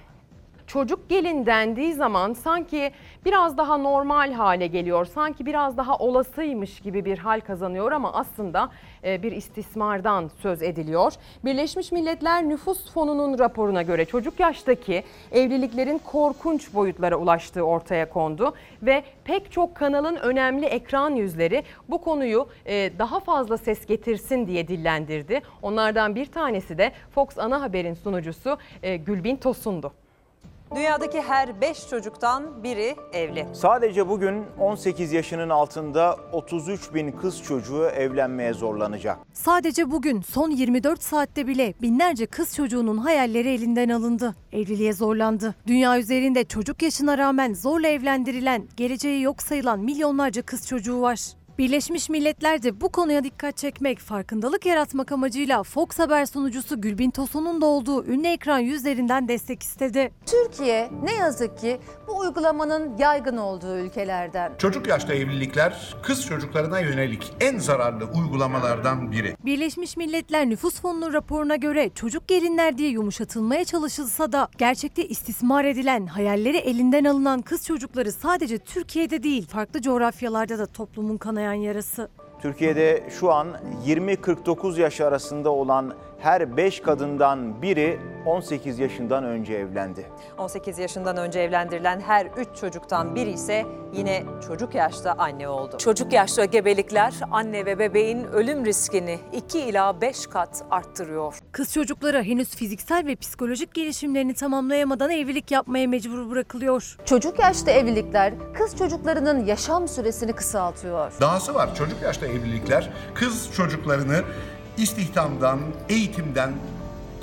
çocuk gelin dendiği zaman sanki biraz daha normal hale geliyor. Sanki biraz daha olasıymış gibi bir hal kazanıyor ama aslında bir istismardan söz ediliyor. Birleşmiş Milletler Nüfus Fonu'nun raporuna göre çocuk yaştaki evliliklerin korkunç boyutlara ulaştığı ortaya kondu ve pek çok kanalın önemli ekran yüzleri bu konuyu e, daha fazla ses getirsin diye dillendirdi. Onlardan bir tanesi de Fox Ana Haber'in sunucusu e, Gülbin Tosun'du. Dünyadaki her 5 çocuktan biri evli. Sadece bugün 18 yaşının altında 33 bin kız çocuğu evlenmeye zorlanacak. Sadece bugün son 24 saatte bile binlerce kız çocuğunun hayalleri elinden alındı. Evliliğe zorlandı. Dünya üzerinde çocuk yaşına rağmen zorla evlendirilen, geleceği yok sayılan milyonlarca kız çocuğu var. Birleşmiş Milletler de bu konuya dikkat çekmek, farkındalık yaratmak amacıyla Fox Haber sunucusu Gülbin Tosun'un da olduğu ünlü ekran yüzlerinden destek istedi. Türkiye ne yazık ki bu uygulamanın yaygın olduğu ülkelerden. Çocuk yaşta evlilikler kız çocuklarına yönelik en zararlı uygulamalardan biri. Birleşmiş Milletler Nüfus Fonu'nun raporuna göre çocuk gelinler diye yumuşatılmaya çalışılsa da gerçekte istismar edilen, hayalleri elinden alınan kız çocukları sadece Türkiye'de değil farklı coğrafyalarda da toplumun kanayan yarası. Türkiye'de şu an 20-49 yaş arasında olan her 5 kadından biri 18 yaşından önce evlendi. 18 yaşından önce evlendirilen her 3 çocuktan biri ise yine çocuk yaşta anne oldu. Çocuk yaşta gebelikler anne ve bebeğin ölüm riskini 2 ila 5 kat arttırıyor. Kız çocukları henüz fiziksel ve psikolojik gelişimlerini tamamlayamadan evlilik yapmaya mecbur bırakılıyor. Çocuk yaşta evlilikler kız çocuklarının yaşam süresini kısaltıyor. Dahası var çocuk yaşta evlilikler kız çocuklarını istihdamdan, eğitimden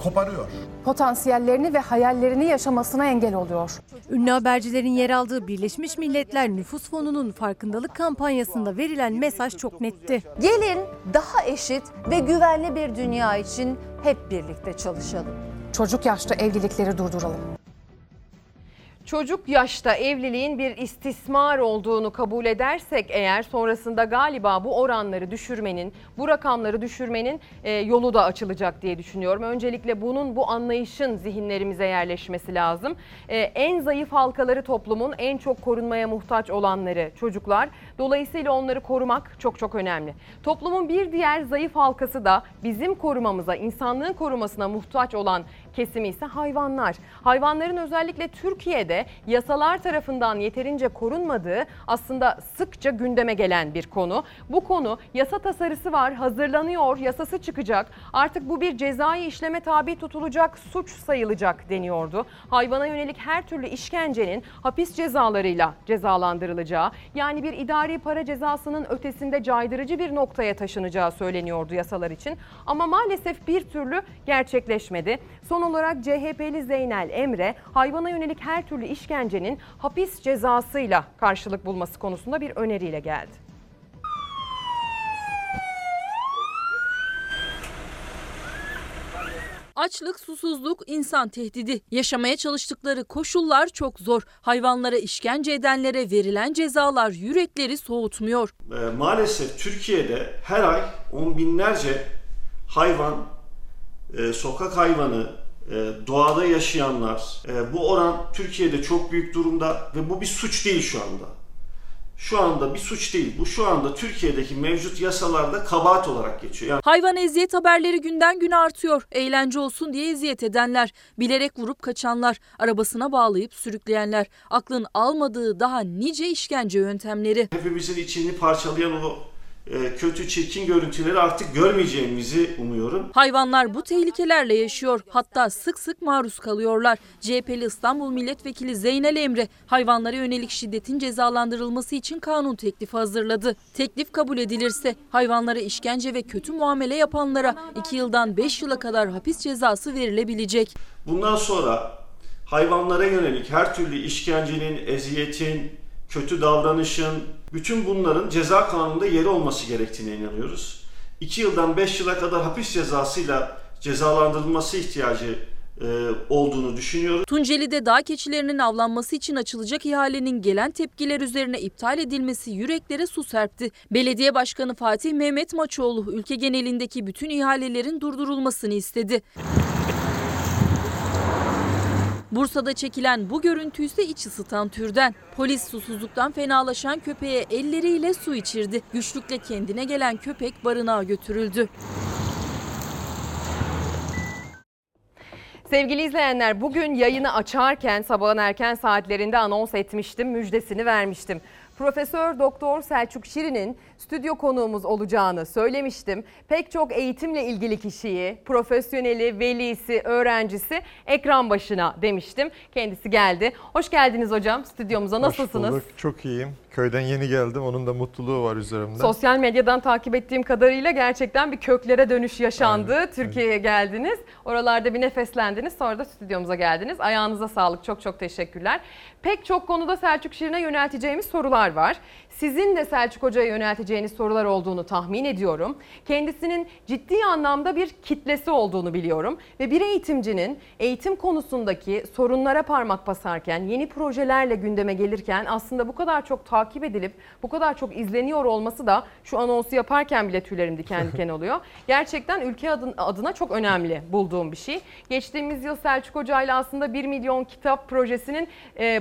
koparıyor. potansiyellerini ve hayallerini yaşamasına engel oluyor. Ünlü habercilerin yer aldığı Birleşmiş Milletler Nüfus Fonu'nun farkındalık kampanyasında verilen mesaj çok netti. Gelin daha eşit ve güvenli bir dünya için hep birlikte çalışalım. Çocuk yaşta evlilikleri durduralım. Çocuk yaşta evliliğin bir istismar olduğunu kabul edersek eğer sonrasında galiba bu oranları düşürmenin, bu rakamları düşürmenin e, yolu da açılacak diye düşünüyorum. Öncelikle bunun bu anlayışın zihinlerimize yerleşmesi lazım. E, en zayıf halkaları toplumun en çok korunmaya muhtaç olanları çocuklar. Dolayısıyla onları korumak çok çok önemli. Toplumun bir diğer zayıf halkası da bizim korumamıza, insanlığın korumasına muhtaç olan kesimi ise hayvanlar. Hayvanların özellikle Türkiye'de yasalar tarafından yeterince korunmadığı aslında sıkça gündeme gelen bir konu. Bu konu yasa tasarısı var, hazırlanıyor, yasası çıkacak. Artık bu bir cezai işleme tabi tutulacak, suç sayılacak deniyordu. Hayvana yönelik her türlü işkencenin hapis cezalarıyla cezalandırılacağı, yani bir idari para cezasının ötesinde caydırıcı bir noktaya taşınacağı söyleniyordu yasalar için. Ama maalesef bir türlü gerçekleşmedi. Son olarak CHP'li Zeynel Emre hayvana yönelik her türlü işkencenin hapis cezasıyla karşılık bulması konusunda bir öneriyle geldi. Açlık, susuzluk, insan tehdidi. Yaşamaya çalıştıkları koşullar çok zor. Hayvanlara işkence edenlere verilen cezalar yürekleri soğutmuyor. Ee, maalesef Türkiye'de her ay on binlerce hayvan, e, sokak hayvanı, doğada yaşayanlar, e, bu oran Türkiye'de çok büyük durumda ve bu bir suç değil şu anda. Şu anda bir suç değil. Bu şu anda Türkiye'deki mevcut yasalarda kabahat olarak geçiyor. Yani Hayvan eziyet haberleri günden güne artıyor. Eğlence olsun diye eziyet edenler, bilerek vurup kaçanlar, arabasına bağlayıp sürükleyenler, aklın almadığı daha nice işkence yöntemleri. hepimizin içini parçalayan o kötü, çirkin görüntüleri artık görmeyeceğimizi umuyorum. Hayvanlar bu tehlikelerle yaşıyor. Hatta sık sık maruz kalıyorlar. CHP'li İstanbul Milletvekili Zeynel Emre hayvanlara yönelik şiddetin cezalandırılması için kanun teklifi hazırladı. Teklif kabul edilirse hayvanlara işkence ve kötü muamele yapanlara 2 yıldan 5 yıla kadar hapis cezası verilebilecek. Bundan sonra hayvanlara yönelik her türlü işkencenin, eziyetin, kötü davranışın, bütün bunların ceza kanununda yeri olması gerektiğine inanıyoruz. 2 yıldan 5 yıla kadar hapis cezasıyla cezalandırılması ihtiyacı e, olduğunu düşünüyorum. Tunceli'de dağ keçilerinin avlanması için açılacak ihalenin gelen tepkiler üzerine iptal edilmesi yüreklere su serpti. Belediye Başkanı Fatih Mehmet Maçoğlu ülke genelindeki bütün ihalelerin durdurulmasını istedi. Bursa'da çekilen bu görüntü ise iç ısıtan türden. Polis susuzluktan fenalaşan köpeğe elleriyle su içirdi. Güçlükle kendine gelen köpek barınağa götürüldü. Sevgili izleyenler bugün yayını açarken sabahın erken saatlerinde anons etmiştim, müjdesini vermiştim. Profesör Doktor Selçuk Şirin'in stüdyo konuğumuz olacağını söylemiştim. Pek çok eğitimle ilgili kişiyi, profesyoneli, velisi, öğrencisi ekran başına demiştim. Kendisi geldi. Hoş geldiniz hocam stüdyomuza. Nasılsınız? Hoş bulduk. Çok iyiyim. Köyden yeni geldim. Onun da mutluluğu var üzerimde. Sosyal medyadan takip ettiğim kadarıyla gerçekten bir köklere dönüş yaşandı. Türkiye'ye geldiniz. Oralarda bir nefeslendiniz. Sonra da stüdyomuza geldiniz. Ayağınıza sağlık. Çok çok teşekkürler. Pek çok konuda Selçuk Şirin'e yönelteceğimiz sorular var. Sizin de Selçuk Hoca'ya yönelteceğiniz sorular olduğunu tahmin ediyorum. Kendisinin ciddi anlamda bir kitlesi olduğunu biliyorum. Ve bir eğitimcinin eğitim konusundaki sorunlara parmak basarken, yeni projelerle gündeme gelirken aslında bu kadar çok takip edilip bu kadar çok izleniyor olması da şu anonsu yaparken bile tüylerim diken diken oluyor. Gerçekten ülke adına çok önemli bulduğum bir şey. Geçtiğimiz yıl Selçuk Hoca ile aslında 1 milyon kitap projesinin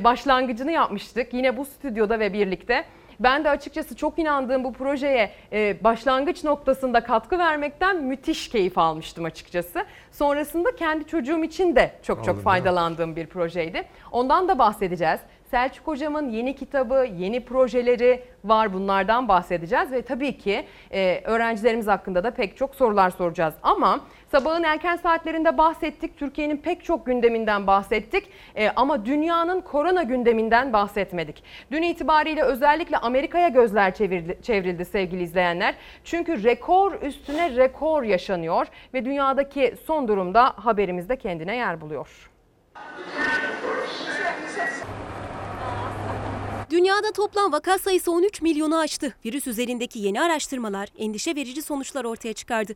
başlangıcını yapmıştık. Yine bu stüdyoda ve birlikte. Ben de açıkçası çok inandığım bu projeye e, başlangıç noktasında katkı vermekten müthiş keyif almıştım açıkçası. Sonrasında kendi çocuğum için de çok çok faydalandığım bir projeydi. Ondan da bahsedeceğiz. Selçuk Hocam'ın yeni kitabı, yeni projeleri var bunlardan bahsedeceğiz ve tabii ki e, öğrencilerimiz hakkında da pek çok sorular soracağız. Ama sabahın erken saatlerinde bahsettik, Türkiye'nin pek çok gündeminden bahsettik e, ama dünyanın korona gündeminden bahsetmedik. Dün itibariyle özellikle Amerika'ya gözler çevrildi, çevrildi sevgili izleyenler. Çünkü rekor üstüne rekor yaşanıyor ve dünyadaki son durumda haberimizde kendine yer buluyor. Dünyada toplam vaka sayısı 13 milyonu aştı. Virüs üzerindeki yeni araştırmalar endişe verici sonuçlar ortaya çıkardı.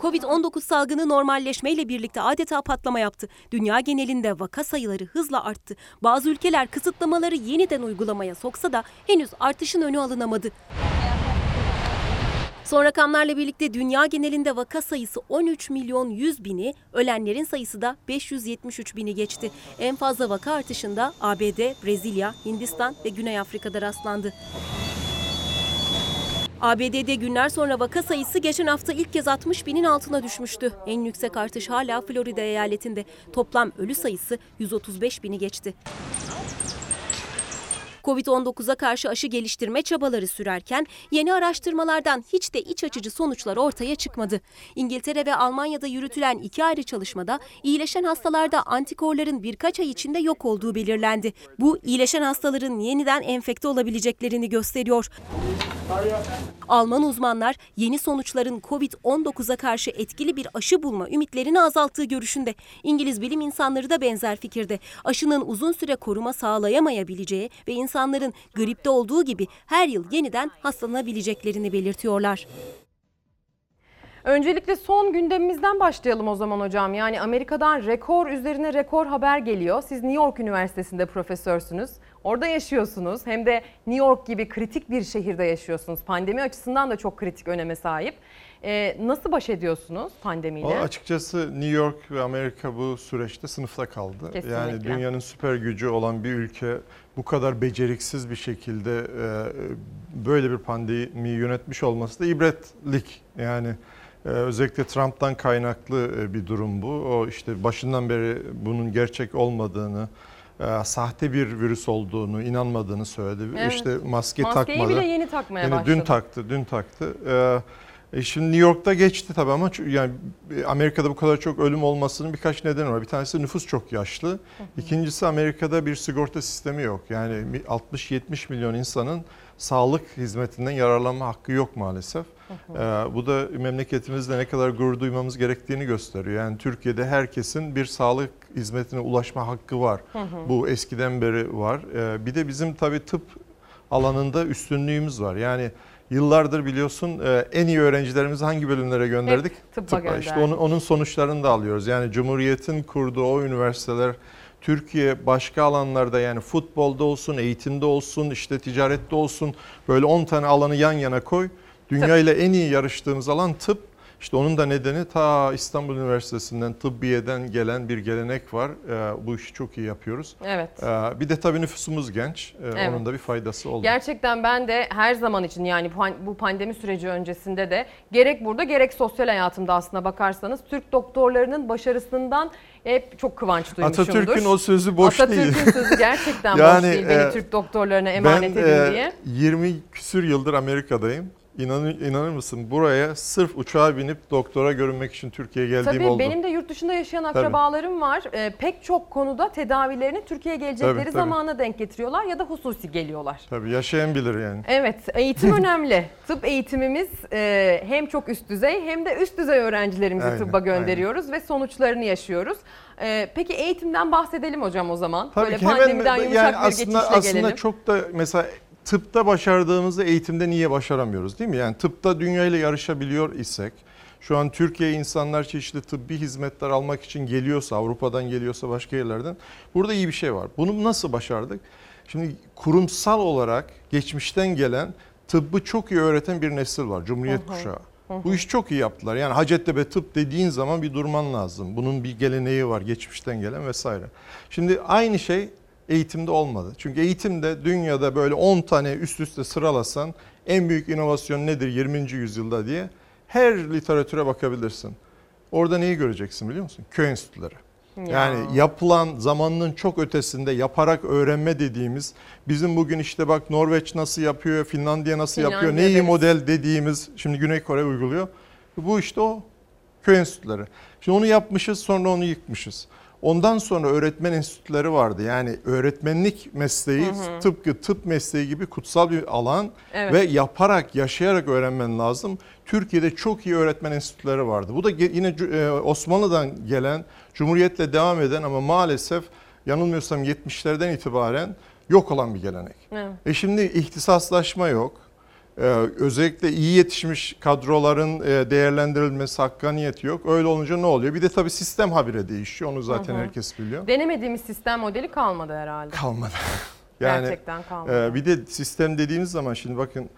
Covid-19 salgını normalleşmeyle birlikte adeta patlama yaptı. Dünya genelinde vaka sayıları hızla arttı. Bazı ülkeler kısıtlamaları yeniden uygulamaya soksa da henüz artışın önü alınamadı. Son rakamlarla birlikte dünya genelinde vaka sayısı 13 milyon 100 bini, ölenlerin sayısı da 573 bini geçti. En fazla vaka artışında ABD, Brezilya, Hindistan ve Güney Afrika'da rastlandı. ABD'de günler sonra vaka sayısı geçen hafta ilk kez 60 binin altına düşmüştü. En yüksek artış hala Florida eyaletinde. Toplam ölü sayısı 135 bini geçti. Covid-19'a karşı aşı geliştirme çabaları sürerken yeni araştırmalardan hiç de iç açıcı sonuçlar ortaya çıkmadı. İngiltere ve Almanya'da yürütülen iki ayrı çalışmada iyileşen hastalarda antikorların birkaç ay içinde yok olduğu belirlendi. Bu iyileşen hastaların yeniden enfekte olabileceklerini gösteriyor. Alman uzmanlar yeni sonuçların Covid-19'a karşı etkili bir aşı bulma ümitlerini azalttığı görüşünde. İngiliz bilim insanları da benzer fikirde. Aşının uzun süre koruma sağlayamayabileceği ve insanların gripte olduğu gibi her yıl yeniden hastalanabileceklerini belirtiyorlar. Öncelikle son gündemimizden başlayalım o zaman hocam. Yani Amerika'dan rekor üzerine rekor haber geliyor. Siz New York Üniversitesi'nde profesörsünüz. Orada yaşıyorsunuz. Hem de New York gibi kritik bir şehirde yaşıyorsunuz. Pandemi açısından da çok kritik öneme sahip. Ee, nasıl baş ediyorsunuz pandemiyle? O açıkçası New York ve Amerika bu süreçte sınıfta kaldı. Kesinlikle. Yani dünyanın süper gücü olan bir ülke bu kadar beceriksiz bir şekilde e, böyle bir pandemi yönetmiş olması da ibretlik. Yani e, özellikle Trump'tan kaynaklı e, bir durum bu. O işte başından beri bunun gerçek olmadığını, sahte bir virüs olduğunu inanmadığını söyledi. Evet. İşte maske Maskeyi takmadı. bile yeni takmaya yani başladı. Dün taktı, dün taktı. E şimdi New York'ta geçti tabii ama yani Amerika'da bu kadar çok ölüm olmasının birkaç nedeni var. Bir tanesi nüfus çok yaşlı. İkincisi Amerika'da bir sigorta sistemi yok. Yani 60-70 milyon insanın sağlık hizmetinden yararlanma hakkı yok maalesef. Ee, bu da memleketimizde ne kadar gurur duymamız gerektiğini gösteriyor. Yani Türkiye'de herkesin bir sağlık hizmetine ulaşma hakkı var. Bu eskiden beri var. Ee, bir de bizim tabii tıp alanında üstünlüğümüz var. Yani yıllardır biliyorsun en iyi öğrencilerimizi hangi bölümlere gönderdik? Hep tıbba gönderdik. İşte onun, onun sonuçlarını da alıyoruz. Yani Cumhuriyet'in kurduğu o üniversiteler Türkiye başka alanlarda yani futbolda olsun, eğitimde olsun, işte ticarette olsun böyle 10 tane alanı yan yana koy. Dünya ile en iyi yarıştığımız alan tıp İşte onun da nedeni ta İstanbul Üniversitesi'nden, tıbbiyeden gelen bir gelenek var. Ee, bu işi çok iyi yapıyoruz. Evet. Ee, bir de tabii nüfusumuz genç. Ee, Evet. Onun da bir faydası oldu. Gerçekten ben de her zaman için yani bu pandemi süreci öncesinde de gerek burada gerek sosyal hayatımda aslına bakarsanız Türk doktorlarının başarısından hep çok kıvanç duymuşumdur. Atatürk'ün o sözü boş değil. Atatürk'ün sözü gerçekten Yani, boş değil. Beni e, Türk doktorlarına emanet ben, edin e, diye. 20 küsür yıldır Amerika'dayım. İnanır, inanır mısın buraya sırf uçağa binip doktora görünmek için Türkiye'ye geldiğim Tabii oldu. benim de yurt dışında yaşayan Tabii. akrabalarım var. Ee, pek çok konuda tedavilerini Türkiye'ye gelecekleri Tabii, tabii. zamana denk getiriyorlar ya da hususi geliyorlar. Tabii yaşayan bilir yani. Evet, eğitim önemli. Tıp eğitimimiz e, hem çok üst düzey hem de üst düzey öğrencilerimizi Aynen, tıbba gönderiyoruz ve sonuçlarını yaşıyoruz. E, peki eğitimden bahsedelim hocam o zaman. Tabii Böyle ki hemen pandemiden yani yumuşak bir aslında geçişle aslında gelelim. çok da mesela tıpta başardığımızda eğitimde niye başaramıyoruz değil mi? Yani tıpta dünyayla yarışabiliyor isek şu an Türkiye insanlar çeşitli tıbbi hizmetler almak için geliyorsa Avrupa'dan geliyorsa başka yerlerden burada iyi bir şey var. Bunu nasıl başardık? Şimdi kurumsal olarak geçmişten gelen tıbbı çok iyi öğreten bir nesil var. Cumhuriyet Hı hı. kuşağı. Hı hı. Bu işi çok iyi yaptılar. Yani Hacettepe tıp dediğin zaman bir durman lazım. Bunun bir geleneği var geçmişten gelen vesaire. Şimdi aynı şey eğitimde olmadı. Çünkü eğitimde dünyada böyle 10 tane üst üste sıralasan en büyük inovasyon nedir 20. yüzyılda diye her literatüre bakabilirsin. Orada neyi göreceksin biliyor musun? Köy enstitüleri. Yani yapılan zamanının çok ötesinde yaparak öğrenme dediğimiz bizim bugün işte bak Norveç nasıl yapıyor, Finlandiya nasıl yapıyor, Finlandiya ne iyi deriz. model dediğimiz şimdi Güney Kore uyguluyor. Bu işte o köy enstitüleri. Şimdi onu yapmışız sonra onu yıkmışız. Ondan sonra öğretmen enstitüleri vardı. Yani öğretmenlik mesleği Hı hı. tıpkı tıp mesleği gibi kutsal bir alan Evet. ve yaparak, yaşayarak öğrenmen lazım. Türkiye'de çok iyi öğretmen enstitüleri vardı. Bu da yine e, Osmanlı'dan gelen, Cumhuriyet'le devam eden ama maalesef yanılmıyorsam 70'lerden itibaren yok olan bir gelenek. Evet. E şimdi ihtisaslaşma yok. Ee, özellikle iyi yetişmiş kadroların e, değerlendirilmesi hakkaniyeti yok. Öyle olunca ne oluyor? Bir de tabii sistem habire değişiyor. Onu zaten Hı hı. herkes biliyor. Denemediğimiz sistem modeli kalmadı herhalde. Kalmadı. Gerçekten kalmadı. e, bir de sistem dediğimiz zaman şimdi bakın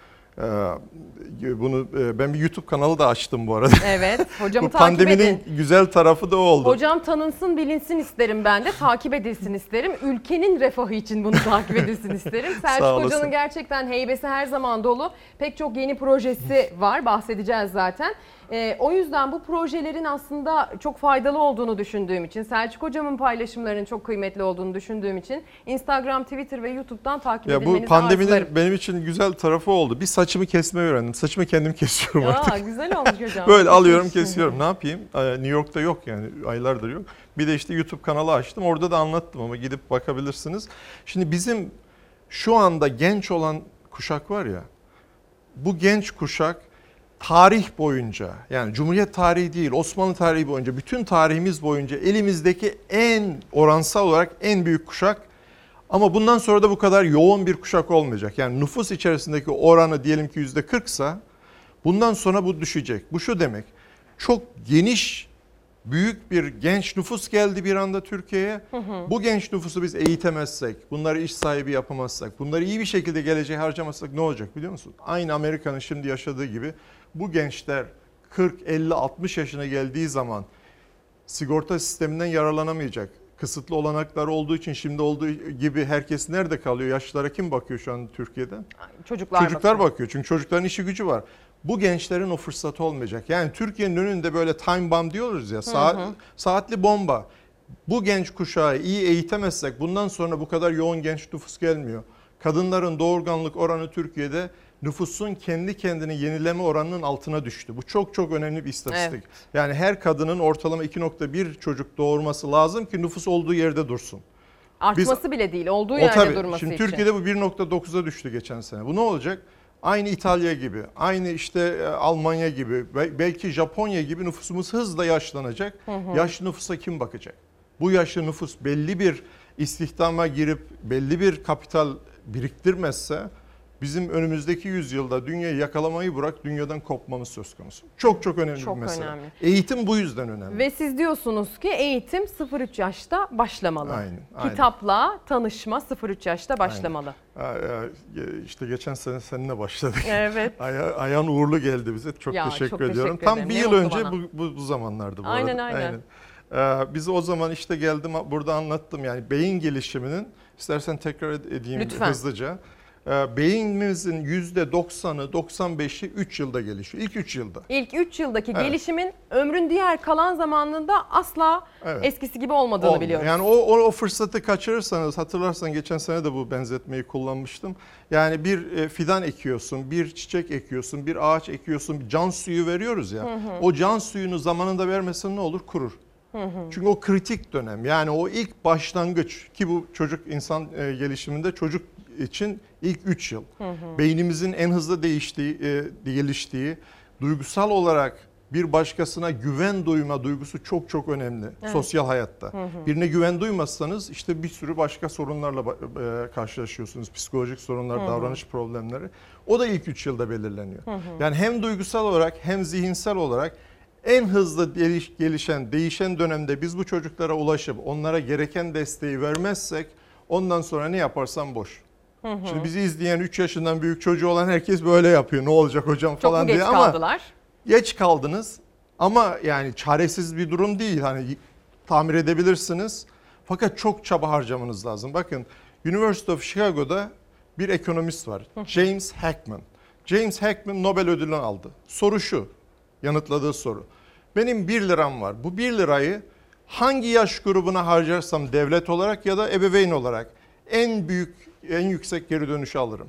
bunu e, ben bir YouTube kanalı da açtım bu arada. Evet, hocamı bu takip pandeminin edin. güzel tarafı da o oldu. Hocam tanınsın, bilinsin isterim ben de. Takip edilsin isterim. Ülkenin refahı için bunu takip edilsin isterim. Selçuk. Hoca'nın gerçekten heybesi her zaman dolu. Pek çok yeni projesi var. Bahsedeceğiz zaten. Ee, o yüzden bu projelerin aslında çok faydalı olduğunu düşündüğüm için, Selçuk Hocam'ın paylaşımlarının çok kıymetli olduğunu düşündüğüm için Instagram, Twitter ve YouTube'dan takip Ya bu edilmenizi pandeminin arzularım. benim için güzel tarafı oldu. Bir saçımı kesmeyi öğrendim. Saçımı kendim kesiyorum Ya, artık. güzel olmuş hocam. Böyle alıyorum kesiyorum. Ne yapayım? Ee, New York'ta yok yani aylardır yok. Bir de işte YouTube kanalı açtım. Orada da anlattım ama gidip bakabilirsiniz. Şimdi bizim şu anda genç olan kuşak var ya. Bu genç kuşak tarih boyunca yani Cumhuriyet tarihi değil Osmanlı tarihi boyunca bütün tarihimiz boyunca elimizdeki en oransal olarak en büyük kuşak ama bundan sonra da bu kadar yoğun bir kuşak olmayacak. Yani nüfus içerisindeki oranı diyelim ki yüzde 40 sa bundan sonra bu düşecek. Bu şu demek çok geniş büyük bir genç nüfus geldi bir anda Türkiye'ye. Bu genç nüfusu biz eğitemezsek, bunları iş sahibi yapamazsak, bunları iyi bir şekilde geleceğe harcamazsak ne olacak biliyor musun? Aynı Amerika'nın şimdi yaşadığı gibi bu gençler 40, 50, 60 yaşına geldiği zaman sigorta sisteminden yararlanamayacak. Kısıtlı olanakları olduğu için şimdi olduğu gibi herkes nerede kalıyor? Yaşlılara kim bakıyor şu an Türkiye'de? Çocuklar, Çocuklar bakıyor. bakıyor. Çünkü çocukların işi gücü var. Bu gençlerin o fırsatı olmayacak. Yani Türkiye'nin önünde böyle time bomb diyoruz ya. Saat, hı. saatli bomba. Bu genç kuşağı iyi eğitemezsek bundan sonra bu kadar yoğun genç nüfus gelmiyor. Kadınların doğurganlık oranı Türkiye'de nüfusun kendi kendini yenileme oranının altına düştü. Bu çok çok önemli bir istatistik. Evet. Yani her kadının ortalama 2.1 çocuk doğurması lazım ki nüfus olduğu yerde dursun. Artması bile değil, olduğu yerde tabii. durması Şimdi için. Türkiye'de bu 1.9'a düştü geçen sene. Bu ne olacak? Aynı İtalya gibi, aynı işte e, Almanya gibi, be- belki Japonya gibi nüfusumuz hızla yaşlanacak. Hı hı. Yaşlı nüfusa kim bakacak? Bu yaşlı nüfus belli bir istihdama girip belli bir kapital biriktirmezse bizim önümüzdeki yüzyılda dünyayı yakalamayı bırak dünyadan kopmamız söz konusu. Çok çok önemli Çok bir mesele. önemli. Eğitim bu yüzden önemli. Ve siz diyorsunuz ki eğitim 0-3 yaşta başlamalı. Aynen, aynen. Kitapla tanışma 0-3 yaşta başlamalı. Aa, işte geçen sene seninle başladık. Evet. Aya, ayağın uğurlu geldi bize. Çok Ya, teşekkür çok ediyorum. teşekkür Tam ederim. bir Ne yıl önce bana. bu, bu, bu zamanlardı bu Aynen, arada. aynen. Ee, biz o zaman işte geldim burada anlattım yani beyin gelişiminin istersen tekrar ed- edeyim Lütfen. hızlıca. Ee, beynimizin %90'ı 95'i 3 yılda gelişiyor. İlk 3 yılda. İlk 3 yıldaki Evet. gelişimin ömrün diğer kalan zamanında asla Evet. eskisi gibi olmadığını Olmuyor. biliyoruz. Yani o, o, o fırsatı kaçırırsanız hatırlarsan geçen sene de bu benzetmeyi kullanmıştım. Yani bir e, fidan ekiyorsun, bir çiçek ekiyorsun, bir ağaç ekiyorsun, can suyu veriyoruz ya. Hı hı. O can suyunu zamanında vermesen ne olur? Kurur. Çünkü o kritik dönem. Yani o ilk başlangıç ki bu çocuk insan e, gelişiminde çocuk için ilk 3 yıl. Hı hı. Beynimizin en hızlı değiştiği, e, geliştiği, duygusal olarak bir başkasına güven duyma duygusu çok çok önemli Evet. sosyal hayatta. Hı hı. Birine güven duymazsanız işte bir sürü başka sorunlarla e, karşılaşıyorsunuz. Psikolojik sorunlar, Hı hı. davranış problemleri. O da ilk 3 yılda belirleniyor. Hı hı. Yani hem duygusal olarak hem zihinsel olarak en hızlı geliş- gelişen, değişen dönemde biz bu çocuklara ulaşıp onlara gereken desteği vermezsek ondan sonra ne yaparsan boş. Hı hı. Şimdi bizi izleyen 3 yaşından büyük çocuğu olan herkes böyle yapıyor. Ne olacak hocam Çok falan mu geç diye ama kaldılar? geç kaldınız ama yani çaresiz bir durum değil. Hani tamir edebilirsiniz. Fakat çok çaba harcamanız lazım. Bakın University of Chicago'da bir ekonomist var. James Heckman. James Heckman Nobel ödülünü aldı. Soru şu. Yanıtladığı soru. Benim 1 liram var. Bu 1 lirayı hangi yaş grubuna harcarsam devlet olarak ya da ebeveyn olarak en büyük, en yüksek geri dönüşü alırım.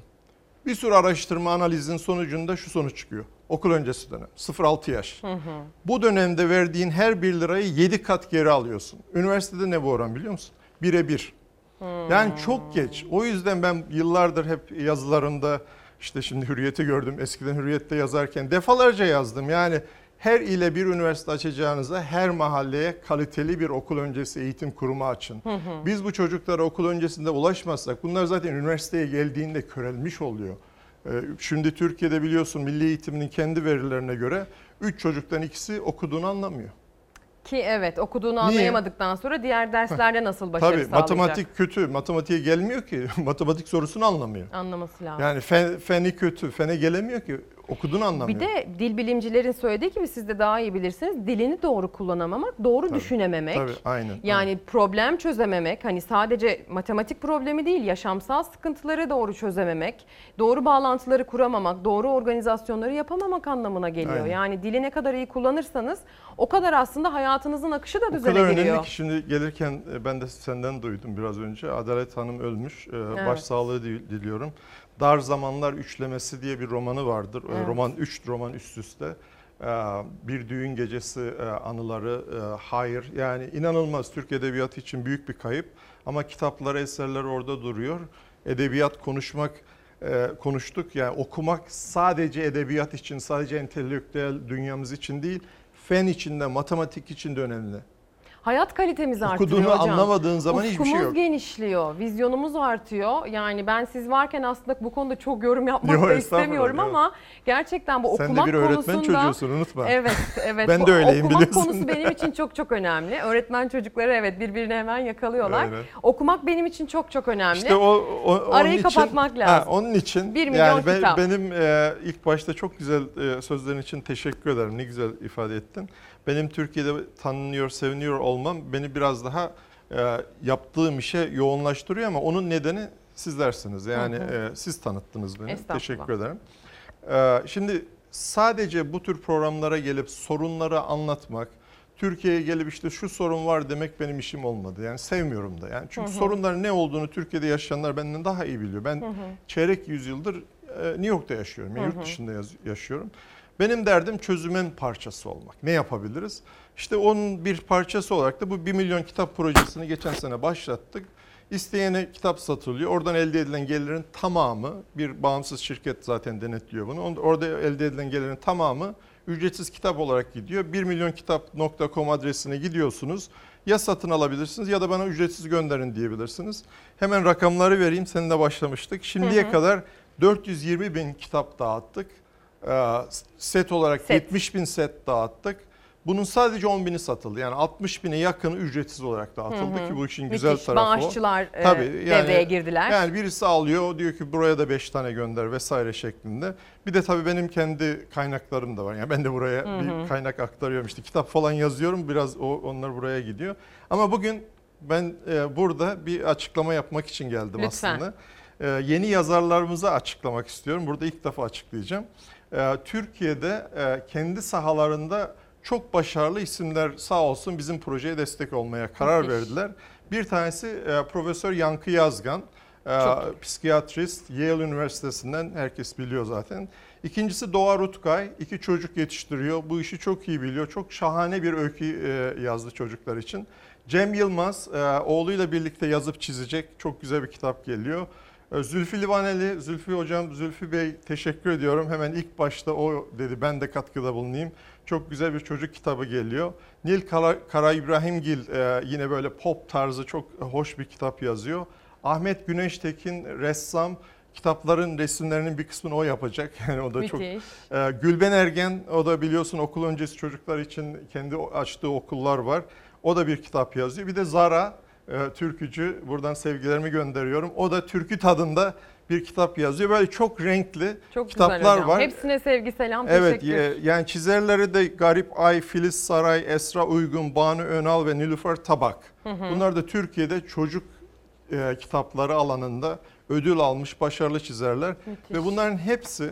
Bir sürü araştırma analizin sonucunda şu sonuç çıkıyor. Okul öncesi dönem 0-6 yaş. Bu dönemde verdiğin her 1 lirayı 7 kat geri alıyorsun. Üniversitede ne bu oran biliyor musun? Bire bir. Yani çok geç. O yüzden ben yıllardır hep yazılarımda işte şimdi Hürriyet'i gördüm. Eskiden Hürriyet'te yazarken defalarca yazdım. Yani her ile bir üniversite açacağınıza her mahalleye kaliteli bir okul öncesi eğitim kurumu açın. Hı hı. Biz bu çocuklara okul öncesinde ulaşmazsak bunlar zaten üniversiteye geldiğinde körelmiş oluyor. Ee, Şimdi Türkiye'de biliyorsun milli eğitimin kendi verilerine göre 3 çocuktan ikisi okuduğunu anlamıyor. Ki evet okuduğunu Niye? anlayamadıktan sonra diğer derslerde nasıl başarı Tabii sağlayacak? matematik kötü. Matematiğe gelmiyor ki. matematik sorusunu anlamıyor. Anlaması lazım. Yani fen, feni kötü. Fene gelemiyor ki. Okuduğunu anlamıyor. Bir de dil bilimcilerin söylediği gibi siz de daha iyi bilirsiniz. Dilini doğru kullanamamak, doğru Tabii, düşünememek. tabii, aynen, Yani problem çözememek, hani sadece matematik problemi değil, yaşamsal sıkıntıları doğru çözememek, doğru bağlantıları kuramamak, doğru organizasyonları yapamamak anlamına geliyor. Aynen. Yani dili ne kadar iyi kullanırsanız o kadar aslında hayatınızın akışı da O düzene kadar giriyor. önemli ki şimdi gelirken e, ben de senden duydum biraz önce. Adalet Hanım ölmüş. E, Evet. Başsağlığı dil- diliyorum. Dar Zamanlar Üçlemesi diye bir romanı vardır. E, Evet. Roman 3 roman üst üste. E, Bir düğün gecesi e, anıları, e, hayır. Yani inanılmaz Türk Edebiyatı için büyük bir kayıp. Ama kitapları, eserleri orada duruyor. Edebiyat konuşmak e, konuştuk. Yani okumak sadece edebiyat için, sadece entelektüel dünyamız için değil, fen için de, matematik için de önemli. Hayat kalitemiz artıyor Okuduğunu hocam. anlamadığın zaman hiçbir şey Ufkumuz yok. genişliyor, vizyonumuz artıyor. Yani ben siz varken aslında bu konuda çok yorum yapmak Yok, da istemiyorum yok. ama gerçekten bu Sen de okumak bir öğretmen konusunda... çocuğusun, unutma. Evet, evet. Ben de öyleyim, Okumak biliyorsun. konusu benim için çok çok önemli. Öğretmen çocukları evet birbirini hemen yakalıyorlar. Evet. Okumak benim için çok çok önemli. İşte o, o onun Arayı için- kapatmak Ha, lazım. onun için Bir milyon yani ben- kitap. benim e, ilk başta çok güzel e, sözlerin için teşekkür ederim. Ne güzel ifade ettin. Benim Türkiye'de tanınıyor, seviniyor olmam beni biraz daha e, yaptığım işe yoğunlaştırıyor ama onun nedeni sizlersiniz. Yani Hı hı. e, siz tanıttınız beni. Teşekkür ederim. E, şimdi sadece bu tür programlara gelip sorunları anlatmak, Türkiye'ye gelip işte şu sorun var demek benim işim olmadı. Yani sevmiyorum da. Yani çünkü Hı hı. sorunların ne olduğunu Türkiye'de yaşayanlar benden daha iyi biliyor. Ben Hı hı. çeyrek yüzyıldır e, New York'ta yaşıyorum. Yani Hı yurt hı. dışında yaz- yaşıyorum. Benim derdim çözümün parçası olmak. Ne yapabiliriz? İşte onun bir parçası olarak da bu 1 milyon kitap projesini geçen sene başlattık. İsteyene kitap satılıyor. Oradan elde edilen gelirin tamamı bir bağımsız şirket zaten denetliyor bunu. Orada elde edilen gelirin tamamı ücretsiz kitap olarak gidiyor. 1 milyonkitap.com adresine gidiyorsunuz. Ya satın alabilirsiniz ya da bana ücretsiz gönderin diyebilirsiniz. Hemen rakamları vereyim. Seninle başlamıştık. Şimdiye Hı hı. kadar 420 bin kitap dağıttık. Ee, Set olarak Set. 70 bin set dağıttık. Bunun sadece 10 bini satıldı. Yani 60 bine yakını ücretsiz olarak dağıtıldı Hı hı. ki bu işin Müthiş. güzel tarafı Bağışçılar, e, o. devreye girdiler. Yani birisi alıyor o diyor ki buraya da 5 tane gönder vesaire şeklinde. Bir de tabii benim kendi kaynaklarım da var. Yani ben de buraya Hı hı. bir kaynak aktarıyorum. İşte kitap falan yazıyorum biraz o, onlar buraya gidiyor. Ama bugün ben e, burada bir açıklama yapmak için geldim Lütfen. aslında. E, yeni yazarlarımıza açıklamak istiyorum. Burada ilk defa açıklayacağım. E, Türkiye'de e, kendi sahalarında çok başarılı isimler sağ olsun bizim projeye destek olmaya karar verdiler. Bir tanesi e, Profesör Yankı Yazgan, e, Çok psikiyatrist Yale Üniversitesi'nden herkes biliyor zaten. İkincisi Doğa Rutkay, iki çocuk yetiştiriyor. Bu işi çok iyi biliyor. Çok şahane bir öykü yazdı çocuklar için. Cem Yılmaz oğluyla birlikte yazıp çizecek. Çok güzel bir kitap geliyor. E, Zülfü Livaneli, Zülfü Hocam, Zülfü Bey teşekkür ediyorum. Hemen ilk başta o dedi ben de katkıda bulunayım. Çok güzel bir çocuk kitabı geliyor. Nil Kara, Kara İbrahimgil e, yine böyle pop tarzı çok hoş bir kitap yazıyor. Ahmet Güneştekin ressam kitapların resimlerinin bir kısmını o yapacak. Yani o da çok Müthiş. ee, Gülben Ergen o da biliyorsun okul öncesi çocuklar için kendi açtığı okullar var. O da bir kitap yazıyor. Bir de Zara e, türkücü buradan sevgilerimi gönderiyorum. O da türkü tadında bir kitap yazıyor. Böyle çok renkli Çok kitaplar güzel hocam. var. Hepsine sevgi selam Evet teşekkür. e, yani çizerleri de Garip Ay, Filiz Saray, Esra Uygun, Banu Önal ve Nilüfer Tabak. Hı hı. Bunlar da Türkiye'de çocuk e, kitapları alanında ödül almış başarılı çizerler. Müthiş. Ve bunların hepsi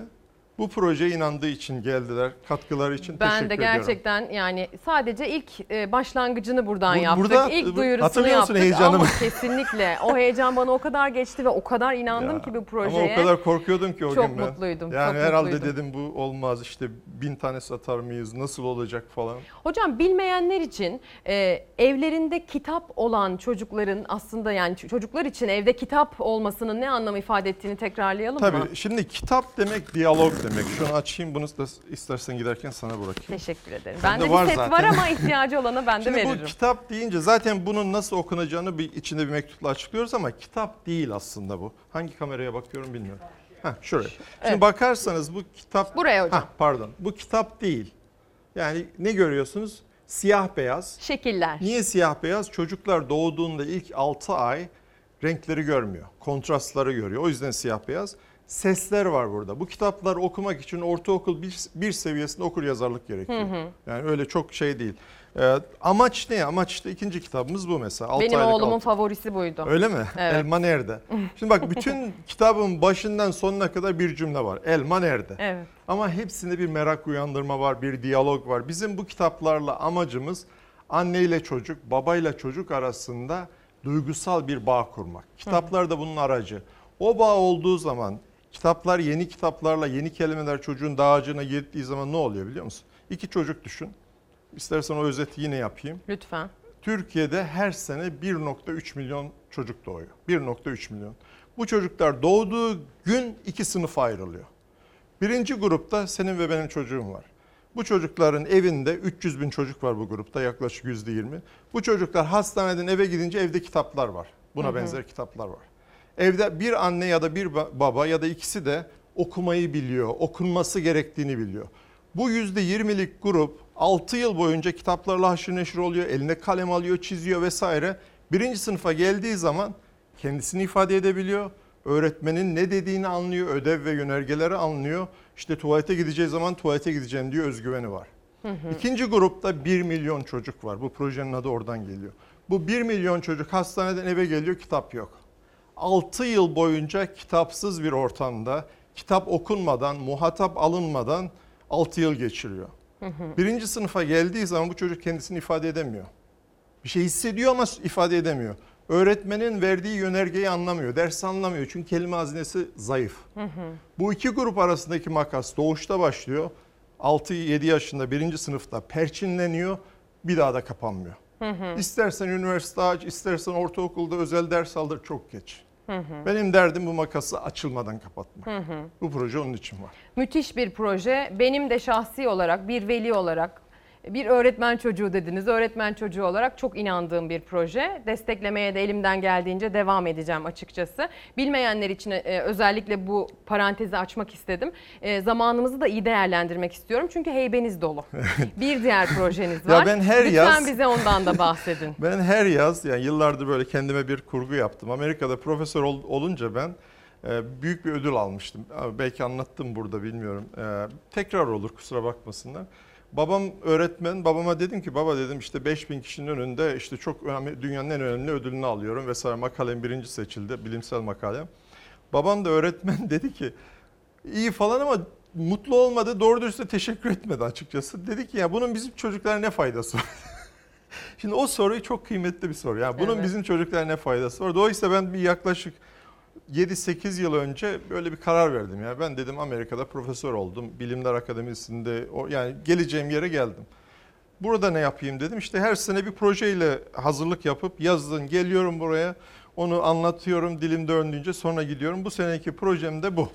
bu projeye inandığı için geldiler. Katkıları için Ben teşekkür de ediyorum. gerçekten yani sadece ilk e, başlangıcını buradan Bu- yaptık. burada, ilk duyurusunu yaptık heyecanımı? ama kesinlikle o heyecan bana o kadar geçti ve o kadar inandım ki bu projeye. Ama o kadar korkuyordum ki o Çok gün ben. mutluydum, Yani çok herhalde mutluydum. dedim bu olmaz işte bin tane satar mıyız nasıl olacak falan. Hocam bilmeyenler için e, evlerinde kitap olan çocukların aslında yani çocuklar için evde kitap olmasının ne anlam ifade ettiğini tekrarlayalım mı? Tabii şimdi kitap demek diyalog demek. Şunu açayım bunu da istersen giderken sana bırakayım. Teşekkür ederim. Bende Bende var bir set zaten. var ama ihtiyacı olana ben de Şimdi veririm. bu kitap deyince zaten bunun nasıl okunacağını bir içinde bir mektupla açıklıyoruz ama kitap değil aslında bu. Hangi kameraya bakıyorum bilmiyorum. Heh, şuraya. Şimdi Evet. bakarsanız bu kitap... Buraya hocam. Heh, pardon. Bu kitap değil. Yani ne görüyorsunuz? Siyah beyaz. Şekiller. Niye siyah beyaz? Çocuklar doğduğunda ilk 6 ay renkleri görmüyor. Kontrastları görüyor. O yüzden siyah beyaz. Sesler var burada. Bu kitapları okumak için ortaokul bir, bir seviyesinde okur yazarlık gerekiyor. Hı hı. Yani öyle çok şey değil. Ee, amaç ne? Amaç işte ikinci kitabımız bu mesela. Altı Benim aylık oğlumun altı- favorisi buydu. Öyle mi? Evet. Elma nerede? Şimdi bak bütün kitabın başından sonuna kadar bir cümle var. Elma nerede? Evet. Ama hepsinde bir merak uyandırma var, bir diyalog var. Bizim bu kitaplarla amacımız anne ile çocuk, baba ile çocuk arasında duygusal bir bağ kurmak. Kitaplar da bunun aracı. O bağ olduğu zaman kitaplar yeni kitaplarla yeni kelimeler çocuğun dağacına gittiği zaman ne oluyor biliyor musun? İki çocuk düşün. İstersen o özeti yine yapayım. Lütfen. Türkiye'de her sene 1.3 milyon çocuk doğuyor. 1.3 milyon. Bu çocuklar doğduğu gün iki sınıfa ayrılıyor. Birinci grupta senin ve benim çocuğum var. Bu çocukların evinde 300 bin çocuk var bu grupta yaklaşık yüzde 20. Bu çocuklar hastaneden eve gidince evde kitaplar var. Buna Hı hı. benzer kitaplar var. Evde bir anne ya da bir ba- baba ya da ikisi de okumayı biliyor, okunması gerektiğini biliyor. Bu yüzde 20'lik grup 6 yıl boyunca kitaplarla haşır neşir oluyor, eline kalem alıyor, çiziyor vesaire. Birinci sınıfa geldiği zaman kendisini ifade edebiliyor. Öğretmenin ne dediğini anlıyor, ödev ve yönergeleri anlıyor. İşte tuvalete gideceği zaman tuvalete gideceğim diye özgüveni var. İkinci grupta 1 milyon çocuk var. Bu projenin adı oradan geliyor. Bu 1 milyon çocuk hastaneden eve geliyor, kitap yok. 6 yıl boyunca kitapsız bir ortamda, kitap okunmadan, muhatap alınmadan 6 yıl geçiriyor. Birinci sınıfa geldiği zaman bu çocuk kendisini ifade edemiyor. Bir şey hissediyor ama ifade edemiyor. Öğretmenin verdiği yönergeyi anlamıyor, ders anlamıyor çünkü kelime hazinesi zayıf. Bu iki grup arasındaki makas doğuşta başlıyor. 6-7 yaşında birinci sınıfta perçinleniyor, bir daha da kapanmıyor. İstersen üniversite aç, istersen ortaokulda özel ders aldır çok geç. Benim derdim bu makası açılmadan kapatmak. Hı hı. Bu proje onun için var. Müthiş bir proje. Benim de şahsi olarak bir veli olarak Bir öğretmen çocuğu dediniz. Öğretmen çocuğu olarak çok inandığım bir proje. Desteklemeye de elimden geldiğince devam edeceğim açıkçası. Bilmeyenler için e, özellikle bu parantezi açmak istedim. E, zamanımızı da iyi değerlendirmek istiyorum. Çünkü heybeniz dolu. bir diğer projeniz Ya var. ben her Lütfen yaz- bize ondan da bahsedin. Ben her yaz yani yıllardır böyle kendime bir kurgu yaptım. Amerika'da profesör ol- olunca ben e, büyük bir ödül almıştım. Belki anlattım burada bilmiyorum. Tekrar olur kusura bakmasınlar. Babam öğretmen. Babama dedim ki baba dedim işte 5000 kişinin önünde işte çok önemli dünyanın en önemli ödülünü alıyorum vesaire makalem birinci seçildi bilimsel makalem. Babam da öğretmen dedi ki iyi falan ama mutlu olmadı doğru dürüst de teşekkür etmedi açıkçası. Dedi ki ya bunun bizim çocuklara ne faydası var? Şimdi o soruyu çok kıymetli bir soru. Yani bunun Evet. bizim çocuklara ne faydası var? Dolayısıyla ben bir yaklaşık 7-8 yıl önce böyle bir karar verdim. Yani ben dedim Amerika'da profesör oldum. Bilimler Akademisi'nde o yani geleceğim yere geldim. Burada ne yapayım dedim. İşte her sene bir projeyle hazırlık yapıp yazın geliyorum buraya. Onu anlatıyorum dilim döndüğünce sonra gidiyorum. Bu seneki projem de bu.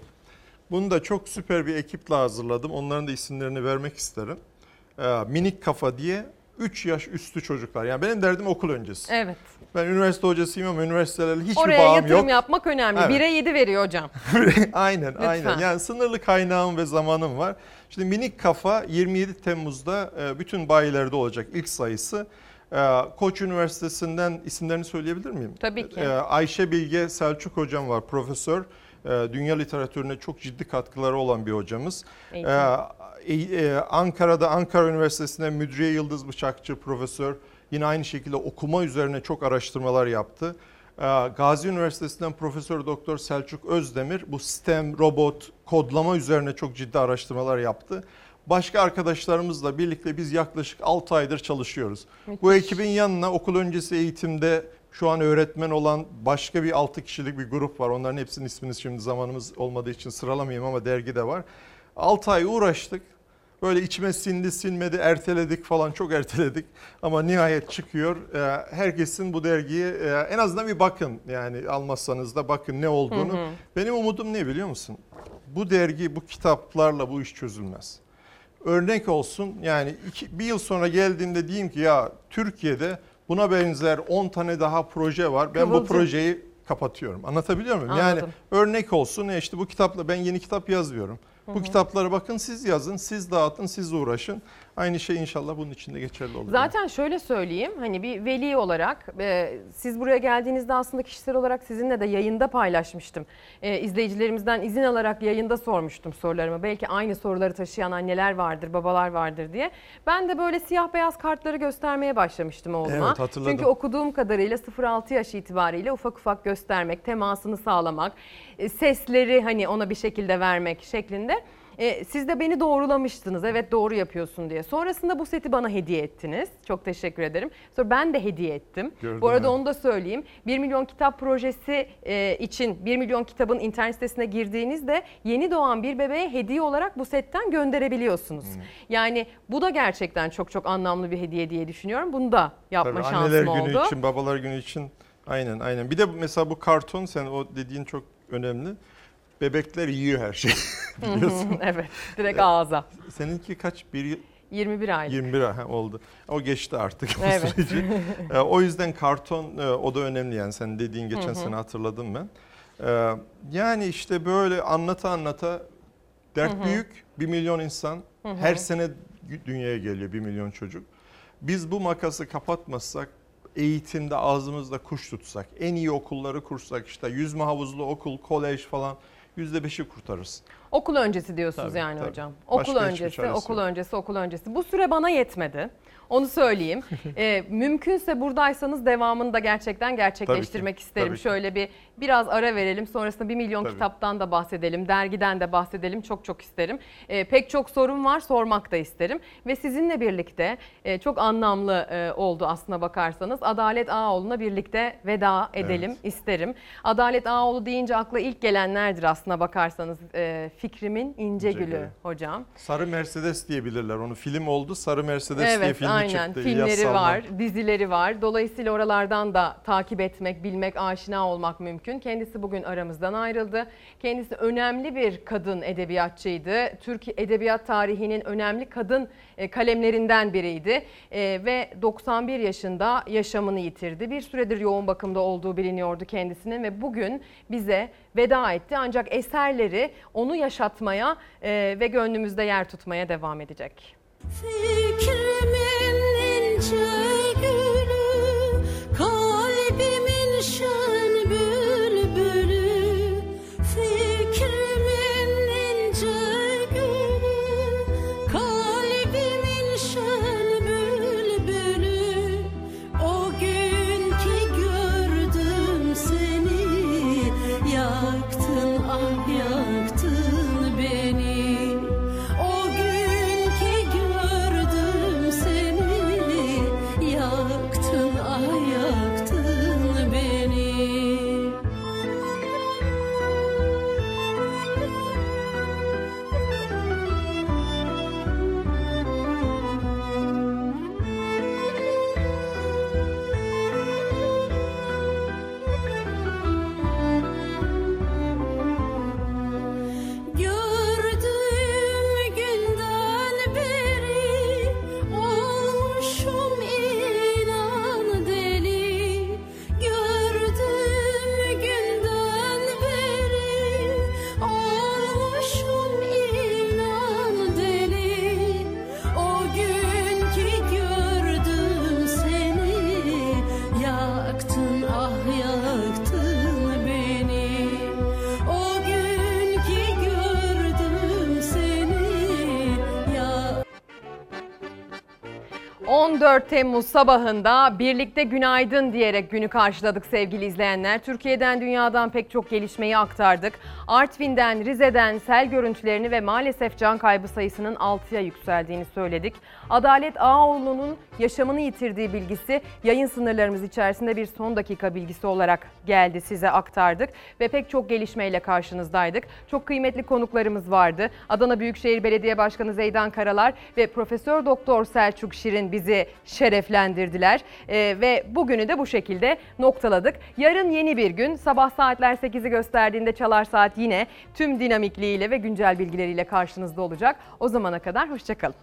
Bunu da çok süper bir ekiple hazırladım. Onların da isimlerini vermek isterim. Ee, Minik Kafa diye 3 yaş üstü çocuklar. Yani benim derdim okul öncesi. Evet. Ben üniversite hocasıyım ama üniversitelerle hiçbir Oraya bağım yatırım yok. yapmak önemli. Evet. 1'e 7 veriyor hocam. aynen Lütfen. aynen. Yani sınırlı kaynağım ve zamanım var. Şimdi minik kafa 27 Temmuz'da e, bütün bayilerde olacak ilk sayısı. E, Koç Üniversitesi'nden isimlerini söyleyebilir miyim? Tabii ki. E, Ayşe Bilge Selçuk hocam var profesör. Dünya literatürüne çok ciddi katkıları olan bir hocamız. Eğitim. Ankara'da Ankara Üniversitesi'nde Müdriye Yıldız Bıçakçı profesör. Yine aynı şekilde okuma üzerine çok araştırmalar yaptı. Ee, Gazi Üniversitesi'nden Profesör Doktor Selçuk Özdemir bu STEM, robot, kodlama üzerine çok ciddi araştırmalar yaptı. Başka arkadaşlarımızla birlikte biz yaklaşık 6 aydır çalışıyoruz. Bu ekibin yanına okul öncesi eğitimde şu an öğretmen olan başka bir 6 kişilik bir grup var. Onların hepsinin ismini şimdi zamanımız olmadığı için sıralamayayım ama dergide var. 6 ay uğraştık. Böyle içime sindi sinmedi erteledik falan çok erteledik ama nihayet çıkıyor. Ee, Herkesin bu dergiye e, en azından bir bakın yani almazsanız da bakın ne olduğunu. Hı hı. Benim umudum ne biliyor musun? Bu dergi bu kitaplarla bu iş çözülmez. Örnek olsun yani iki, bir yıl sonra geldiğimde diyeyim ki ya Türkiye'de buna benzer 10 tane daha proje var. Ben bu Kıvılcım. projeyi kapatıyorum. Anlatabiliyor muyum? Yani Anladım. örnek olsun ya işte bu kitapla ben yeni kitap yazmıyorum. Bu hı. kitapları bakın siz yazın, siz dağıtın, siz uğraşın. Aynı şey inşallah bunun içinde geçerli olur. Zaten şöyle söyleyeyim hani bir veli olarak e, siz buraya geldiğinizde aslında kişisel olarak sizinle de yayında paylaşmıştım. E, izleyicilerimizden izin alarak yayında sormuştum sorularımı. Belki aynı soruları taşıyan anneler vardır, babalar vardır diye. Ben de böyle siyah beyaz kartları göstermeye başlamıştım oğluma. Evet, hatırladım. Çünkü okuduğum kadarıyla 0-6 yaş itibariyle ufak ufak göstermek, temasını sağlamak, e, sesleri hani ona bir şekilde vermek şeklinde. E, siz de beni doğrulamıştınız. Evet doğru yapıyorsun diye. Sonrasında bu seti bana hediye ettiniz. Çok teşekkür ederim. Sonra ben de hediye ettim. Gördüm, bu arada evet. onu da söyleyeyim. 1 milyon kitap projesi e, için 1 milyon kitabın internet sitesine girdiğinizde yeni doğan bir bebeğe hediye olarak bu setten gönderebiliyorsunuz. Hmm. Yani bu da gerçekten çok çok anlamlı bir hediye diye düşünüyorum. Bunu da yapma Tabii şansım anneler oldu. günü için, babalar günü için aynen aynen. Bir de mesela bu karton sen o dediğin çok önemli. Bebekler yiyor her şeyi. biliyorsun. evet, direkt ağza. Seninki kaç? Bir yıl- 21 aylık. 21 ay ha, oldu. O geçti artık Evet. süreci. Ee, o yüzden karton e, o da önemli yani sen dediğin geçen sene hatırladım ben. Ee, yani işte böyle anlata anlata dert büyük. Bir milyon insan her sene dünyaya geliyor bir milyon çocuk. Biz bu makası kapatmazsak eğitimde ağzımızda kuş tutsak, en iyi okulları kursak işte yüzme havuzlu okul, kolej falan yüzde beşi kurtarırız. Okul öncesi diyorsunuz Tabii, yani tabii. hocam. Başka Okul hiçbir öncesi, okul öncesi, okul öncesi. Bu süre bana yetmedi. Onu söyleyeyim. Ee, mümkünse buradaysanız devamını da gerçekten gerçekleştirmek isterim. ki. Şöyle bir biraz ara verelim. Sonrasında bir milyon Tabii. kitaptan da bahsedelim. Dergiden de bahsedelim. Çok çok isterim. Ee, pek çok sorun var. Sormak da isterim. Ve sizinle birlikte e, çok anlamlı e, oldu aslına bakarsanız. Adalet Ağoğlu'na birlikte veda edelim isterim. Adalet Ağoğlu deyince akla ilk gelenlerdir aslına bakarsanız e, Fikrimin ince İnce gülü hocam. Sarı Mercedes diyebilirler onu. Film oldu. Sarı Mercedes diye Evet filmi aynen çıktı. filmleri var, dizileri var. Dolayısıyla oralardan da takip etmek, bilmek, aşina olmak mümkün. Kendisi bugün aramızdan ayrıldı. Kendisi önemli bir kadın edebiyatçıydı. Türk edebiyat tarihinin önemli kadın e, kalemlerinden biriydi. E, Ve 91 yaşında yaşamını yitirdi. Bir süredir yoğun bakımda olduğu biliniyordu kendisinin ve bugün bize veda etti. Ancak eserleri onu yaşatmaya e, ve gönlümüzde yer tutmaya devam edecek. Fikrimin ince Temmuz sabahında birlikte günaydın diyerek günü karşıladık sevgili izleyenler. Türkiye'den dünyadan pek çok gelişmeyi aktardık. Artvin'den, Rize'den sel görüntülerini ve maalesef can kaybı sayısının 6'ya yükseldiğini söyledik. Adalet Ağoğlu'nun yaşamını yitirdiği bilgisi yayın sınırlarımız içerisinde bir son dakika bilgisi olarak geldi size aktardık ve pek çok gelişmeyle karşınızdaydık. Çok kıymetli konuklarımız vardı. Adana Büyükşehir Belediye Başkanı Zeydan Karalar ve Profesör Doktor Selçuk Şirin bizi şereflendirdiler Ee, ve bugünü de bu şekilde noktaladık. Yarın yeni bir gün sabah saatler 8'i gösterdiğinde Çalar Saat yine tüm dinamikliğiyle ve güncel bilgileriyle karşınızda olacak. O zamana kadar hoşçakalın.